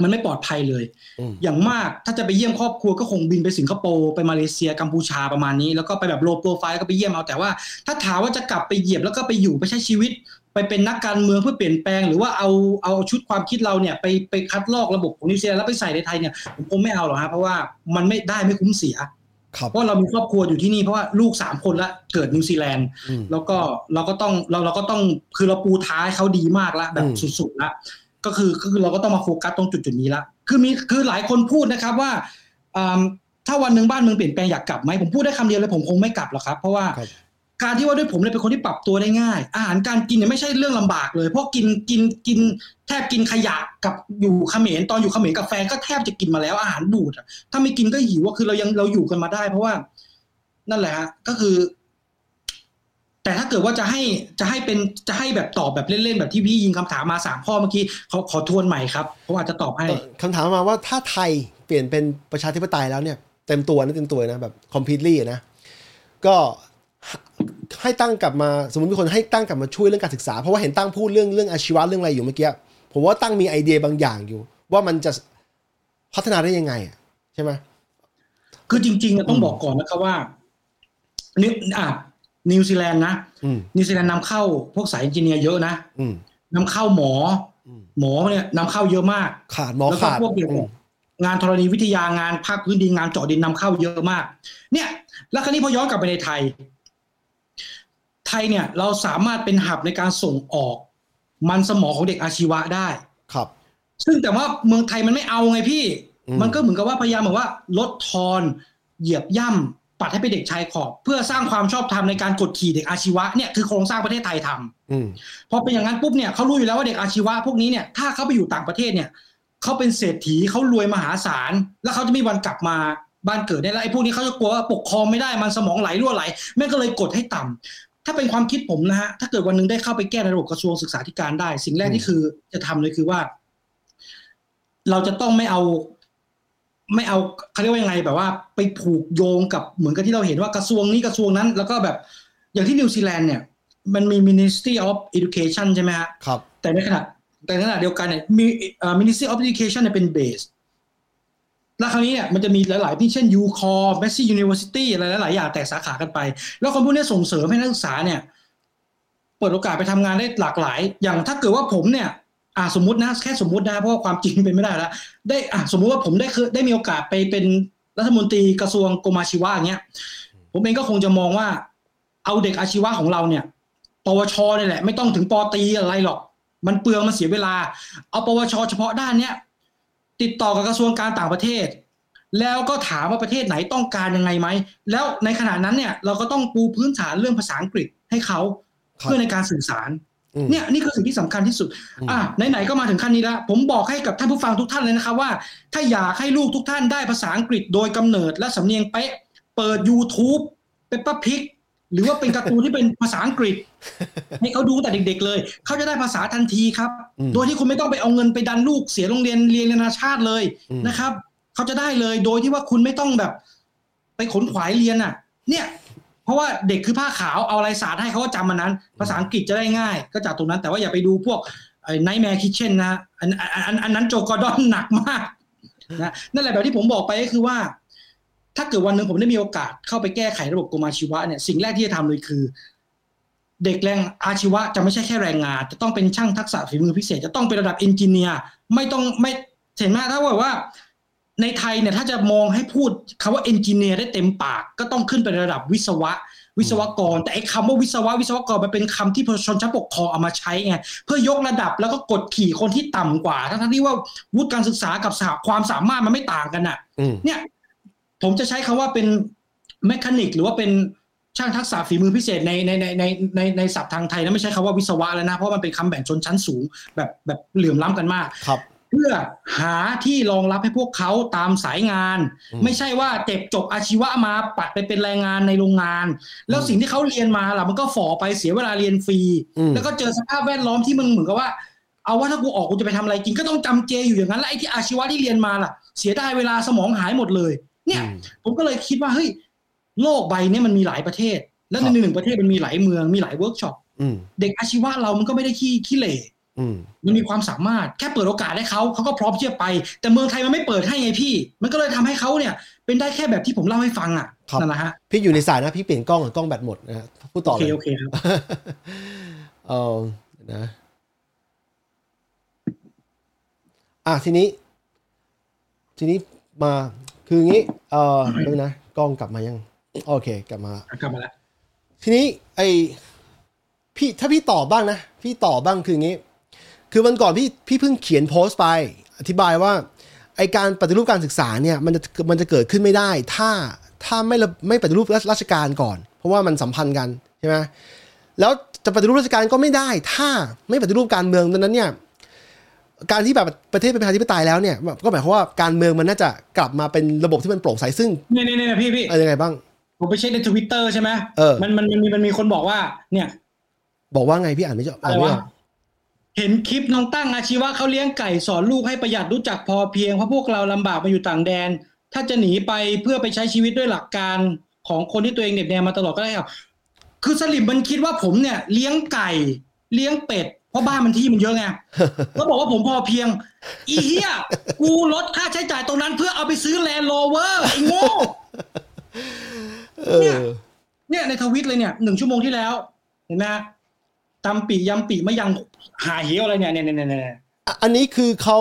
มันไม่ปลอดภัยเลยอืมอย่างมากถ้าจะไปเยี่ยมครอบครัวก็คงบินไปสิงคโปร์ไปมาเลเซียกัมพูชาประมาณนี้ แล้วก็ไปแบบโลโปรไฟล์ก็ไปเยี่ยมเอาแต่ว่า ถ้าถามว่าจะกลับไปเหยียบแล้วก็ไปอยู่ไปใช้ชีวิต ไปเป็นนักการเมืองเพื่อเปลี่ยนแปลง หรือว่าเอาเอาชุดความคิดเราเนี่ยไปไปคัดลอกระบบของนิวซีแลนด์แล้วไปใส่ในไทยเนี่ยผมคงไม่เอาหรอกฮะเพราะว่ามันไม่ได้ไม่คุ้มเสียครับเพราะเรามีครอบครัวอยู่ที่นี่เพราะว่าลูกสามคนละเกิดนิวซีแลนด์อืมแล้วก็เราก็ต้องเราเราก็ต้องคือเราปูท้ายเขาดีมากแล้วแบบอืมสุดๆแล้ว ก็คือคือเราก็ต้องมาโฟกัสตรงจุดจุดๆนี้ละคือมีคือหลายคนพูดนะครับว่าอ่าถ้าวันหนึ่งบ้านเมืองเปลี่ยนแปลงอยากกลับไหมผมพูดได้คำเดียวเลยผมคงไม่กลับหรอกครับ เพราะว่าครับการที่ว่าด้วยผมเนี่ยเป็นคนที่ปรับตัวได้ง่าย อาหารการกินเนี่ยไม่ใช่เรื่องลำบากเลยเพราะกินกินกินแทบกินขยะกับอยู่เขมรตอนอยู่เขมรกับแฟนก็แทบจะกินมาแล้วอาหารบูดอะถ้าไม่กินก็หิวว่าคือเรายังเราอยู่กันมาได้ เพราะว่า นั่นแหละฮะก็คือ แต่ถ้าเกิดว่าจะให้จะให้เป็นจะให้แบบตอบแบบเล่นๆแบบที่พี่ยิงคำถามมาสามข้อเมื่อกี้ขอขอทวนใหม่ครับเพราะว่าจะตอบให้คำถามมาว่าถ้าไทยเปลี่ยนเป็นประชาธิปไตยแล้วเนี่ยเต็มตัวนะเต็มตัวนะแบบ completely นะก็ให้ตั้งกลับมาสมมติมีคนให้ตั้งกลับมาช่วยเรื่องการศึกษา เพราะว่าเห็นตั้งพูดเรื่องเรื่องอาชีวะเรื่องอะไรอยู่เมื่อกี้ผมว่าตั้งมีไอเดียบางอย่างอยู่ ว่ามันจะพัฒนาได้ยังไงอะใช่ไหมคือจริงๆอะต้องบอกก่อนนะครับว่านิวอะ นิวซีแลนด์นะอืมนิวซีแลนด์นำเข้าพวกสาย engineer เยอะนะอืมนำเข้าหมอ หมอเนี่ยนำเข้าเยอะมาก ขาดหมอแล้วก็ขาดพวกเกี่ยวกับมงานธรณีวิทยางานภาคพื้นดินงานเจาะดินนำเข้าเยอะมาก เนี่ย แล้วคราวนี้พอย้อนกลับไปในไทย ไทยเนี่ยเราสามารถเป็นหับในการส่งออก มันสมองของเด็กอาชีวะได้ครับ ซึ่งแต่ว่าเมืองไทยมันไม่เอาไงพี่อืมมันก็เหมือนกับว่าพยายามบอกว่า ลดทอนเหยียบย่ำ ปัดให้เป็นเด็กชายขอบเพื่อสร้างความชอบธรรมในการกดขี่เด็กอาชีวะเนี่ยคือโครงสร้างประเทศไทยทำอืมพอเป็นอย่างนั้นปุ๊บเนี่ยเขารู้อยู่แล้วว่าเด็กอาชีวะพวกนี้เนี่ยถ้าเขาไปอยู่ต่างประเทศเนี่ยเขาเป็นเศรษฐีเขารวยมหาศาล แล้วเขาจะไม่มีวันกลับมาบ้านเกิดได้แล้วไอ้พวกนี้เขาจะกลัวว่าปกครองไม่ได้มันสมองไหลรั่วไหลแม่งก็เลยกดให้ต่ำถ้าเป็นความคิดผมนะฮะถ้าเกิดวันหนึงได้เข้าไปแก้ในระบบกระทรวงศึกษาธิการได้ สิ่งแรกที่คือจะทำเลยคือว่า เราจะต้องไม่เอา ไม่เอาเขาเรียกว่ายังไงแบบว่า ไปผูกโยงกับเหมือนกับที่เราเห็นว่ากระทรวงนี้กระทรวงนั้น แล้วก็แบบอย่างที่นิวซีแลนด์เนี่ย มันมี Ministry of Education ใช่ไหมฮะครับ แต่ในขณะแต่ในขณะเดียวกันเนี่ยมีเอ่อ Ministry of Education เนี่ยเป็นเบสแล้วคราวนี้เนี่ยมันจะมีหลายๆที่เช่น u c o r Massey University อะไรหลายๆอย่างแตกสาขากันไป แล้วคนพวกนี้ส่งเสริมให้นักศึกษาเนี่ย เปิดโอกาสไปทำงานได้หลากหลาย อย่างถ้าเกิดว่าผมเนี่ย อ่าสมมตินะแค่สมมตินะเพราะว่าความจริงเป็นไม่ได้แล้วได้อ่าสมมุติว่าผมได้เคยได้มีโอกาสไปเป็นรัฐมนตรีกระทรวงกรมอาชีวะอย่างเงี้ย ผมเองก็คงจะมองว่า เอาเด็กอาชีวะของเราเนี่ย ปวชเนี่ยแหละ ไม่ต้องถึงปอตรีอะไรหรอก มันเปลืองมันเสียเวลา เอาปวชเฉพาะด้านเนี้ยติดต่อกับกระทรวงการต่างประเทศ แล้วก็ถามว่าประเทศไหนต้องการยังไงไหม แล้วในขณะนั้นเนี่ย เราก็ต้องปูพื้นฐานเรื่องภาษาอังกฤษให้เขาครับเพื่อในการสื่อสารอืม เนี่ยนี่คือสิ่งที่สำคัญที่สุดอืมอะไหนๆก็มาถึงขั้นนี้แล้ว ผมบอกให้กับท่านผู้ฟังทุกท่านเลยนะครับว่า ถ้าอยากให้ลูกทุกท่านได้ภาษาอังกฤษโดยกำเนิดและสำเนียงเป๊ะ เปิด YouTube Peppa Pig หรือว่าเป็นการ์ตูนที่เป็นภาษาอังกฤษ ให้เขาดูตั้งแต่เด็ก ๆ เลย เขาจะได้ภาษาทันทีครับอืมโดยที่คุณไม่ต้องไปเอาเงินไปดันลูกเสียโรงเรียนเรียนนานาชาติเลยอืมนะครับ เขาจะได้เลยโดยที่ว่าคุณไม่ต้องแบบ ไปขวนขวายเรียนอะ เนี่ย เพราะว่าเด็กคือผ้าขาวเอาอะไรสาดให้เขาก็จำมันนั้น ภาษาอังกฤษจะได้ง่าย ก็จากตรงนั้น แต่ว่าอย่าไปดูพวก Nightmare Kitchen นะอันอันอันนั้นโจ Gordon หนักมากนะนั่นแหละแบบที่ผมบอกไปก็คือว่า ถ้าเกิดวันหนึ่งผมได้มีโอกาสเข้าไปแก้ไขระบบกรมอาชีวะเนี่ยสิ่งแรกที่จะทำเลยคือ เด็กแรงอาชีวะจะไม่ใช่แค่แรงงาน จะต้องเป็นช่างทักษะฝีมือพิเศษจะต้องเป็นระดับเอนจิเนียร์ไม่ต้องไม่เห็นไหมถ้าบอกว่า ในไทยเนี่ยถ้าจะมองให้พูดคำว่าเอนจิเนียร์ได้เต็มปาก ก็ต้องขึ้นไประดับวิศวะ วิศวกร แต่ไอ้คำว่าวิศวะวิศวกรมันเป็นคำที่ชนชั้นปกครองเอามาใช้ไงเพื่อยกระดับแล้วก็กดขี่คนที่ต่ำกว่า ทั้งๆที่ว่าวุฒิการศึกษากับสหความสามารถมันไม่ต่างกันน่ะอืมเนี่ยผมจะใช้คำว่าเป็นแมคานิกหรือว่าเป็นช่างทักษะฝีมือพิเศษในในในในในในศัพท์ทางไทยนะไม่ใช่คำว่าวิศวะแล้วนะ เพราะมันเป็นคำแบ่งชนชั้นสูงแบบแบบเหลื่อมล้ำกันมากครับ เพื่อหาที่รองรับให้พวกเขาตามสายงานอืมไม่ใช่ว่าเจ็บจบอาชีวะมาปัดไปเป็นแรงงานในโรงงาน แล้วอืมสิ่งที่เขาเรียนมาล่ะมันก็ฝ่อไปเสียเวลาเรียนฟรีอืมแล้วก็เจอสภาพแวดล้อมที่มึงเหมือนกับว่า เอาว่าถ้ากูออกกูจะไปทำอะไรกินก็ต้องจำเจอยู่อย่างนั้นแล้วไอ้ที่อาชีวะที่เรียนมาล่ะ เสียดายเวลาสมองหายหมดเลย เนี่ยอืมผมก็เลยคิดว่าเฮ้ยโลกใบเนี้มันมีหลายประเทศ และครับในหนึ่งประเทศมันมีหลายเมืองมีหลายเวิร์กช็อปอืมเด็กอาชีวะเรามันก็ไม่ได้ขี้ขี้เหร่อื มมันมีความสามารถแค่เปิดโอกาสให้เขาเขาก็พร้อมที่จะไป แต่เมืองไทยมันไม่เปิดให้ไงพี่ มันก็เลยทำให้เขาเนี่ย เป็นได้แค่แบบที่ผมเล่าให้ฟังอะครับนั่นแหละฮะพี่อยู่ในสายนะพี่เปลี่ยนกล้องกับกล้องแบตหมดนะฮะพูดต่อโอเลเคยโอเคครับเออนะอะทีนี้ ทีนี้มาคืองี้ เออเดี๋ยวนะกล้องกลับมายัง โอเค กลับมากลับมาแล้วทีนี้ไอพี่ถ้าพี่ตอบบ้างนะ พี่ตอบบ้างคืออย่างงี้ คือวันก่อนพี่พี่เพิ่งเขียนโพสต์ไป อธิบายว่าไอการปฏิรูปการศึกษาเนี่ยมันจะมันจะเกิดขึ้นไม่ได้ ถ้าถ้าไม่ระไม่ปฏิรูปราชการก่อน เพราะว่ามันสัมพันธ์กันใช่ไหมแล้วจะปฏิรูปราชการก็ไม่ได้ ถ้าไม่ปฏิรูปการเมืองดังนั้นเนี่ยการที่แบบประเทศเป็นประชาธิปไตยแล้วเนี่ยก็หมายความว่าการเมืองมันน่าจะกลับมาเป็นระบบที่มันโปร่งใสซึ่งเนี่ยเนี่ยเนี่ยพี่พี่อะไรยังไงบ้างผมไปเช็คในทวิตเตอร์ใช่ไหมเออมันมันมันมีมันมีคนบอกว่า เนี่ย บอกว่าไงพี่อ่านไม่จบอะอ่านไม่ออกไรวะ เห็นคลิปน้องตั้งอาชีวะเขาเลี้ยงไก่สอนลูกให้ประหยัดรู้จักพอเพียงเพราะพวกเราลำบากมาอยู่ต่างแดน ถ้าจะหนีไปเพื่อไปใช้ชีวิตด้วยหลักการของคนที่ตัวเองเหน็บแนมมาตลอดก็ได้ครับ คือสลิมมันคิดว่าผมเนี่ยเลี้ยงไก่เลี้ยงเป็ดเพราะบ้านมันที่มันเยอะไงแล้วบอกว่าผมพอเพียง อีเหี้ยกูลดค่าใช้จ่ายตรงนั้น เพื่อเอาไปซื้อ Land Rover ไอ้โง่เอเนี่ยอเนี่ยในทวิตเลยเนี่ยหนึ่งชั่วโมงที่แล้ว เห็นไหม ฮะตำปียำปีไม่ยังหาเหวอะไรเนี่ยเนี่ยเนี่ยเนี่ยเนี่ยอะอันนี้คือเขา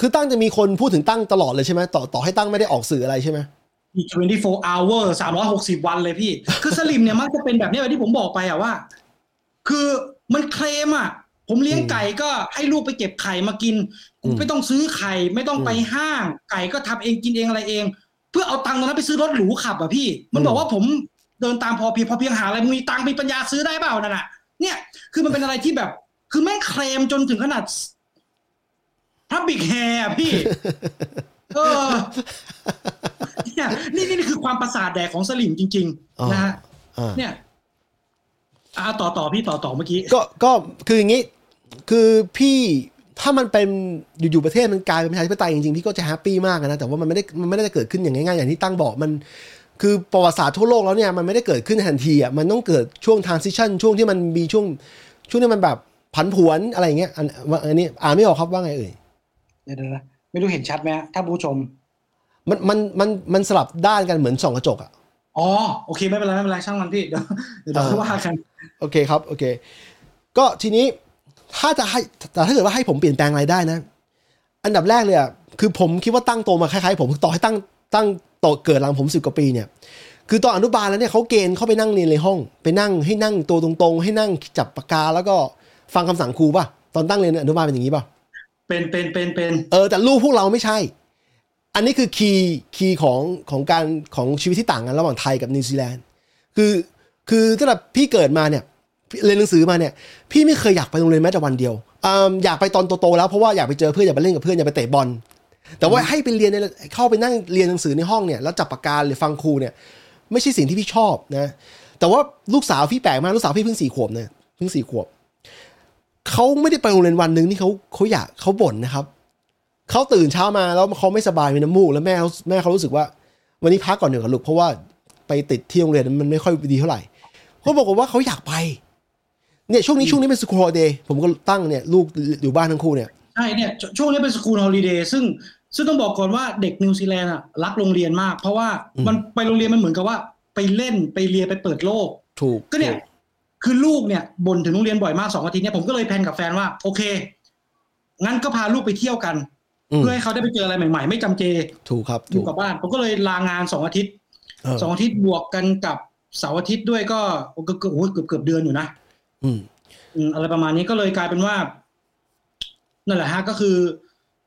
คือตั้งจะมีคนพูดถึงตั้งตลอดเลยใช่ไหมต่อต่อให้ตั้งไม่ได้ออกสื่ออะไรใช่ไหมอีก24 hour 360 วันเลยพี่ คือสลิมเนี่ยมักจะเป็นแบบเนี้ยแบบที่ผมบอกไปอะว่า คือมันเคลมอะผมเลี้ยงไก่ก็ให้ลูกไปเก็บไข่มากินกูไม่ต้องซื้อไข่ไม่ต้องไปห้าง ไก่ก็ทำเองกินเองอะไรเอง เพื่อเอาตังค์ตรงนั้นไปซื้อรถหรูขับอะพี่ มันบอกว่าผมเดินตามพอเพียงพอเพียงหาอะไรมึงมีตังค์มีปัญญาซื้อได้เปล่านั่นน่ะ เนี่ย คือมันเป็นอะไรที่แบบ คือแม่งเคลมจนถึงขนาดพับบิกแฮร์พี่ เออเนี่ยนี่นี่คือความประสาทแดกของสลิมจริงอ๋อๆนะฮะอ่าเนี่ยอ่าต่อต่อพี่ต่อต่อเมื่อกี้ ก็ก็คืออย่างนี้ คือพี่ถ้ามันเป็นอยู่ๆประเทศมันกลายเป็นประชาธิปไตยจริงๆพี่ก็จะแฮปปี้มากนะแต่ว่ามันไม่ได้มันไม่ได้เกิดขึ้นอย่างง่ายๆอย่างที่ตั้งบอกมัน คือประวัติศาสตร์ทั่วโลกแล้วเนี่ยมันไม่ได้เกิดขึ้นทันทีอะมันต้องเกิดช่วง transition ช่วงที่มันมีช่วง ช่วงที่มันแบบผันผวนอะไรอย่างเงี้ยอันอันนี้อ่านไม่ออกครับว่าไงเอ่ยเดี๋ยวๆนะไม่รู้เห็นชัดไหมฮะถ้าผู้ชม มันมันมันมันสลับด้านกันเหมือนส่องกระจกอะอ๋อโอเคไม่เป็นไรไม่เป็นไรช่างมันพี่เดี๋ยวเดี๋ยวเออเราว่ากันโอเคครับโอเค ก็ทีนี้ถ้าจะให้แต่ถ้าเกิดว่าให้ผมเปลี่ยนแปลงอะไรได้นะ อันดับแรกเลยอะคือผมคิดว่าตั้งโตมาคล้ายๆ ผมต่อให้ตั้งตั้ง โตเกิดหลังผมสิบกว่าปีเนี่ยคือตอนอนุบาลแล้วเนี่ยเขาเกณฑ์เข้าไปนั่งเรียนในห้อง ไปนั่งให้นั่งตัวตรงๆ ให้นั่งจับปากกาแล้วก็ฟังคำสั่งครูป่ะตอนตั้งเรียนอนุบาลเป็นอย่างนี้ป่ะเป็นเป็นเป็นเป็นเออแต่ลูกพวกเราไม่ใช่ อันนี้คือ key key ของของการของชีวิตที่ต่างกันระหว่างไทยกับนิวซีแลนด์คือคือตั้งแต่พี่เกิดมาเนี่ยพี่เรียนหนังสือมาเนี่ย พี่ไม่เคยอยากไปโรงเรียนแม้แต่วันเดียวอืมอยากไปตอนโตๆแล้วเพราะว่าอยากไปเจอเพื่อนอยากไปเล่นกับเพื่อนอยากไปเตะบอล แต่ว่าให้ไปเรียนในเข้าไปนั่งเรียนหนังสือในห้องเนี่ยแล้วจับปากกาหรือฟังครูเนี่ยไม่ใช่สิ่งที่พี่ชอบนะ แต่ว่าลูกสาวพี่แปลกมากลูกสาวพี่เพิ่งสี่ขวบเนี่ยเพิ่งสี่ขวบเขาไม่ได้ไปโรงเรียนวันหนึ่งนี่เขาเขาอยากเขาบ่นนะครับเขาตื่นเช้ามาแล้วเขาไม่สบายมีน้ำมูกแล้วแม่เขาแม่เขารู้สึกว่า วันนี้พักก่อนเดี๋ยวกับลูกเพราะว่าไปติดที่โรงเรียนมันไม่ค่อยดีเท่าไหร่เขาบอกว่าเขาอยากไปเนี่ยช่วงนี้ช่วงนี้เป็น school holiday ผมก็ตั้งเนี่ยลูกอยู่บ้านทั้งคู่เนี่ย ใช่เนี่ยช่วงนี้เป็น school holiday ซึ่งซึ่งต้องบอกก่อนว่าเด็กนิวซีแลนด์อะรักโรงเรียนมาก เพราะว่าอืมมันไปโรงเรียนมันเหมือนกับว่า ไปเล่นไปเรียนไปเปิดโลก ถูกก็เนี่ยถูคือลูกเนี่ยบ่นถึงโรงเรียนบ่อยมากสองอาทิตย์เนี่ยผมก็เลย plan กับแฟนว่า โอเค งั้นก็พาลูกไปเที่ยวกันอืมเพื่อให้เขาได้ไปเจออะไรใหม่ๆ ไม่จำเจ ถูกครับอถูยู่กกับบ้านผมก็เลยลางานสองอาทิตย์เออสองอาทิตย์บวกกันกับเสาร์อาทิตย์ด้วยก็เกือบเกือบโอ้ยเกือบเกือบเดือนอยู่นะอืมอืมอะไรประมาณนี้ก็เลยกลายเป็นว่า นั่นแหละฮะก็คือ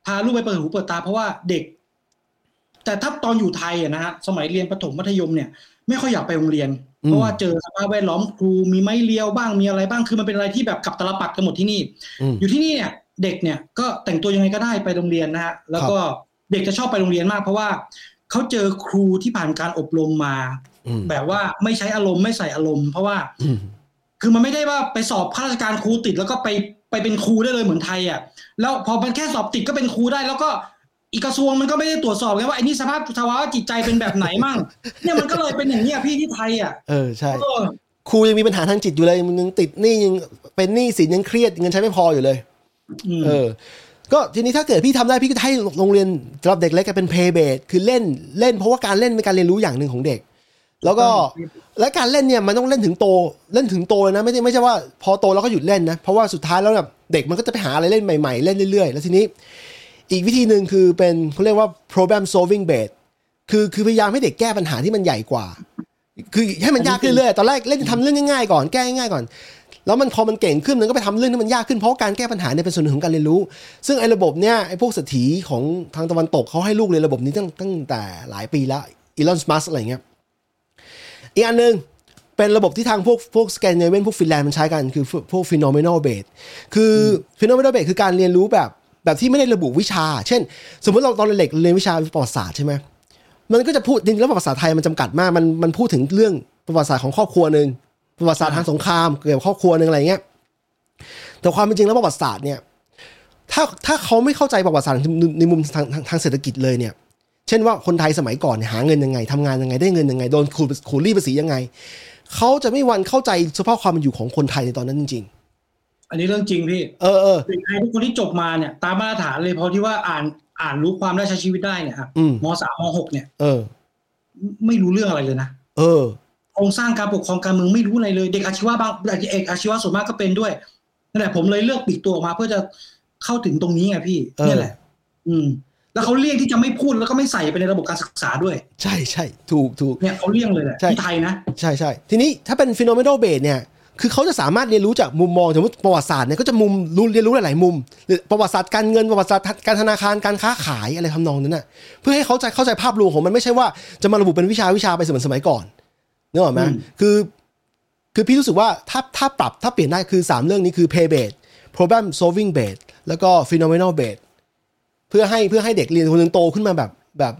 พาลูกไปเปิดหูเปิดตาเพราะว่าเด็ก แต่ถ้าตอนอยู่ไทยอะนะฮะสมัยเรียนประถมมัธยมเนี่ย ไม่ค่อยอยากไปโรงเรียน เพราะว่าเจอสภาพแวดล้อมครูมีไม้เลี้ยวบ้างมีอะไรบ้างคือมันเป็นอะไรที่แบบกับตลปัดกันหมดที่นี่อืมอยู่ที่นี่เนี่ย เด็กเนี่ยก็แต่งตัวยังไงก็ได้ไปโรงเรียนนะฮะแล้วก็เด็กจะชอบไปโรงเรียนมาก เพราะว่าเขาเจอครูที่ผ่านการอบรมมาอืมแบบว่าไม่ใช้อารมณ์ไม่ใส่อารมณ์ เพราะว่าอืมคือมันไม่ได้ว่าไปสอบข้าราชการครูติดแล้วก็ไป ไปเป็นครูได้เลยเหมือนไทยอะแล้วพอมันแค่สอบติดก็เป็นครูได้ แล้วก็อีกกระทรวงมันก็ไม่ได้ตรวจสอบไงว่าไอ้นี่สภาพสภาวะจิตใจเป็นแบบไหนมั่งเนี่ยมันก็เลยเป็นอย่างนี้ยพี่ที่ไทยอะเออใช่เออครูยังมีปัญหาทางจิตอยู่เลยมันยังติดหนี้ยังเป็นหนี้สินยังเครียดเงินใช้ไม่พออยู่เลยอืมเออ ก็ทีนี้ถ้าเกิดพี่ทำได้พี่ก็ให้โรงเรียนสำหรับเด็กเล็กเป็น play base คือเล่นเล่นเพราะว่าการเล่นเป็นการเรียนรู้อย่างหนึ่งของเด็ก แล้วก็และการเล่นเนี่ยมันต้องเล่นถึงโตเล่นถึงโตเลยนะไม่ใช่ไม่ใช่ว่า พอโตแล้วก็หยุดเล่นนะเพราะว่าสุดท้ายแล้วแบบเด็กมันก็จะไปหาอะไรเล่นใหม่ๆ เล่นเรื่อยๆ แล้วทีนี้ อีกวิธีหนึ่งคือเป็นเขาเรียกว่า problem solving base คือคือพยายามให้เด็กแก้ปัญหาที่มันใหญ่กว่า คือให้มันยากขึ้นเรื่อยๆตอนแรกเล่นทำเรื่องง่ายๆก่อนแก้ง่ายๆก่อน แล้วมันพอมันเก่งขึ้นมันก็ไปทำเรื่องที่มันยากขึ้นเพราะการแก้ปัญหาเนี่ยเป็นส่วนหนึ่งของการเรียนรู้ ซึ่งไอ้ระบบเนี่ยไอ้พวกเศรษฐีของทางตะวันตกเขาให้ลูกเรียนระบบนี้ตั้งตั้งแต่หลายปีแล้วอีลอนสมัสอะไรเงี้ย อีกอันหนึ่งเป็นระบบที่ทางพวกพวกสแกนเนเวนพวกฟินแลนด์มันใช้กันคือพวก phenomenal base คือ phenomenal base คือการเรียนรู้แบบแบบที่ไม่ได้ระบุวิชา เช่น สมมติเราตอนเด็กเรียนวิชาประวัติศาสตร์ใช่ไหมมันก็จะพูดจริงๆแล้วประวัติศาสตร์ไทยมันจำกัดมากมันมันพูดถึงเรื่องประวัติศาสตร์ของครอบครัวหนึ่งประวัติศาสตร์ทางสงครามเกี่ยวกับครอบครัวหนึ่งอะไรเงี้ยแต่ความเป็นจริงแล้วประวัติศาสตร์เนี่ยถ้าถ้าเขาไม่เข้าใจประวัติศาสตร์ในในมุมทางทางทางเศรษฐกิจเลยเนี่ย เช่นว่าคนไทยสมัยก่อนเนี่ยหาเงินยังไงทำงานยังไงได้เงินยังไงโดนขูดขูดรีดภาษียังไงเขาจะไม่วันเข้าใจสภาพความเป็นอยู่ของคนไทยในตอนนั้นจริงอันนี้เรื่องจริงพี่ๆเออเออเด็กไทยทุกคนที่จบมาเนี่ย ตามมาตรฐานเลยเพราะที่ว่าอ่านอ่านรู้ความได้ใช้ชีวิตได้เนี่ยครับอืมมสามมหกเนี่ย เออ ไม่รู้เรื่องอะไรเลยนะเออโครงสร้างการปกครองการเมืองไม่รู้อะไรเลยเด็กอาชีวะบางเด็กอาชีวะส่วนมากก็เป็นด้วยนั่นแหละผมเลยเลือกปลีกตัวออกมาเพื่อจะเข้าถึงตรงนี้ไงพี่เออเนี่ยแหละ อืม แล้วเขาเลี่ยงที่จะไม่พูดแล้วก็ไม่ใส่ไปในระบบการศึกษาด้วย ใช่ใช่ถูกถูกเนี่ยเขาเลี่ยงเลยแหละใช่ที่ไทยนะ ใช่ใช่ทีนี้ถ้าเป็น phenomenal base เนี่ยคือเขาจะสามารถเรียนรู้จากมุมมองสมมติประวัติศาสตร์เนี่ยก็จะมุมรู้เรียนรู้หลายๆมุมหรือประวัติศาสตร์การเงินประวัติศาสตร์การธนาคารการค้าขายอะไรทำนองนั้นน่ะเพื่อให้เขาใจเข้าใจภาพรวมของมันไม่ใช่ว่าจะมาระบุเป็นวิชาวิชาไปเหมือนสมัยก่อนนึกออกไหมอืมคือ คือพี่รู้สึกว่าถ้าถ้าปรับถ้าเปลี่ยนได้คือ 3 เรื่องนี้คือ pay base problem solving base แล้วก็ phenomenal base เพื่อให้เพื่อให้เด็กเรียนคนหนึงโตขึ้นมาแบบแบบ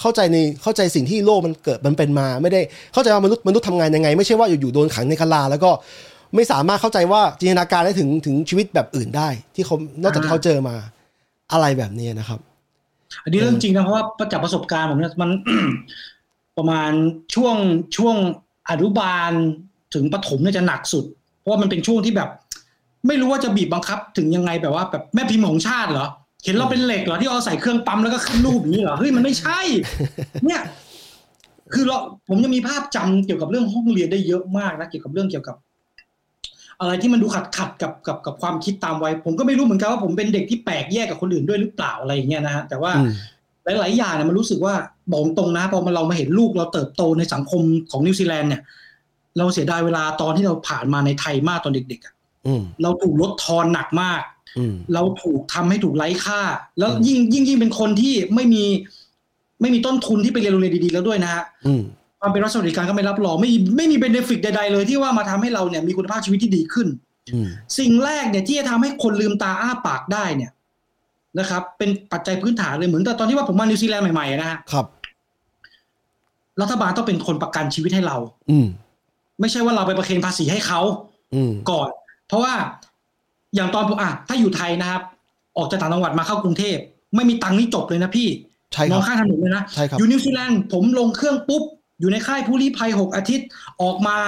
เข้าใจในเข้าใจสิ่งที่โลกมันเกิดมันเป็นมา ไม่ได้เข้าใจว่ามนุษย์มนุษย์ทำงานยังไง ไม่ใช่ว่าอยู่ๆโดนขังในกะลา แล้วก็ไม่สามารถเข้าใจว่าจินตนาการได้ถึงถึงชีวิตแบบอื่นได้ ที่เขานอกจากที่เขาเจอมาอะไรแบบนี้นะครับ อันนี้เรื่องจริงนะเพราะว่าจากประสบการณ์ผมเนี่ยมันประมาณช่วงช่วงอนุบาลถึงประถมเนี่ยจะหนักสุด เพราะว่ามันเป็นช่วงที่แบบ ไม่รู้ว่าจะบีบบังคับ ถึงยังไงแบบว่าแบบแม่พิมพ์ของชาติเหรอ เห็นเราเป็นเหล็กเหรอที่เอาใส่เครื่องปั๊มแล้วก็ขึ้นรูปอย่างนี้เหรอเฮ้ยมันไม่ใช่ เนี่ยคือเราผมยังมีภาพจำเกี่ยวกับเรื่องห้องเรียนได้เยอะมากนะเกี่ยวกับเรื่องเกี่ยวกับ อะไรที่มันดูขัดขัดกับกับกับความคิดตามวัยผมก็ไม่รู้เหมือนกันว่าผมเป็นเด็กที่แปลกแยกกับคนอื่นด้วยหรือเปล่าอะไรอย่างเงี้ยนะฮะแต่ว่าอืมหลายๆอย่างเนี่ยมันรู้สึกว่าบอกตรงนะพอมาเรามาเห็นลูกเราเติบโตในสังคมของนิวซีแลนด์เนี่ย เราเสียดายเวลาตอนที่เราผ่านมาในไทยมากตอนเด็กๆอะอืมเราถูกลดทอนหนักมากอืม เราถูกทำให้ถูกไร้ค่า แล้วอืมยิ่งยิ่งยิ่งเป็นคนที่ไม่มี ไม่มีต้นทุนที่ไปเรียนโรงเรียนดีๆแล้วด้วยนะฮะอืมความเป็นรัฐสวัสดิการก็ไม่รับรองไม่ไม่มี benefit ใดๆเลยที่ว่ามาทำให้เราเนี่ยมีคุณภาพชีวิตที่ดีขึ้นอืมสิ่งแรกเนี่ยที่จะทำให้คนลืมตาอ้าปากได้เนี่ยนะครับ เป็นปัจจัยพื้นฐานเลยเหมือนแต่ตอนที่ว่าผมมานิวซีแลนด์ใหม่ๆนะฮะครับ รัฐบาลต้องเป็นคนประกันชีวิตให้เรา อืมไม่ใช่ว่าเราไปประเคนภาษีให้เขาอืมก่อน เพราะว่า อย่างตอนผมอะถ้าอยู่ไทยนะครับ ออกจากต่างจังหวัดมาเข้ากรุงเทพไม่มีตังค์นี่จบเลยนะพี่ใช่คนรัอบนข้างถนนเลยนะใช่ครับอยู่นิวซีแลนด์ผมลงเครื่องปุ๊บ อยู่ในค่ายผู้ลี้ภัยหกอาทิตย์ออกมา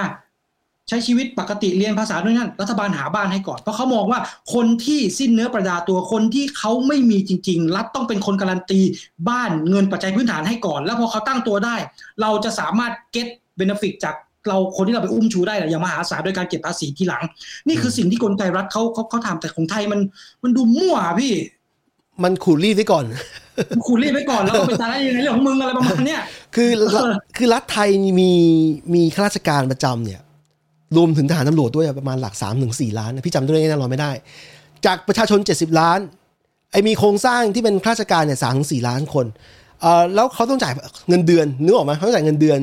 ใช้ชีวิตปกติเรียนภาษาด้วยนั่นรัฐบาลหาบ้านให้ก่อน เพราะเขามองว่าคนที่สิ้นเนื้อประดาตัวคนที่เขาไม่มีจริง ๆ รัฐต้องเป็นคนการันตีบ้านเงินปัจจัยพื้นฐานให้ก่อน แล้วพอเขาตั้งตัวได้ เราจะสามารถ get benefit จาก เราคนที่เราไปอุ้มชูได้อย่างมหาศาลโดยการเก็บภาษีทีหลัง นี่คือสิ่งที่กลไกรัฐเขาเขาเขาทำแต่ของไทยมันมันดูมั่วอะพี่ มันขูดรีดไว้ก่อนขูดรีดไว้ก่อนแล้วก็ไปตายยังไงเรื่องของมึงอะไรประมาณเนี้ยคือเออคือรัฐไทยมีมีข้าราชการประจำเนี่ย รวมถึงทหารตำรวจด้วยประมาณหลักสามถึงสี่ล้านนะพี่จำตัวเลขแน่นอนไม่ได้ จากประชาชน 70 ล้านไอ้มีโครงสร้างที่เป็นข้าราชการเนี่ยสามถึงสี่ล้านคนเอ่อแล้วเขาต้องจ่ายเงินเดือนนึกออกไหมเขาต้องจ่ายเงินเดือน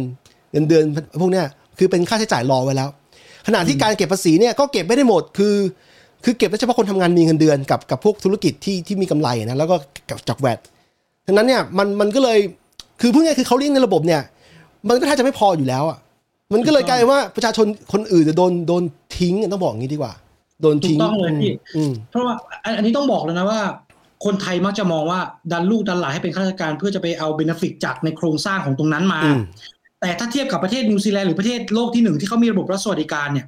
เงินเดือนพวกเนี้ย คือเป็นค่าใช้จ่ายรอไว้แล้ว ขณะที่การเก็บภาษีเนี่ยก็เก็บไม่ได้หมดคือคือเก็บได้เฉพาะคนทำงานมีเงินเดือนกับกับพวกธุรกิจที่ที่มีกำไรนะแล้วก็กับจากแวดดังนั้นเนี่ยมันมันก็เลยคือพูดง่ายๆคือเขาเลี้ยงในระบบเนี่ย มันก็แทบจะไม่พออยู่แล้วอะมันก็เลยกลายเป็นว่าประชาชนคนอื่นจะโดนโดนทิ้งต้องบอกอย่างนี้ดีกว่า โดนทิ้งถูกต้องเลยพี่อืมเพราะว่าอันอันนี้ต้องบอกเลยนะว่า คนไทยมักจะมองว่าดันลูกดันหลานให้เป็นข้าราชการเพื่อจะไปเอา benefit จากในโครงสร้างของตรงนั้นมาอืม แต่ถ้าเทียบกับประเทศนิวซีแลนด์หรือประเทศโลกที่หนึ่งที่เขามีระบบรัฐสวัสดิการเนี่ย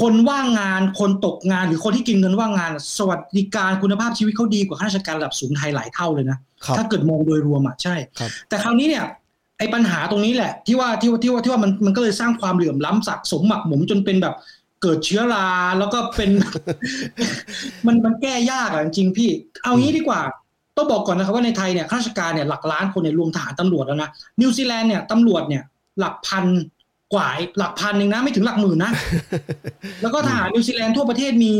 คนว่างงานคนตกงานหรือคนที่กินเงินว่างงาน สวัสดิการคุณภาพชีวิตเขาดีกว่าข้าราชการระดับสูงไทยหลายเท่าเลยนะครับถ้าเกิดมองโดยรวมอะใช่ครับแต่คราวนี้เนี่ยไอ้ปัญหาตรงนี้แหละ ที่ว่าที่ว่าที่ว่าที่ว่ามันมันก็เลยสร้างความเหลื่อมล้ำสะสมหมักหมมจนเป็นแบบเกิดเชื้อราแล้วก็เป็น มันมันแก้ยากอะจริงๆพี่ เอางี้ดีกว่าต้องบอกก่อนนะครับว่าในไทยเนี่ยข้าราชการเนี่ยหลักล้านคนเนี่ยรวมทหารตำรวจแล้วนะนิวซีแลนด์เนี่ยตำรวจเนี่ย หลักพันกว่าหลักพันหนึ่งนะ ไม่ถึงหลักหมื่นนะ แล้วก็ทหารนิวซีแลนด์ทั่วประเทศมี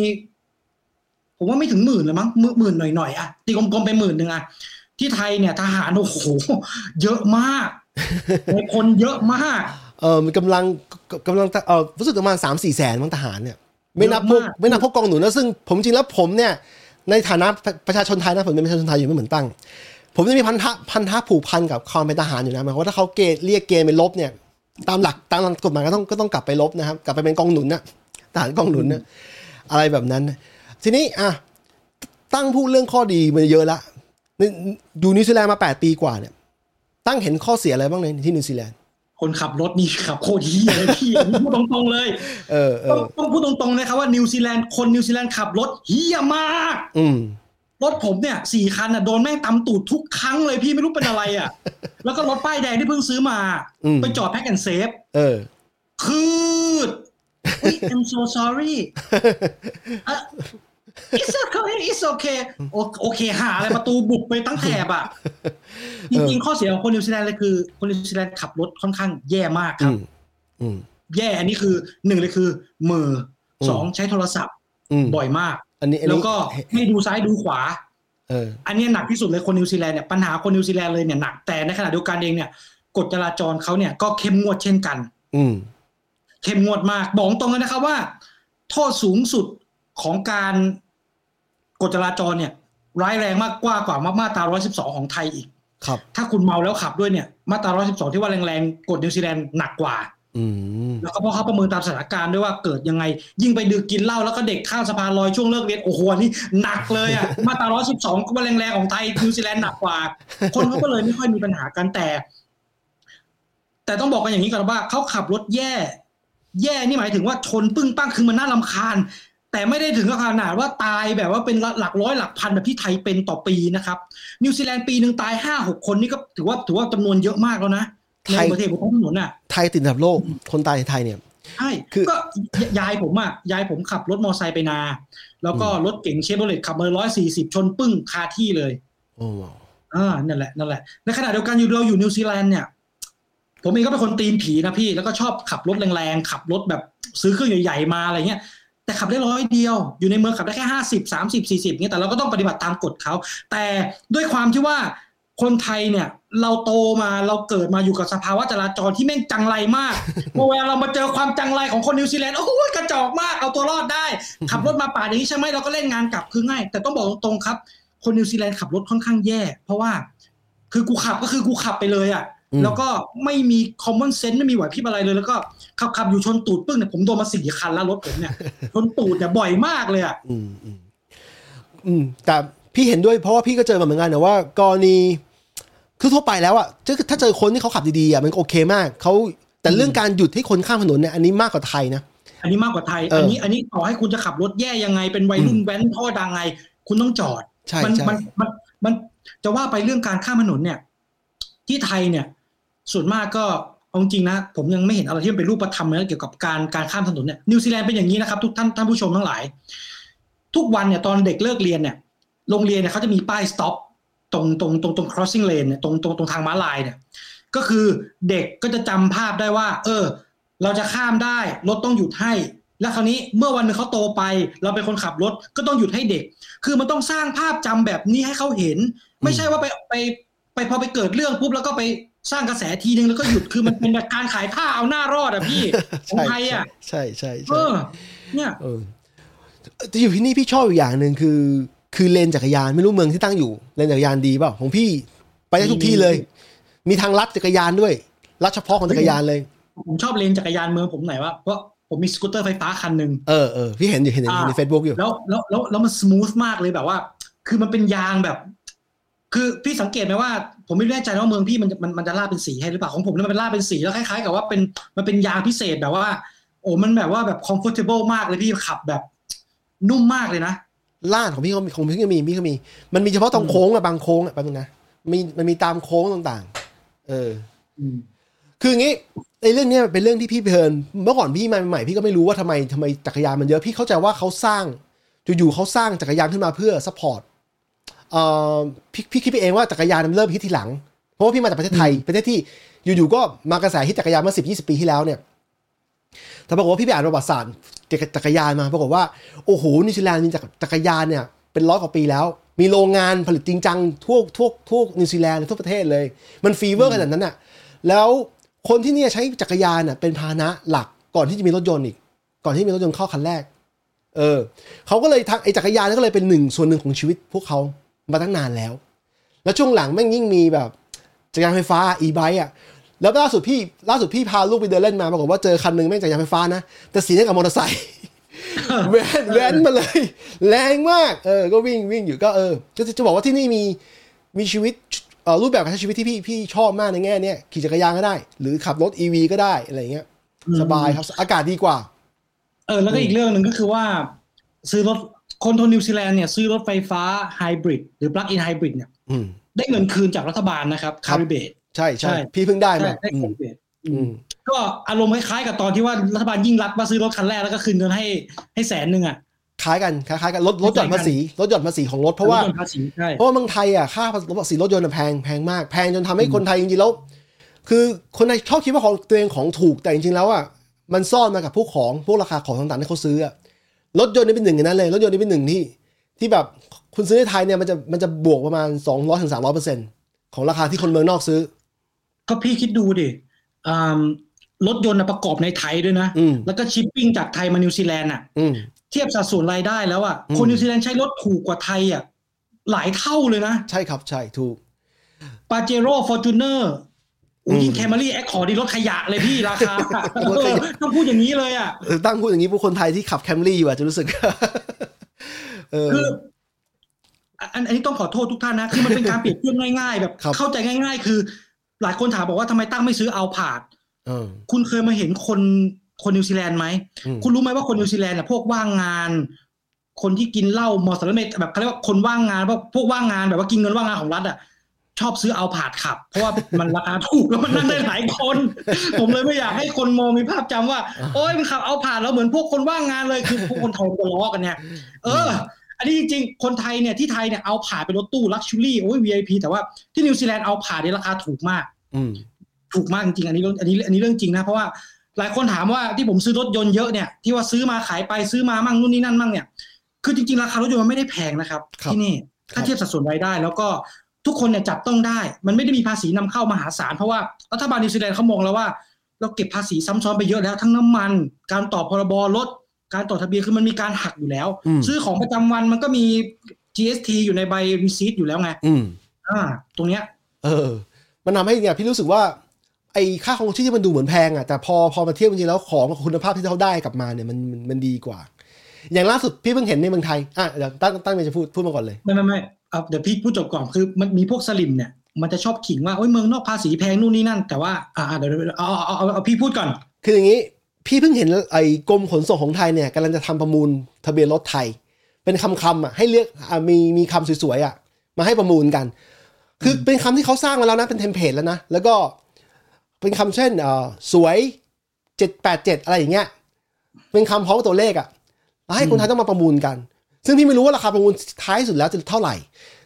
ผมว่าไม่ถึงหมื่นเลยมั้งหมื่นหมื่นหน่อยๆอะตีกลมๆไปหมื่นหนึ่งอะที่ไทยเนี่ยทหารโอ้โหเยอะมากในคนเยอะมาก เออมันกำลังกำลังเออรู้สึกประมาณสามสี่แสนมั้งทหารเนี่ย ไม่นับพวกเยอะมากไม่นับพวกกองหนุนนะซึ่งผมจริงแล้วผมเนี่ย ในฐานะประชาชนไทยนะผมเป็นประชาชนไทยอยู่ไม่เหมือนตั้ง ผมจะมีพันธะพันธะผูกพันกับความเป็นทหารอยู่นะหมายความว่าถ้าเขาเกณฑ์เรียกเกณฑ์ไปลบเนี่ยตามหลักตามหลักกฎหมายก็ต้องก็ต้องกลับไปลบนะครับ กลับไปเป็นกองหนุนนะทหารกองหนุนนะอะไรแบบนั้นนะทีนี้อะตั้งพูดเรื่องข้อดีมาเยอะละในอยู่นิวซีแลนด์มาแปดปีกว่าเนี่ย ตั้งเห็นข้อเสียอะไรบ้างในที่นิวซีแลนด์คนขับรถนี่ขับโคตรเฮียเลยพี่อันนี้พูดตรงๆเลยเออเออต้องต้องพูดตรงๆนะครับว่านิวซีแลนด์คนนิวซีแลนด์ขับรถเฮียมาก อืม รถผมเนี่ยสี่คันอะโดนแม่งตำตูดทุกครั้งเลยพี่ไม่รู้เป็นอะไรอะ แล้วก็รถป้ายแดงที่เพิ่งซื้อมาอืมไปจอด PAK'nSAVE เออ คืดอุ๊ย I'm so sorry เอ่อ it's okay it's okay โอโอเคหาอะไรประตูบุกไปตั้งแถบอะ จริงๆ ข้อเสียของคนนิวซีแลนด์เลยคือ คนนิวซีแลนด์ขับรถค่อนข้างแย่มากคอืรับมอืมแย่อันนี้คือหนึ่งเลยคือมืออมสองใช้โทรศัพท์อืมบ่อยมาก อันนี้อันแล้วนี้ก็ไม่ดูซ้ายดูขวาเอออันนี้หนักที่สุดเลยคนนิวซีแลนด์เนี่ยปัญหาคนนิวซีแลนด์เลยเนี่ยหนักแต่ในขณะเดียวกันเองเนี่ยกฎจราจรเขาเนี่ยก็เข้มงวดเช่นกัน อืมเข้มงวดมากบอกตรงเลยนะครับว่า โทษสูงสุดของการกฎจราจรเนี่ย ร้ายแรงมากกว่ากว่ามาตรา 112 ของไทยอีก ครับ ถ้าคุณเมาแล้วขับด้วยเนี่ย มาตรา 112 ที่ว่าแรงๆกฎนิวซีแลนด์หนักกว่าอืม แล้วก็เพราะเขาประเมินตามสถานการณ์ด้วยว่าเกิดยังไง ยิ่งไปดื่มกินเหล้าแล้วก็เด็กข้ามสะพานลอยช่วงเลิกเรียนโอ้โหนี่หนักเลยอะมาตรา112ก็ว่าแรงๆของไทยนิวซีแลนด์หนักกว่า คนเขาก็เลยไม่ค่อยมีปัญหากันแต่ แต่ต้องบอกกันอย่างนี้ก่อนว่าเขาขับรถแย่ แย่นี่หมายถึงว่าชนปึ้งปั้งคือมันน่ารำคาญ แต่ไม่ได้ถึงกับขนาดว่าตายแบบว่าเป็นหลักร้อยหลักพันแบบที่ไทยเป็นต่อปีนะครับ นิวซีแลนด์ปีหนึ่งตายห้าหกคนนี่ก็ถือว่าถือว่าจำนวนเยอะมากแล้วนะ ไทยประเทศบนท้องถนนน่ะไทยติดอันดับโลกคนตายในไทยเนี่ยใช่คือก็ยายผมอะยายผมขับรถมอไซค์ไปนา แล้วก็รถเก๋งเชฟโรเลตขับมาร้อยสี่สิบชนปึ้งคาที่เลยโอ้อ่านั่นแหละนั่นแหละในขณะเดียวกันอยู่เราอยู่นิวซีแลนด์เนี่ย ผมเองก็เป็นคนตีนผีนะพี่ แล้วก็ชอบขับรถแรงๆขับรถแบบซื้อเครื่องใหญ่ๆมาอะไรเงี้ยแต่ขับได้ร้อยเดียว อยู่ในเมืองขับได้แค่ห้าสิบสามสิบสี่สิบเงี้ยแต่เราก็ต้องปฏิบัติตามกฎเขาแต่ด้วยความที่ว่า คนไทยเนี่ย เราโตมาเราเกิดมาอยู่กับสภาวะจราจรที่แม่งจังไรมากพอเวลาเรามาเจอความจังไรของคนนิวซีแลนด์โอ้โหกระจอกมากเอาตัวรอดได้ ขับรถมาป่าดอย่างนี้ใช่ไหมเราก็เล่นงานกลับคือง่าย แต่ต้องบอกตรงๆครับ คนนิวซีแลนด์ขับรถค่อนข้างแย่ เพราะว่า คือกูขับก็คือกูขับไปเลยอะ่ะอืมแล้วก็ไม่มี common sense ไม่มีไหวพริบอะไรเลย แล้วก็ขับขับอยู่ชนตูดปึ้งเนี่ยผมโดนมาสี่คันแล้วรถผมเนี่ยชนตูดเนี่ยบ่อยมากเลยอะ่ะอืมอืมอืมแต่พี่เห็นด้วยเพราะว่าพี่ก็เจอมาเหมือนกันนะว่ากรณี คือทั่วไปแล้วอะถ้าถ้าเจอคนที่เขาขับดีๆอะมันก็โอเคมากเขาแต่เรื่องการหยุดให้คนข้ามถนนเนี่ยอันนี้มากกว่าไทยนะอันนี้มากกว่าไทยเอออัอันนี้อันนี้ต่อให้คุณจะขับรถแย่ยังไง เป็นวัยรุ่นแว้นท่อดังไง คุณต้องจอดใช่มัใช่มันมันมันจะว่าไปเรื่องการข้ามถนนเนี่ย ที่ไทยเนี่ย ส่วนมากก็เอาจริงนะ ผมยังไม่เห็นอะไรที่มันเป็นรูปธรรมเลยเกี่ยวกับการการข้ามถนนเนี่ยนิวซีแลนด์เป็นอย่างนี้นะครับ ทุกท่านท่านผู้ชมทั้งหลาย ทุกวันเนี่ยตอนเด็กเลิกเรียนเนี่ยโรงเรียนเนี่ยเขาจะมีป้าย stop ต รงตรงตรงตรง crossing lane เนี่ยตรงตรงตรงทางม้าลายเนี่ยก็คือเด็กก็จะจำภาพได้ว่า เออ เราจะข้ามได้รถต้องหยุดให้ แล้วคราวนี้เมื่อวันหนึงเขาโตไป เราเป็นคนขับรถก็ต้องหยุดให้เด็ก คือมันต้องสร้างภาพจำแบบนี้ให้เขาเห็น ไม่ใช่ว่าไปไปไปพอไปเกิดเรื่องปุ๊บแล้วก็ไปสร้างกระแสทีนึงแล้วก็หยุดคือมันเป็นการขายท่าเอาหน้ารอดอะพี่ของไทยอะใช่ใช่เอใช่อเนี่ยเออแต่อยู่ที่นี่พี่ชอบอีกอย่างหนึ่งคือ คือเลนจักรยานไม่รู้เมืองที่ตั้งอยู่เลนจักรยานดีเปล่าของพี่ไปได้ทุกที่เลย มีทางลัดจักรยานด้วยลัดเฉพาะของจักรยานเลย ผมชอบเลนจักรยานเมืองผมไหนวะเพราะผมมีสกูตเตอร์ไฟฟ้าคันหนึ่งเออเออพี่เห็นอยู่เห็นอยู่อ่าในเฟซบุ๊กอยู่แล้วแล้วแล้วแล้วมัน smooth มากเลยแบบว่า คือมันเป็นยางแบบ คือพี่สังเกตไหมว่า ผมไม่แน่ใจนะว่าเมืองพี่มันมันมันจะลาดเป็นสีให้หรือเปล่าของผมเนี่ยมันเป็นลาดเป็นสีแล้วคล้ายๆกับว่าเป็นมันเป็นยางพิเศษแบบว่า โอ้มันแบบว่าแบบ comfortable มากเลยพี่ขับแบบนุ่มมากเลยนะ ลาดของพี่เขามีของพี่ก็มีพี่ก็มี มันมีเฉพาะตรงโค้งอะบางโค้งอะแป๊บนึงนะมีมันมีตามโค้งต่างๆ เอออืมคืออย่างงี้ไอ้เรื่องเนี้ยเป็นเรื่องที่พี่เพลินเมื่อก่อนพี่มาใหม่พี่ก็ไม่รู้ว่าทำไมทำไมจักรยานมันเยอะพี่เข้าใจว่าเขาสร้างอยู่ๆเขาสร้างจักรยานขึ้นมาเพื่อ support เอ่อพี่พี่คิดไปเองว่าจักรยานมันเริ่มฮิตทีหลัง เพราะว่าพี่มาจากประเทศไทยประเทศที่อยู่ๆก็มากระแสฮิตจักรยานเมื่อสิบยี่สิบปีที่แล้วเนี่ย แต่ปรากฏว่าพี่ไปอ่านประวัติศาสตร์จักรยานมาปรากฏว่าโอ้โหนิวซีแลนด์มีจักรจักรยานเนี่ยเป็นร้อยกว่าปีแล้ว มีโรงงานผลิตจริงจังทั่วทั่วทั่วนิวซีแลนด์ทั่วประเทศเลย มัน fever ขนาดนั้นอะแล้วคนที่เนี่ยใช้จักรยานน่ะเป็นพาหนะหลักก่อนที่จะมีรถยนต์อีก ก่อนที่มีรถยนต์เข้าคันแรก เออเขาก็เลยทักไอ้จักรยานก็เลยเป็นหนึ่งส่วนหนึ่งของชีวิตพวกเขามาตั้งนานแล้ว แล้วช่วงหลังแม่งยิ่งมีแบบจักรยานไฟฟ้า e-bike อะ แล้วล่าสุดพี่ล่าสุดพี่พาลูกไปเดินเล่นมาปรากฏว่าเจอคันหนึ่งแม่งจักรยานไฟฟ้านะแต่สีเดียวกับมอเตอร์ไซค์แว้นแว้นมาเลย แรงมากเออก็วิ่งวิ่งอยู่ก็เออจะจะบอกว่าที่นี่มีมีชีวิตเอ่อรูปแบบการใช้ชีวิตที่พี่พี่ชอบมากในแง่เนี้ยขี่จักรยานก็ได้ หรือขับรถ EV ก็ได้อะไรเงี้ยสบายครับอากาศดีกว่า เออแล้วก็อีกเรื่องหนึ่งก็คือว่า ซื้อรถคนทนนิวซีแลนด์เนี่ยซื้อรถไฟฟ้าไฮบริดหรือปลั๊กอินไฮบริดเนี่ยอืมได้เงินคืนจากรัฐบาลนะครับครัคาบริเบต ใช่ใช่ใช่พี่เพิ่งได้ได้มาได้อืคามริเบตอืมก็อารมณ์คล้ายๆกับตอนที่ว่ารัฐบาลยิ่งรัฐว่าซื้อรถคันแรกแล้วก็คืนเงินให้ให้แสนหนึ่งอะคล้ายกันคล้ายๆกันลดลดหย่อนภาษีลดหย่อนภาษีของรถเพราะว่าลดหย่อนภาษีใช่เพราะว่าเมืองไทยอะค่าภาษีรถยนต์อะแพงแพงมากแพงจนทำให้คนไทยจริงๆแล้ว คือคนไทยชอบคิดว่าของตัวเองของถูกแต่จริงๆแล้วอะมันซ่อนมากับพวกของพวกราคาของต่างๆที่เขาซื้ออะรถยนต์นี่เป็นหนึ่งในนั้นเลยรถยนต์นี่เป็นหนึ่งที่ ที่แบบคุณซื้อในไทยเนี่ยมันจะมันจะบวกประมาณ2 0 0ถึง300เปอร์เซ็นต์ของราคาที่คนเมืองนอกซื้อ ก็พี่คิดดูดิอ่ารถยนต์อะประกอบในไทยด้วยนะอืมแล้วก็ชิปปิ้งจากไทยมานิวซีแลนด์อะอืมเทียบสัดส่วนรายได้แล้วอะอืมคนนิวซีแลนด์ใช้รถถูกกว่าไทยอะหลายเท่าเลยนะ ใช่ครับใช่ถูก Pajero Fortuner อืมยิ่ง Camry Accord นี่รถขยะเลยพี่ราคารถขยะเออต้องพูดอย่างนี้เลยอะเออตั้งพูดอย่างนี้พวกคนไทยที่ขับ Camry อยู่อาจจะรู้สึกเออคืออันอันนี้ต้องขอโทษทุกท่านนะ คือมันเป็นการเปรียบเทียบง่ายๆ แบบครับเข้าใจง่าย ๆ คือ หลายคนถามบอกว่าทำไมตั้งไม่ซื้อ Alphard เออคุณเคยมาเห็นคนคนนิวซีแลนด์ไหมอืมคุณรู้ไหมว่าคนนิวซีแลนด์น่ะพวกว่างงาน คนที่กินเหล้ามอสเลเมตแบบเขาเรียกว่าคนว่างงานพวกพวกว่างงานแบบว่ากินเงินว่างงานของรัฐอะชอบซื้อ Alphard ขับ เพราะว่ามันราคาถูกแล้วมันนั่งได้หลายคน ผมเลยไม่อยากให้คนมองมีภาพจำว่า โอ้ยมันขับ Alphard แล้วเหมือนพวกคนว่างงานเลยคือพวกคนไทยมันจะล้อกันเนี่ย เออ อันนี้จริงๆ คนไทยเนี่ยที่ไทยเนี่ย Alphard เป็นรถตู้ luxury โอ้ย VIP แต่ว่าที่นิวซีแลนด์ Alphard ในราคาถูกมากอืมถูกมากจริงๆอันนี้เรื่องอันนี้อันนี้เรื่องจริงนะ เพราะว่าหลายคนถามว่าที่ผมซื้อรถยนต์เยอะเนี่ยที่ว่าซื้อมาขายไปซื้อมามั่งนู่นนี่นั่นมั่งเนี่ยคือจริงๆ ราคารถยนต์มันไม่ได้แพงนะครับครับที่นี่ครัถ้าบเทียบสัดส่วนรายได้ แล้วก็ทุกคนเนี่ยจับต้องได้ มันไม่ได้มีภาษีนำเข้ามหาศาลเพราะว่ารัฐบาลนิวซีแลนด์เขามองแล้วว่า เราเก็บภาษีซ้ำซ้อนไปเยอะแล้วทั้งน้ำมัน การต่อพรบรถ การต่อทะเบียนคือมันมีการหักอยู่แล้วอืมซื้อของประจำวันมันก็มี GST อยู่ในใบ receipt อยู่แล้วไงอืมอ่า ตรงเนี้ย เออ มันทำให้เนี่ยพี่รู้สึกว่า ไอ้ค่าของชีพที่มันดูเหมือนแพงอะแต่พอพอมาเทียบจริงๆแล้วของกับคุณภาพที่เขาได้กลับมาเนี่ยมันมันมันดีกว่า อย่างล่าสุดพี่เพิ่งเห็นในเมืองไทยอะเดี๋ยวตั้งตั้งใจจะพูดพูดมาก่อนเลยไม่ไม่ไม่เอาเดี๋ยวพี่พูดจบก่อนคือมันมีพวกสลิมเนี่ยมันจะชอบขิงว่าโอ้ยเมืองนอกภาษีแพงนู่นนี่นั่น แต่ว่าอ่าเดี๋ยวเดี๋ยวเอาเอาเอาเอาพี่พูดก่อน คืออย่างนี้ พี่เพิ่งเห็นไอ้กรมขนส่งของไทยเนี่ยกำลังจะทำประมูลทะเบียนรถไทย เป็นคำคำๆอะให้เลือกอะมีมีคำสวยๆอะ มาให้ประมูลกัน คือเป็นคำที่เขาสร้างมาแล้วนะเป็น template แล้วนะแล้วก็เป็นคำเช่นเอ่อสวยเจ็ดแปดเจ็ดอะไรอย่างเงี้ยเป็นคำพร้อมกับตัวเลขอะแล้วให้คนไทยต้องมาประมูลกัน ซึ่งพี่ไม่รู้ว่าราคาประมูลท้ายสุดแล้วจะเท่าไหร่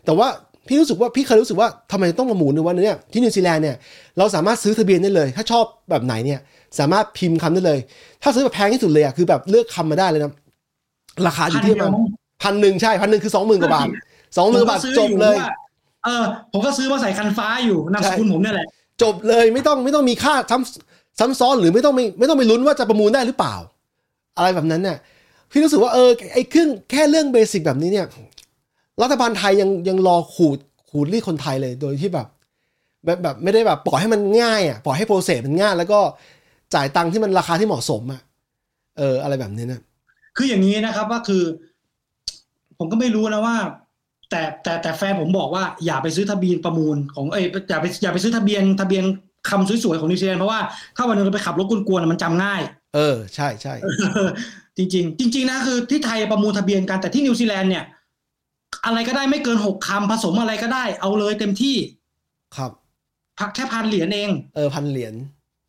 แต่ว่าพี่รู้สึกว่าพี่เคยรู้สึกว่าทำไมต้องประมูลในวันนี้เนี่ยที่นิวซีแลนด์เนี่ยเราสามารถซื้อทะเบียนได้เลย ถ้าชอบแบบไหนเนี่ย สามารถพิมพ์คำได้เลย ถ้าซื้อแบบแพงที่สุดเลยอะคือแบบเลือกคำมาได้เลยนะราคาอยู่ที่ประมาณพันหนึ่งใช่พันหนึ่งคือสองหมื่นกว่าบาทสองหมื่นบาทผมก็ซื้อจบเลยว่าเออ ผมก็ซื้อมาใส่คันฟ้าอยู่นามสกุลผมเนี่ยแหละ จบเลยไม่ต้องไม่ต้องมีค่าซ้ำซ้ำซ้อนหรือไม่ต้องไม่ไม่ต้องไปลุ้นว่าจะประมูลได้หรือเปล่า อะไรแบบนั้นเนี่ยพี่รู้สึกว่าเออไอ้เครื่องแค่เรื่อง basic แบบนี้เนี่ย รัฐบาลไทยยังยังรอขูดขูดรีดคนไทยเลยโดยที่แบบ แบบแบบไม่ได้แบบปล่อยให้มันง่ายอะปล่อยให้ process มันง่ายแล้วก็ จ่ายตังค์ที่มันราคาที่เหมาะสมอะเออ อะไรแบบนี้นะคืออย่างนี้นะครับว่าคือ ผมก็ไม่รู้นะว่า แต่แต่แต่แฟนผมบอกว่าอย่าไปซื้อทะเบียนประมูลของเอ้ยอย่าไปอย่าไปซื้อทะเบียนทะเบียนคำสวยๆของนิวซีแลนด์เพราะว่าถ้าวันหนึงเราไปขับรถกวนๆอะมันจำง่าย เออ ใช่ใช่จริงๆจริง ๆ นะคือที่ไทยประมูลทะเบียนกันแต่ที่นิวซีแลนด์เนี่ย อะไรก็ได้ไม่เกินหกคำผสมอะไรก็ได้ เอาเลยเต็มที่ ครับพักแค่พันเหรียญเอง เออพันเหรียญ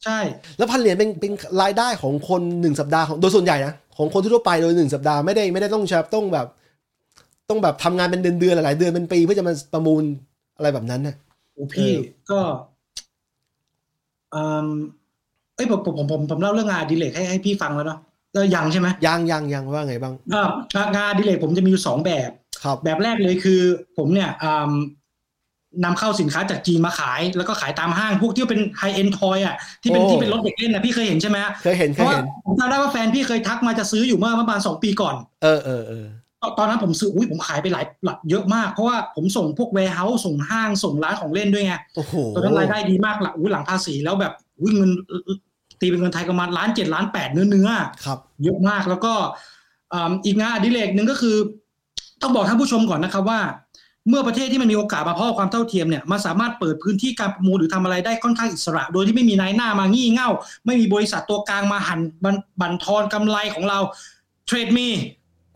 ใช่ แล้วพันเหรียญเป็นเป็นรายได้ของคนหนึ่งสัปดาห์ของโดยส่วนใหญ่นะของคนทั่วไปโดยหนึ่งสัปดาห์ไม่ได้ไม่ได้ต้องใช้ต้องแบบ ต้องแบบทำงานเป็นเดือนเดือนๆหลายๆเดือนเป็นปีเพื่อจะมาประมูลอะไรแบบนั้นนะโอ้พี่เออก็อืมเอ้ยผมผมผมผมผมเล่าเรื่องงานอดิเลกให้ให้พี่ฟังแล้วเนาะเออยังใช่ไหมยังยังยังว่าไงบ้างอ่างานอดิเลกผมจะมีอยู่สองแบบครับ แบบแรกเลยคือ ผมเนี่ยอืม นำเข้าสินค้าจากจีนมาขาย แล้วก็ขายตามห้างพวกที่เป็นไฮเอ็นทอยอะที่เป็นโอ้ที่เป็นรถเด็กเล่นนะพี่เคยเห็นใช่ไหมฮะเคยเห็นเพเคยราะว่าเห็นผมจำได้ว่าแฟนพี่เคยทักมาจะซื้ออยู่เมื่อประมาณสองปีก่อน เออเออเออตอนตอนนั้นผมซื้ออุ้ยผมขายไปหลายหลักเยอะมาก เพราะว่าผมส่งพวก warehouse ส่งห้างส่งร้านของเล่นด้วยไงโอ้โหตอนนั้นรายได้ดีมากหลังอุ้ยหลังภาษีแล้วแบบอุ้ยเงินตีเป็นเงินไทยประมาณล้านเจ็ดล้านแปดเนื้อเนื้อครับ เยอะมากแล้วก็อ่าอีกงานอดิเรกหนึ่งก็คือ ต้องบอกท่านผู้ชมก่อนนะครับว่า เมื่อประเทศที่มันมีโอกาสมาเพราะความเท่าเทียมเนี่ยมันสามารถเปิดพื้นที่การประมูลหรือทำอะไรได้ค่อนข้างอิสระ โดยที่ไม่มีนายหน้ามางี่เง่า ไม่มีบริษัทตัวกลางมาหันบันบันทอนกำไรของเรา Trade Me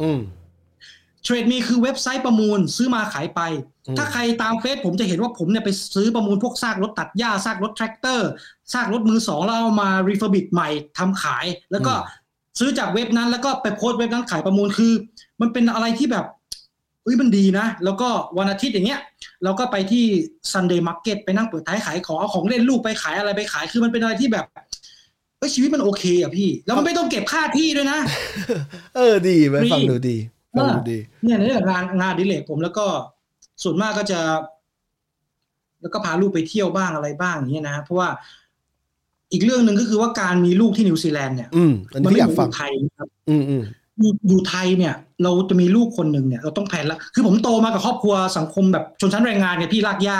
อืม Trade Me คือเว็บไซต์ประมูลซื้อมาขายไปอืมถ้าใครตามเฟซผมจะเห็นว่าผมเนี่ยไปซื้อประมูลพวกซากรถตัดหญ้าซากรถแทรกเตอร์ซากรถมือสองแล้วเอามา refurbish ใหม่ทำขาย แล้วก็ซื้อจากเว็บนั้นแล้วก็ไปโพสต์เว็บนั้นขายประมูลคือ มันเป็นอะไรที่แบบ เอ้ยมันดีนะ แล้วก็วันอาทิตย์อย่างเงี้ยเราก็ไปที่ Sunday Market ไปนั่งเปิดท้ายขายของเอาของเล่นลูกไปขายอะไรไปขาย คือมันเป็นอะไรที่แบบเอ้ยชีวิตมันโอเคอะพี่ แล้วมันไม่ต้องเก็บค่าที่ด้วยนะ เออดีไหมฟรีฟังดูดีฟังดูดี เนี่ยในเรื่องงานงานอดิเลกผมแล้วก็ส่วนมากก็จะ แล้วก็พาลูกไปเที่ยวบ้างอะไรบ้างอย่างเงี้ยนะฮะเพราะว่าอีกเรื่องหนึ่งก็คือว่าการมีลูกที่นิวซีแลนด์เนี่ยอืมอันมันี้ไม่ที่เหอยามืกอนอฟังยู่ไทยนะครับ อืมอืม อยู่อยู่ไทยเนี่ย เราจะมีลูกคนหนึ่งเนี่ยเราต้องแผนแล้วคือผมโตมากับครอบครัวสังคมแบบชนชั้นแรงงานเนี่ยพี่ลากย่า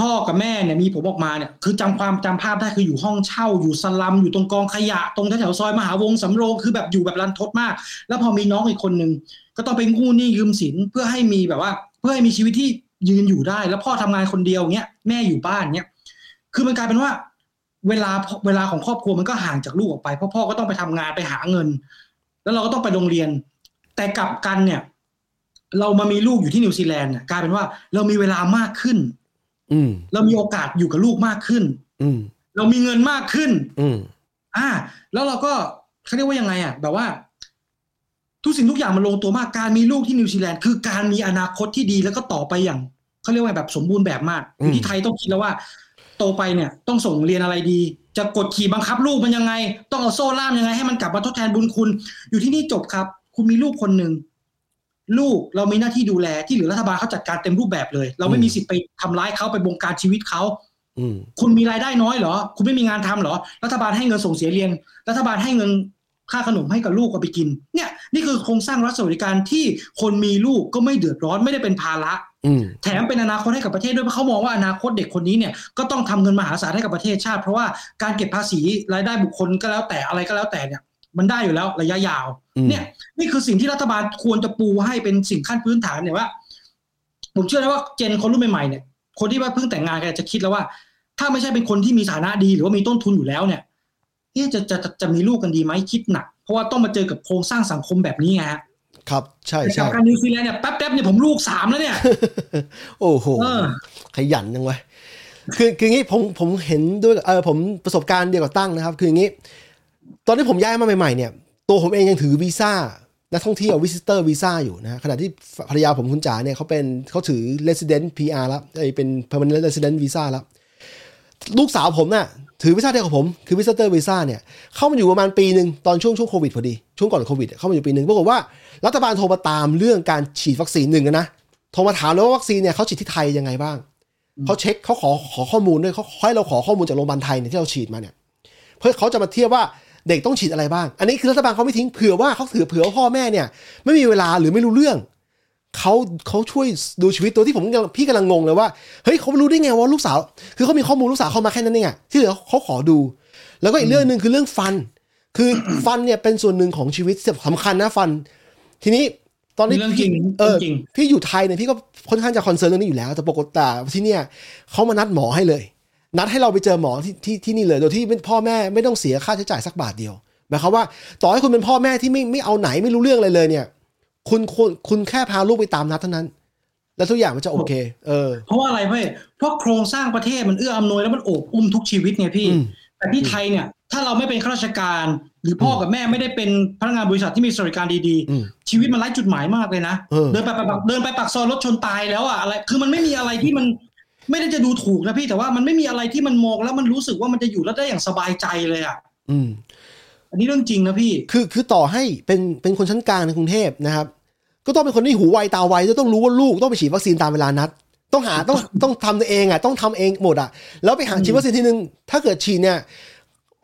พ่อกับแม่เนี่ยมีผมออกมาเนี่ยคือจำความจำภาพได้คืออยู่ห้องเช่าอยู่สลัมอยู่ตรงกองขยะ ตรงแถวๆซอยมหาวงสำโรงคือแบบอยู่แบบรันทดมาก แล้วพอมีน้องอีกคนหนึ่งก็ต้องไปกู้หนี้ยืมสินเพื่อให้มีแบบว่า เพื่อให้มีชีวิตที่ยืนอยู่ได้ แล้วพ่อทำงานคนเดียวเงี้ยแม่อยู่บ้านเงี้ยคือมันกลายเป็นว่า เวลาเวลาของครอบครัวมันก็ห่างจากลูกออกไปเพราะพ่อก็ต้องไปทำงานไปหาเงิน แล้วเราก็ต้องไปโรงเรียน แต่กลับกันเนี่ย เรามามีลูกอยู่ที่นิวซีแลนด์เนี่ยกลายเป็นว่าเรามีเวลามากขึ้น อืมเรามีโอกาสอยู่กับลูกมากขึ้น อืมเรามีเงินมากขึ้น อืมอ่า แล้วเราก็เขาเรียกว่ายังไงอะ แบบว่า ทุกสิ่งทุกอย่างมันลงตัวมากการมีลูกที่นิวซีแลนด์คือการมีอนาคตที่ดีแล้วก็ต่อไปอย่างเขาเรียกว่าแบบสมบูรณ์แบบมากอยู่ที่ไทยต้องคิดแล้วว่า โตไปเนี่ย ต้องส่งเรียนอะไรดี จะกดขี่บังคับลูกมันยังไง ต้องเอาโซ่ล่ามยังไงให้มันกลับมาทดแทนบุญคุณ อยู่ที่นี่จบครับ คุณมีลูกคนหนึ่งลูกเรามีหน้าที่ดูแลที่เหลือรัฐบาลเขาจัดการเต็มรูปแบบเลย เราไม่มีสิทธิ์ไปทำร้ายเขาไปบงการชีวิตเขาอืมคุณมีรายได้น้อยเหรอ คุณไม่มีงานทำเหรอ รัฐบาลให้เงินส่งเสียเรียน รัฐบาลให้เงินค่าขนมให้กับลูกเอาไปกิน เนี่ย นี่คือโครงสร้างรัฐสวัสดิการที่คนมีลูกก็ไม่เดือดร้อนไม่ได้เป็นภาระอืม แถมเป็นอนาคตให้กับประเทศด้วยเพราะเขามองว่าอนาคตเด็กคนนี้เนี่ยก็ต้องทำเงินมหาศาลให้กับประเทศชาติ เพราะว่าการเก็บภาษีรายได้บุคคลก็แล้วแต่อะไรก็แล้วแต่เนี่ย มันได้อยู่แล้วระยะยาวอืมเนี่ย นี่คือสิ่งที่รัฐบาลควรจะปูให้เป็นสิ่งขั้นพื้นฐานเนี่ยว่า ผมเชื่อนะว่าเจนคนรุ่นใหม่ๆเนี่ย คนที่ว่าเพิ่งแต่งงานกันจะคิดแล้วว่า ถ้าไม่ใช่เป็นคนที่มีฐานะดีหรือว่ามีต้นทุนอยู่แล้วเนี่ยเอ๊ะจะจะจะจะมีลูกกันดีไหมคิดหนักเพราะว่าต้องมาเจอกับโครงสร้างสังคมแบบนี้ไงฮะ ครับ ใช่แต่ใช่กับการนิวซีแลนด์เนี่ยแป๊บๆเนี่ยผมลูกสามแล้วเนี่ย โอ้โหเออขยันจังวะคือคืออย่างงี้ผมผมเห็นด้วยเออผมประสบการณ์เดียวกับตั้งนะครับ คืออย่างงี้ ตอนที่ผมย้ายมาใหม่ๆเนี่ย ตัวผมเองยังถือวีซ่านักท่องเที่ยว visitor visa อยู่นะขณะที่ภรรยาผมคุณจ๋าเนี่ยเขาเป็นเขาถือ resident PR แล้วเอ้ยเป็น permanent resident visa แล้วลูกสาวผมน่ะ ถือวีซ่าเดียวกับผม คือ visitor visa เนี่ย เข้ามาอยู่ประมาณปีหนึ่งตอนช่วงช่วงโควิดพอดี ช่วงก่อนโควิดเข้ามาอยู่ปีหนึ่งปรากฏว่ารัฐบาลโทรมาตามเรื่องการฉีดวัคซีนหนึ่งนะโทรมาถามเลยว่าวัคซีนเนี่ยเขาฉีดที่ไทยยังไงบ้างเขาเช็คเขาขอขอข้อมูลด้วยเขาให้เราขอข้อมูลจากโรงพยาบาลไทยเนี่ยที่เราฉีดมาเนี่ย เพื่อเขาจะมาเทียบว่าเด็กต้องฉีดอะไรบ้าง อันนี้คือรัฐบาลเขาไม่ทิ้งเผื่อว่าเขาถือเผื่อพ่อแม่เนี่ยไม่มีเวลาหรือไม่รู้เรื่อง เขาเขาช่วยดูชีวิตตัวที่ผมกำลังพี่กำลังงงเลยว่าเฮ้ยเขารู้ได้ไงว่าลูกสาว คือเขามีข้อมูลลูกสาวเข้ามาแค่นั้นเองอะที่เหลือเขาขอดู แล้วก็อีกเรื่องหนึ่งคือเรื่องฟัน คือฟันเนี่ยเป็นส่วนหนึ่งของชีวิตสำคัญนะฟัน ทีนี้ตอนนี้เรื่องจริงเออเรื่องจริงพี่อยู่ไทยเนี่ยพี่ก็ค่อนข้างจะคอนเซิร์นเรื่องนี้อยู่แล้ว แต่ปกติแต่ที่เนี่ยเขามานัดหมอให้เลย นัดให้เราไปเจอหมอที่ที่ที่นี่เลยโดยที่พ่อแม่ไม่ต้องเสียค่าใช้จ่ายสักบาทเดียวหมายความว่า ต่อให้คุณเป็นพ่อแม่ที่ไม่ไม่เอาไหนไม่รู้เรื่องอะไรเลยเนี่ย คุณคุณคุณแค่พาลูกไปตามนัดเท่านั้น แล้วทุกอย่างมันจะโอเค เออ เพราะว่าอะไรเพ่เพราะโครงสร้างประเทศมันเอื้ออำนวยแล้วมันโอบอุ้มทุกชีวิตไงพี่อืมแต่ที่ไทยเนี่ย ถ้าเราไม่เป็นข้าราชการ หรือพ่อกับแม่ไม่ได้เป็นพนักงานบริษัทที่มีสวัสดิการดีอืมๆชีวิตมันไร้จุดหมายมากเลยนะเออเดินไปไปเดินไปปากซอยรถชนตายแล้วอะอะไรคือมันไม่มีอะไรที่มันไม่ได้จะดูถูกนะพี่แต่ว่ามันไม่มีอะไรที่มันมองแล้วมันรู้สึกว่ามันจะอยู่แล้วได้อย่างสบายใจเลยอะอืม อันนี้เรื่องจริงนะพี่ คือคือต่อให้เป็นเป็นคนชั้นกลางในกรุงเทพนะครับ ก็ต้องเป็นคนที่หูไวตาไวจะต้องรู้ว่าลูกต้องไปฉีดวัคซีนตามเวลานัด ต้องหาต้องต้องทำตัวเองอะต้องทำเองหมดอะแล้วไปหาฉีดวัคซีนทีนึงถ้าเกิดฉีดเนี่ย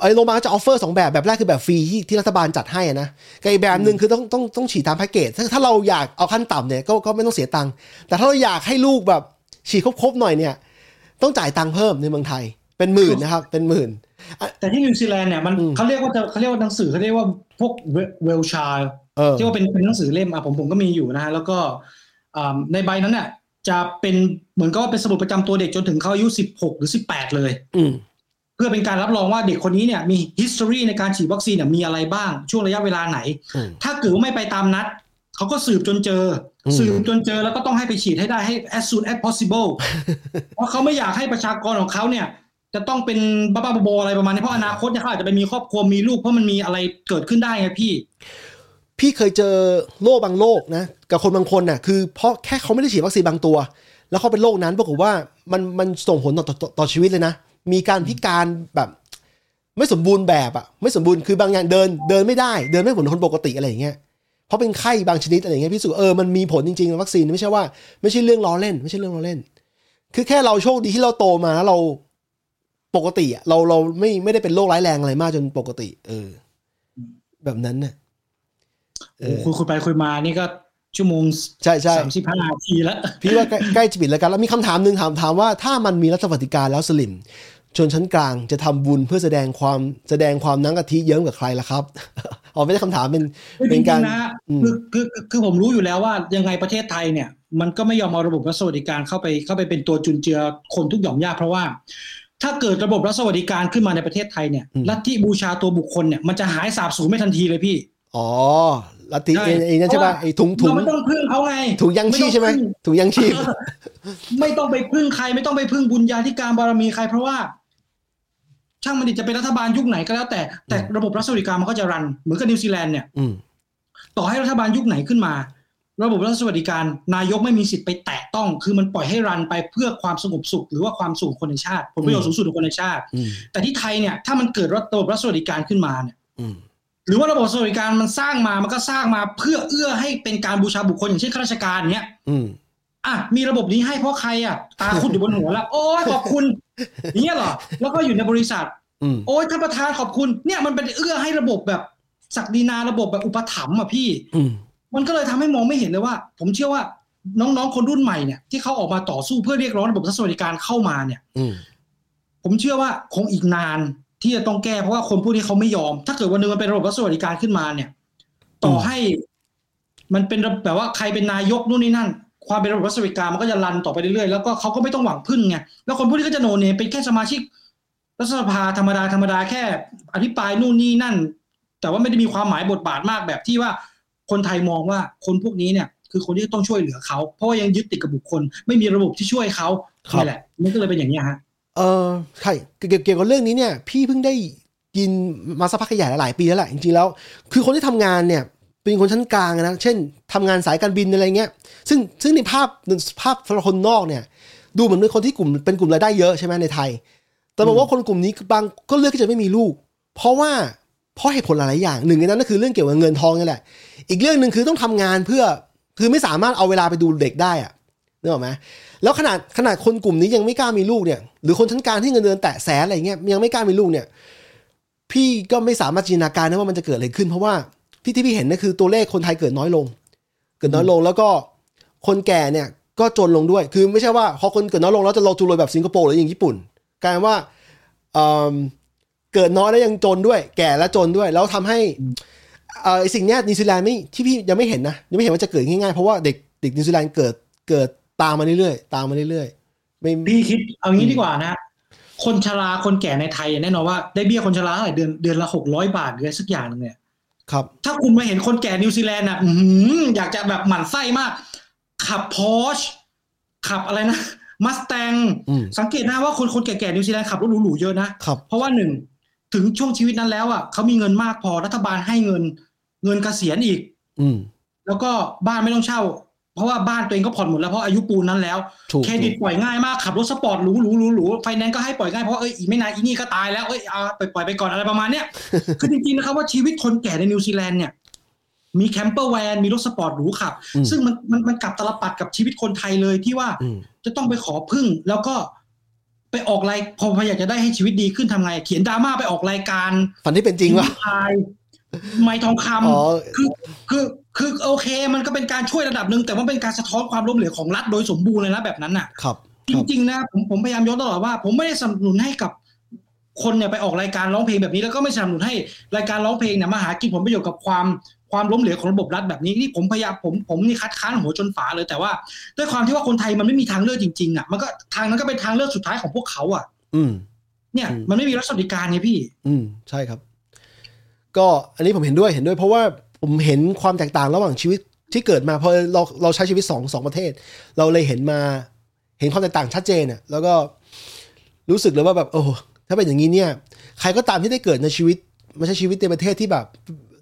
ไอ้โรงพยาบาลจะ offer สองแบบ แบบแรกคือแบบฟรีที่ที่รัฐบาลจัดให้อะนะกับอีกแบบหนึ่งคือต้องต้องต้องฉีดตามแพ็กเกจถ้าถ้าเราอยากเอาขั้นต่ำเนี่ยก็ก็ไม่ต้องเสียตังค์แต่ถ้าเราอยากให้ลูกแบบฉีดครบๆหน่อยเนี่ย ต้องจ่ายตังค์เพิ่มในเมืองไทยเป็นหมื่นนะครับ เป็นหมื่น แต่ที่นิวซีแลนด์เนี่ยมันอืมเขาเรียกว่าจะเขาเรียกว่าหนังสือเขาเรียกว่าพวก Well Child เออที่ว่าเป็นเป็นหนังสือเล่มอะผมผมก็มีอยู่นะฮะแล้วก็อ่าในใบนั้นเนี่ยจะเป็นเหมือนกับว่าเป็นสมุดประจำตัวเด็กจนถึงเขาอายุ16หรือ18เลยอืมเพื่อเป็นการรับรองว่าเด็กคนนี้เนี่ยมี history ในการฉีดวัคซีนเนี่ยมีอะไรบ้าง ช่วงระยะเวลาไหนอืมถ้าเกิดว่าไม่ไปตามนัดเขาก็สืบจนเจออมสืบจนเจอแล้วก็ต้องให้ไปฉีดให้ได้ให้ as soon as possible เพราะเขาไม่อยากให้ประชากรของเขาเนี่ย จะต้องเป็นบ้าๆบอๆอะไรประมาณนี้เพราะอนาคตเนี่ยเขาอาจจะไปมีครอบครัวมีลูกเพราะมันมีอะไรเกิดขึ้นได้ไงพี่ พี่เคยเจอโรคบางโรคนะกับคนบางคนน่ะคือเพราะแค่เขาไม่ได้ฉีดวัคซีนบางตัว แล้วเขาเป็นโรคนั้นปรากฏว่ามันมันส่งผลต่อต่อต่อชีวิตเลยนะ มีการพิการแบบ ไม่สมบูรณ์แบบอะไม่สมบูรณ์คือบางอย่างเดินเดินไม่ได้ เดินไม่เหมือนคนปกติอะไรอย่างเงี้ยเพราะเป็นไข้บางชนิดอะไรอย่างเงี้ยพี่สุเออมันมีผลจริงๆวัคซีนไม่ใช่ว่าไม่ใช่เรื่องล้อเล่น ไม่ใช่เรื่องล้อเล่น คือแค่เราโชคดีที่เราโตมาแล้วเรา ปกติอะเราเราไม่ไม่ได้เป็นโรคร้ายแรงอะไรมากจนปกติ เออ แบบนั้นน่ะเอโอ้อคุยคุยไปคุยมานี่ก็ชั่วโมงใช่ใช่สามสิบห้านาทีแล้ว พี่ว่าใกล้ใกล้จะปิดแล้วกัน แล้วมีคำถามหนึ่งถามถามว่าถ้ามันมีรัฐสวัสดิการแล้วสลิม ชนชั้นกลางจะทำบุญเพื่อแสดงความแสดงความนังกะทิเยิ้มกับใครล่ะครับอ๋อไม่ใช่คำถามเป็นคือจเป็นริการงๆนะอืมคือคือคือคือผมรู้อยู่แล้วว่ายังไงประเทศไทยเนี่ย มันก็ไม่ยอมเอาระบบรัฐสวัสดิการเข้าไปเข้าไปเป็นตัวจุนเจือคนทุกหย่อมยากเพราะว่า ถ้าเกิดระบบรัฐสวัสดิการขึ้นมาในประเทศไทยเนี่ยลัทธิบูชาตัวบุคคลเนี่ยมันจะหายสาบสูญไม่ทันทีเลยพี่ อ๋อลัทธิใช่ไอ้ไอ้นั่นใช่ป่ะเพราะว่าไอ้ถุงถุงเราไม่ต้องพึ่งเขาไงถุงยังชีพใช่ไหมต้องพึ่งถุงยังชีพ ไม่ต้องไปพึ่งใครไม่ต้องไปพึ่งบุญญาธิการบารมีใคร เพราะว่า ช่างมันดิจะเป็นรัฐบาลยุคไหนก็แล้วแต่ แต่ระบบรัฐสวัสดิการมันก็จะรัน เหมือนกับนิวซีแลนด์เนี่ยอืมต่อให้รัฐบาลยุคไหนขึ้นมา ระบบรัฐสวัสดิการนายกไม่มีสิทธิ์ไปแตะต้อง คือมันปล่อยให้รันไปเพื่อความสงบสุข หรือว่าความสุขของคนในชาติผลประโยชน์สูงสุดของคนในชาติอืมแต่ที่ไทยเนี่ยถ้ามันเกิดระบบรัฐสวัสดิการขึ้นมาเนี่ยอืมหรือว่าระบบสวัสดิการมันสร้างมามันก็สร้างมาเพื่อเอื้อให้เป็นการบูชาบุคคลอย่างเช่นข้าราชการเนี้ยอืมอะมีระบบนี้ให้เพราะใครอะตาคุณอยู่บนหัวแล้วโอ้ยขอบคุณอย่างเงี้ยเหรอแล้วก็อยู่ในบริษัทอืมโอ้ยท่านประธานขอบคุณ เนี่ยมันเป็นเอื้อให้ระบบแบบศักดินาระบบแบบอุปถัมภ์อะพี่อื มมันก็เลยทำให้มองไม่เห็นเลยว่า ผมเชื่อว่าน้องๆคนรุ่นใหม่เนี่ยที่เขาออกมาต่อสู้เพื่อเรียกร้องระบบสวัสดิการเข้ามาเนี่ยอืมผมเชื่อว่าคงอีกนานที่จะต้องแก้เพราะว่าคนพวกนี้เขาไม่ยอม ถ้าเกิดวันหนึงมันเป็นระบบรัฐสวัสดิการขึ้นมาเนี่ย ต่อให้มันเป็นแบบว่าใครเป็นนายกนู่นนี่นั่น ความเป็นระบบรัฐสวัสดิการมันก็จะรันต่อไปเรื่อยๆแล้วก็เขาก็ไม่ต้องหวังพึ่งไงแล้วคนพวกนี้ก็จะโนเนมเป็นแค่สมาชิกรัฐสภาธรรมดาธรรมดาแค่ อภิปรายนู่นนี่นั่น แต่ว่าไม่ได้มีความหมายบทบาทมากแบบที่ว่า คนไทยมองว่าคนพวกนี้เนี่ยคือคนที่ต้องช่วยเหลือเขา เพราะว่ายังยึดติดกับบุคคล ไม่มีระบบที่ช่วยเขาครับนี่แหละมันก็เลยเป็นอย่างนี้ยฮะเออใช่เกี่ยวเกี่ยวกับเรื่องนี้เนี่ยพี่เพิ่งได้ยินมาสักพักใหญ่หลายปีแล้วแหละจริงๆแล้ว คือคนที่ทำงานเนี่ยเป็นคนชั้นกลางนะเช่นทำงานสายการบินอะไรเงี้ยซึ่งซึ่งในภาพภาพสำหรับคนนอกเนี่ย ดูเหมือนเป็นคนที่กลุ่มเป็นกลุ่มรายได้เยอะใช่ไหมในไทย แต่บอกว่าคนกลุ่มนี้บางก็เลือกที่จะไม่มีลูก เพราะว่า เพราะเหตุผลหลายอย่างหนึ่งในนั้นก็คือเรื่องเกี่ยวกับเงินทองนี่แหละ อีกเรื่องหนึ่งคือต้องทำงานเพื่อคือไม่สามารถเอาเวลาไปดูเด็กได้อะนึกออกไหมแล้วขนาดขนาดคนกลุ่มนี้ยังไม่กล้ามีลูกเนี่ย หรือคนชั้นกลางที่เงินเดือนแตะแสนอะไรเงี้ยยังไม่กล้ามีลูกเนี่ย พี่ก็ไม่สามารถจินตนาการได้ว่ามันจะเกิดอะไรขึ้น เพราะว่าที่ที่พี่เห็นนะคือตัวเลขคนไทยเกิดน้อยลง เกิดน้อยลงแล้วก็คนแก่เนี่ยก็จนลงด้วย คือไม่ใช่ว่าพอคนเกิดน้อยลงแล้วจะเราจะรวยแบบสิงคโปร์หรืออย่างญี่ปุ่นกลายว่า เอิ่มเกิดน้อยแล้วยังจนด้วย แก่แล้วจนด้วย แล้วทำให้เอ่อไอ้สิ่งเนี้ยนิวซีแลนด์ไม่ที่พี่ยังไม่เห็นนะยังไม่เห็นว่าจะเกิดง่ายๆเพราะว่าเด็กเด็กนิวซีแลนด์เกิดเกิดตามมาเรื่อยๆตามมาเรื่อยๆไม่พี่คิดเอางี้ดีกว่านะ คนชราคนแก่ในไทยแน่นอนว่าได้เบี้ยคนชราเท่าไหร่เดือนเดือนละหกร้อยบาทหรืออะไรสักอย่างหนึงเนี่ยครับ ถ้าคุณมาเห็นคนแก่นิวซีแลนด์อะอื้อหืออยากจะแบบหมั่นไส้มาก ขับพอชขับอะไรนะ Mustang อืมสังเกตนะว่าคนคนแก่ๆนิวซีแลนด์ขับรถหรูๆเยอะนะครับเพราะว่าหนึ่ง ถึงช่วงชีวิตนั้นแล้วอะเขามีเงินมากพอรัฐบาลให้เงิน เงินเกษียณอีก อืมแล้วก็บ้านไม่ต้องเช่า เพราะว่าบ้านตัวเองก็ผ่อนหมดแล้วเพราะอายุปูนนั้นแล้วถูกเครดิตปล่อยง่ายมากขับรถสปอร์ตหรูหรูหรูหรูไฟแนนซ์ก็ให้ปล่อยง่ายเพราะว่าเอ้ยอีกไม่นานอีนี่ก็ตายแล้วเอ้ยเอาไปปล่อยไปก่อนอะไรประมาณเนี้ยคือจริงๆนะครับว่าชีวิตคนแก่ในนิวซีแลนด์เนี่ยมี campervan มีรถสปอร์ตหรูขับอืมซึ่งมันมันมันกลับตาลปัตรกับชีวิตคนไทยเลยที่ว่าอืมจะต้องไปขอพึ่งแล้วก็ ไปออกรายพอพออยากจะได้ให้ชีวิตดีขึ้นทำไง เขียนดราม่าไปออกรายการฝันที่เป็นจริงวะทายไม้ทองคำอ๋อคือคือคือโอเค มันก็เป็นการช่วยระดับหนึ่งแต่ว่าเป็นการสะท้อนความล้มเหลวของรัฐโดยสมบูรณ์เลยนะแบบนั้นน่ะ ครับ จริง ๆ นะผมผมพยายามย้อนตลอดว่า ผมไม่ได้สนับสนุนให้กับคนเนี่ยไปออกรายการร้องเพลงแบบนี้แล้วก็ไม่สนับสนุนให้รายการร้องเพลงเนี่ยมาหากินผลประโยชน์กับความ ความล้มเหลวของระบบรัฐแบบนี้นี่ผมพยายามผมผมนี่คัดค้านหัวจนฝาเลยแต่ว่า ด้วยความที่ว่าคนไทยมันไม่มีทางเลือกจริงๆอะมันก็ทางนั้นก็เป็นทางเลือกสุดท้ายของพวกเขาอะ อืม เนี่ยอืมมันไม่มีรัฐสวัสดิการไงพี่ อืมใช่ครับ ก็อันนี้ผมเห็นด้วยเห็นด้วย เพราะว่าผมเห็นความแตกต่างระหว่างชีวิตที่เกิดมาพอเราเราใช้ชีวิตสองสองประเทศ เราเลยเห็นมา เห็นความแตกต่างชัดเจนอะ แล้วก็รู้สึกเลยว่าแบบโอ้ถ้าเป็นอย่างนี้เนี่ย ใครก็ตามที่ได้เกิดในชีวิตไม่ใช่ชีวิตในประเทศที่แบบ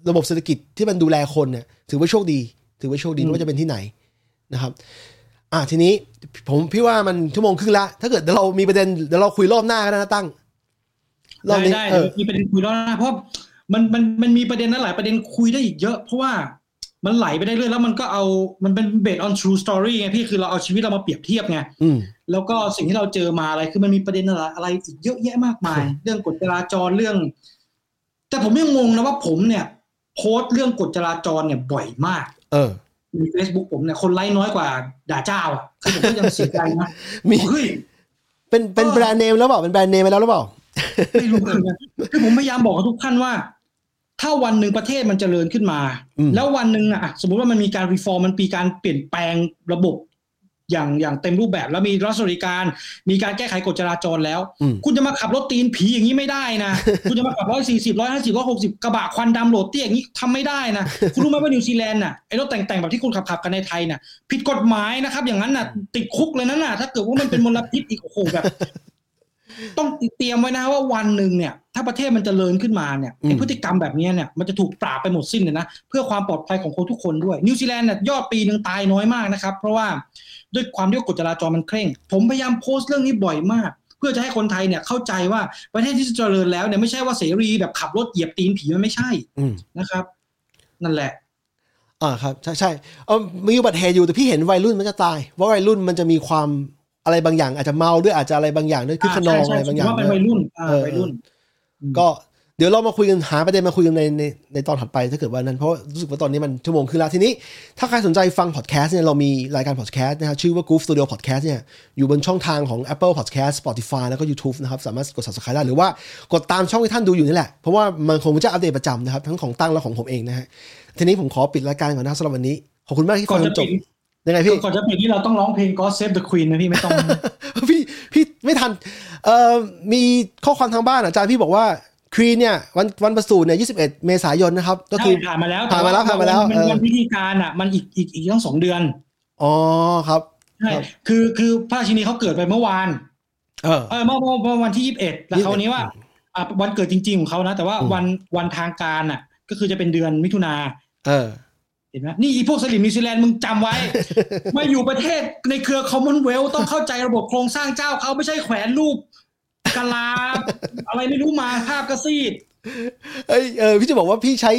ระบบเศรษฐกิจที่มันดูแลคนเนี่ยถือว่าโชคดี ถือว่าโชคดีไม่ว่าจะเป็นที่ไหนนะครับ อะทีนี้ผมพี่ว่ามันชั่วโมงครึ่งละถ้าเกิดเดี๋ยวเรามีประเด็นเดี๋ยวเราคุยรอบหน้ากันนะตั้งรอบได้นี้ได้เอเดี๋ยอวมีประเด็นคุยแล้วนะเพราะมันมันมันมีประเด็นนั้นหลายประเด็นคุยได้อีกเยอะ เพราะว่ามันไหลไปได้เรื่อยแล้วมันก็เอามันเป็น based on true story ไงพี่คือเราเอาชีวิตเรามาเปรียบเทียบไงอืมแล้วก็สิ่งที่เราเจอมาอะไรคือมันมีประเด็นอะไรอะไรอีกเยอะแยะมากมาย เรื่องกฎจราจรเรื่อง แต่ผมยังงงนะว่าผมเนี่ย โพสต์เรื่องกฎจราจรเนี่ยบ่อยมาก เออใน Facebook ผมเนี่ยคนไลค์น้อยกว่าด่าเจ้าอะคือผมก็ยังเสียใจนะมีเฮ้ยเป็นเป็นเออแบรนด์เนมแล้วเปล่าเป็นแบรนด์เนมไปแล้วหรือเปล่าไม่รู้เหมือนกันคือผมพยายามบอกกับทุกท่านว่า ถ้าวันหนึ่งประเทศมันเจริญขึ้นมาอืมแล้ววันหนึ่งอะ สมมุติว่ามันมีการรีฟอร์มมันมีการเปลี่ยนแปลงระบบ อย่างอย่างเต็มรูปแบบแล้วมีรัฐสวัสดิการ มีการแก้ไขกฎจราจรแล้วอืมคุณจะมาขับรถตีนผีอย่างนี้ไม่ได้นะ คุณจะมาขับร้อยสี่สิบร้อยห้าสิบร้อยหกสิบกระบะควันดำโหลดเตี้ยอย่างนี้ทำไม่ได้นะ คุณรู้ไหมว่านิวซีแลนด์น่ะไอ้รถแต่งๆ แบบที่คุณขับขับๆกันในไทยน่ะ ผิดกฎหมายนะครับ อย่างนั้นน่ะ ติดคุกเลยนั่นน่ะ ถ้าเกิดว่ามันเป็นมลพิษอีกโอ้โหแบบต้องเตรียมไว้นะว่าวันหนึ่งเนี่ย ถ้าประเทศมันจเจริญขึ้นมาเนี่ยอืมไอ้พฤติกรรมแบบเนี้ยเนี่ยมันจะถูกปราบไปหมดสิ้นเลยนะ เพื่อความปลอดภัยของคนทุกคนด้วย นิวซีแลนด์เนี่ยยอดปีหนึ่งตายน้อยมากนะครับ เพราะว่า ด้วยความที่ว่ากฎจราจรมันเคร่ง ผมพยายามโพสต์เรื่องนี้บ่อยมาก เพื่อจะให้คนไทยเนี่ยเข้าใจว่าประเทศที่เจริญแล้วเนี่ยไม่ใช่ว่าเสรีแบบขับรถเหยียบตีนผีมันไม่ใช่อืมนะครับ นั่นแหละอ่าครับใช่ใช่เออมีอุบัติเหตุอยู่แต่พี่เห็นวัยรุ่นมันจะตายว่าวัยรุ่นมันจะมีความอะไรบางอย่างอาจจะเมาด้วยอาจจะอะไรบางอย่างด้วยคือขนองใช่อะไรใช่บางอย่างผมว่าเป็นด้วยวัยรุ่นอ่าเออวัยรุ่น ก็ เดี๋ยวเรามาคุยกันหาประเด็นมาคุยกันในในในตอนถัดไปถ้าเกิดว่านั้นเพราะว่ารู้สึกว่าตอนนี้มันชั่วโมงครึ่งแล้วทีนี้ ถ้าใครสนใจฟังพอดแคสต์เนี่ยเรามีรายการพอดแคสต์นะครับชื่อว่า Goof Studio Podcast เนี่ยอยู่บนช่องทางของ Apple Podcast Spotify แล้วก็ YouTube นะครับสามารถกด subscribe ได้หรือว่ากดตามช่องที่ท่านดูอยู่นี่แหละ เพราะว่ามันคงจะอัปเดตประจำนะครับทั้งของตั้งและของผมเองนะฮะทีนี้ผมขอปิดรายการก่อนนะสำหรับวันนี้ขอบคุณมากที่ก่ฟัอนงจจะนจปิบดยังไงพี่ก่อนจะปิดนี่เราต้องร้องเพลง God Save the Queen นะพี่ไม่ต้องพี่พี่ไม่ทันเอ่อมีข้อความทางบ้านอาจารย์พี่บอกว่า ครีนเนี่ยวันวันประสูติเนี่ย21เมษายนนะครับ ก็คือใช่ผ่านมาแล้วผ่านมาแล้วผ่านมาแล้วมันเออวันพิธีการอะมันอีกอีกอีกตั้งสองเดือน อ๋อครับใช่ครับคือคือพระราชินีเขาเกิดไปเมื่อวาน เออเออเมื่อเมื่อเมื่อวันที่ยี่สิบเอ็ดแต่21คราวนี้ว่าอะวันเกิดจริง ๆ ของเขานะ แต่ว่าอืมวันวันทางการอะ ก็คือจะเป็นเดือนมิถุนาเออเห็นไหมนี่อีพวกสลิมนิวซีแลนด์มึงจำไว้ มาอยู่ประเทศในเครือคอมมอนเวลต้องเข้าใจระบบโครงสร้างเจ้าเขาไม่ใช่แขวนรูป กะลา อะไรไม่รู้มาภาพกระซีดเอ้ยเออพี่จะบอกว่าพี่ใช้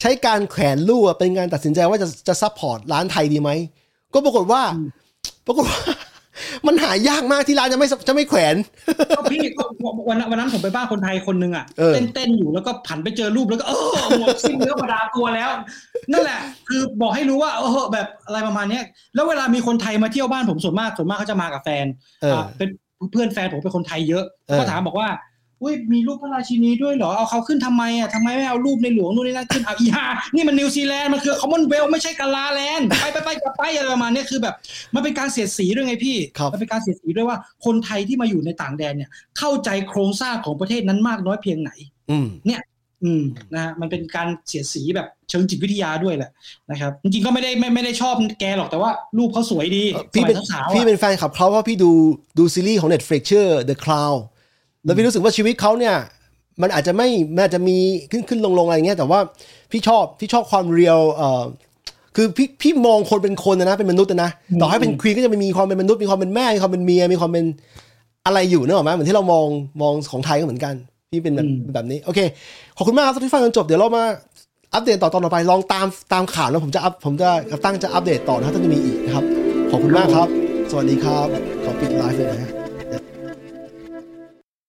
ใช้การแขวนรูปอะเป็นการตัดสินใจว่าจะจะ support ร้านไทยดีไหม ก็ปรากฏว่า ปรากฏว่า มันหายากมากที่ร้านจะไม่จะไม่แขวนก็พี่ก็วันนั้นวันนั้นผมไปบ้านคนไทยคนหนึ่งอะเออเต้นเต้นอยู่แล้วก็หันไปเจอรูปแล้วก็เออหมดสิ้นเนื้อประดาตัวแล้ว นั่นแหละ คือบอกให้รู้ว่าเออแบบอะไรประมาณเนี้ยแล้วเวลามีคนไทยมาเที่ยวบ้านผมส่วนมากส่วนมากเขาจะมากับแฟนเอออ่าเป็น เพื่อนแฟนผมเป็นคนไทยเยอะเออก็ถามบอกว่าอุ้ยมีรูปพระราชินีด้วยเหรอ เอาเขาขึ้นทำไมอะทำไมไม่เอารูปในหลวงนู่นนี่นั่นขึ้นเอาอีห่านี่มันนิวซีแลนด์มันคือ Commonwealth ไม่ใช่กะลาแลนด์ไปไปไปกลับไปอะไรประมาณเนี้ยคือแบบ มันเป็นการเสียดสีด้วยไงพี่ครับมันเป็นการเสียดสีด้วยว่าคนไทยที่มาอยู่ในต่างแดนเนี่ย เข้าใจโครงสร้างของประเทศนั้นมากน้อยเพียงไหนอืม อืมนะฮะมันเป็นการเสียดสีแบบเชิงจิตวิทยาด้วยแหละนะครับจริงๆก็ไม่ได้ไม่ไม่ได้ชอบแกหรอกแต่ว่ารูปเขาสวยดีเอ่อพี่เป็นสมัยสาวๆพี่อะเป็นแฟนคลับเขาเพราะพี่ดูดูซีรีส์ของ Netflix ชื่อ The Crown แล้วพี่รู้สึกว่าชีวิตเขาเนี่ยมันอาจจะไม่มันอาจจะมีขึ้นขึ้นลงลงอะไรเงี้ยแต่ว่าพี่ชอบพี่ชอบความเรียลเอ่อคือพี่พี่มองคนเป็นคนนะนะเป็นมนุษย์นะนะต่อให้เป็นควีนก็จะมีความเป็นมนุษย์มีความเป็นแม่มีความเป็นเมียมีความเป็นอะไรอยู่เนกอะไหมเหมือนที่เรามองมองของไทยก็เหมือนกัน พี่เป็นแบบแบบนี้ โอเค ขอบคุณมากครับที่ฟังจนจบ เดี๋ยวเรามาอัปเดตต่อตอนต่อไป ลองตามตามข่าวแล้วผมจะอัพผมจะตั้งจะอัปเดตต่อนะครับถ้าจะมีอีกนะครับ ขอบคุณมากครับ สวัสดีครับ ขอปิดไลฟ์เลยนะฮะ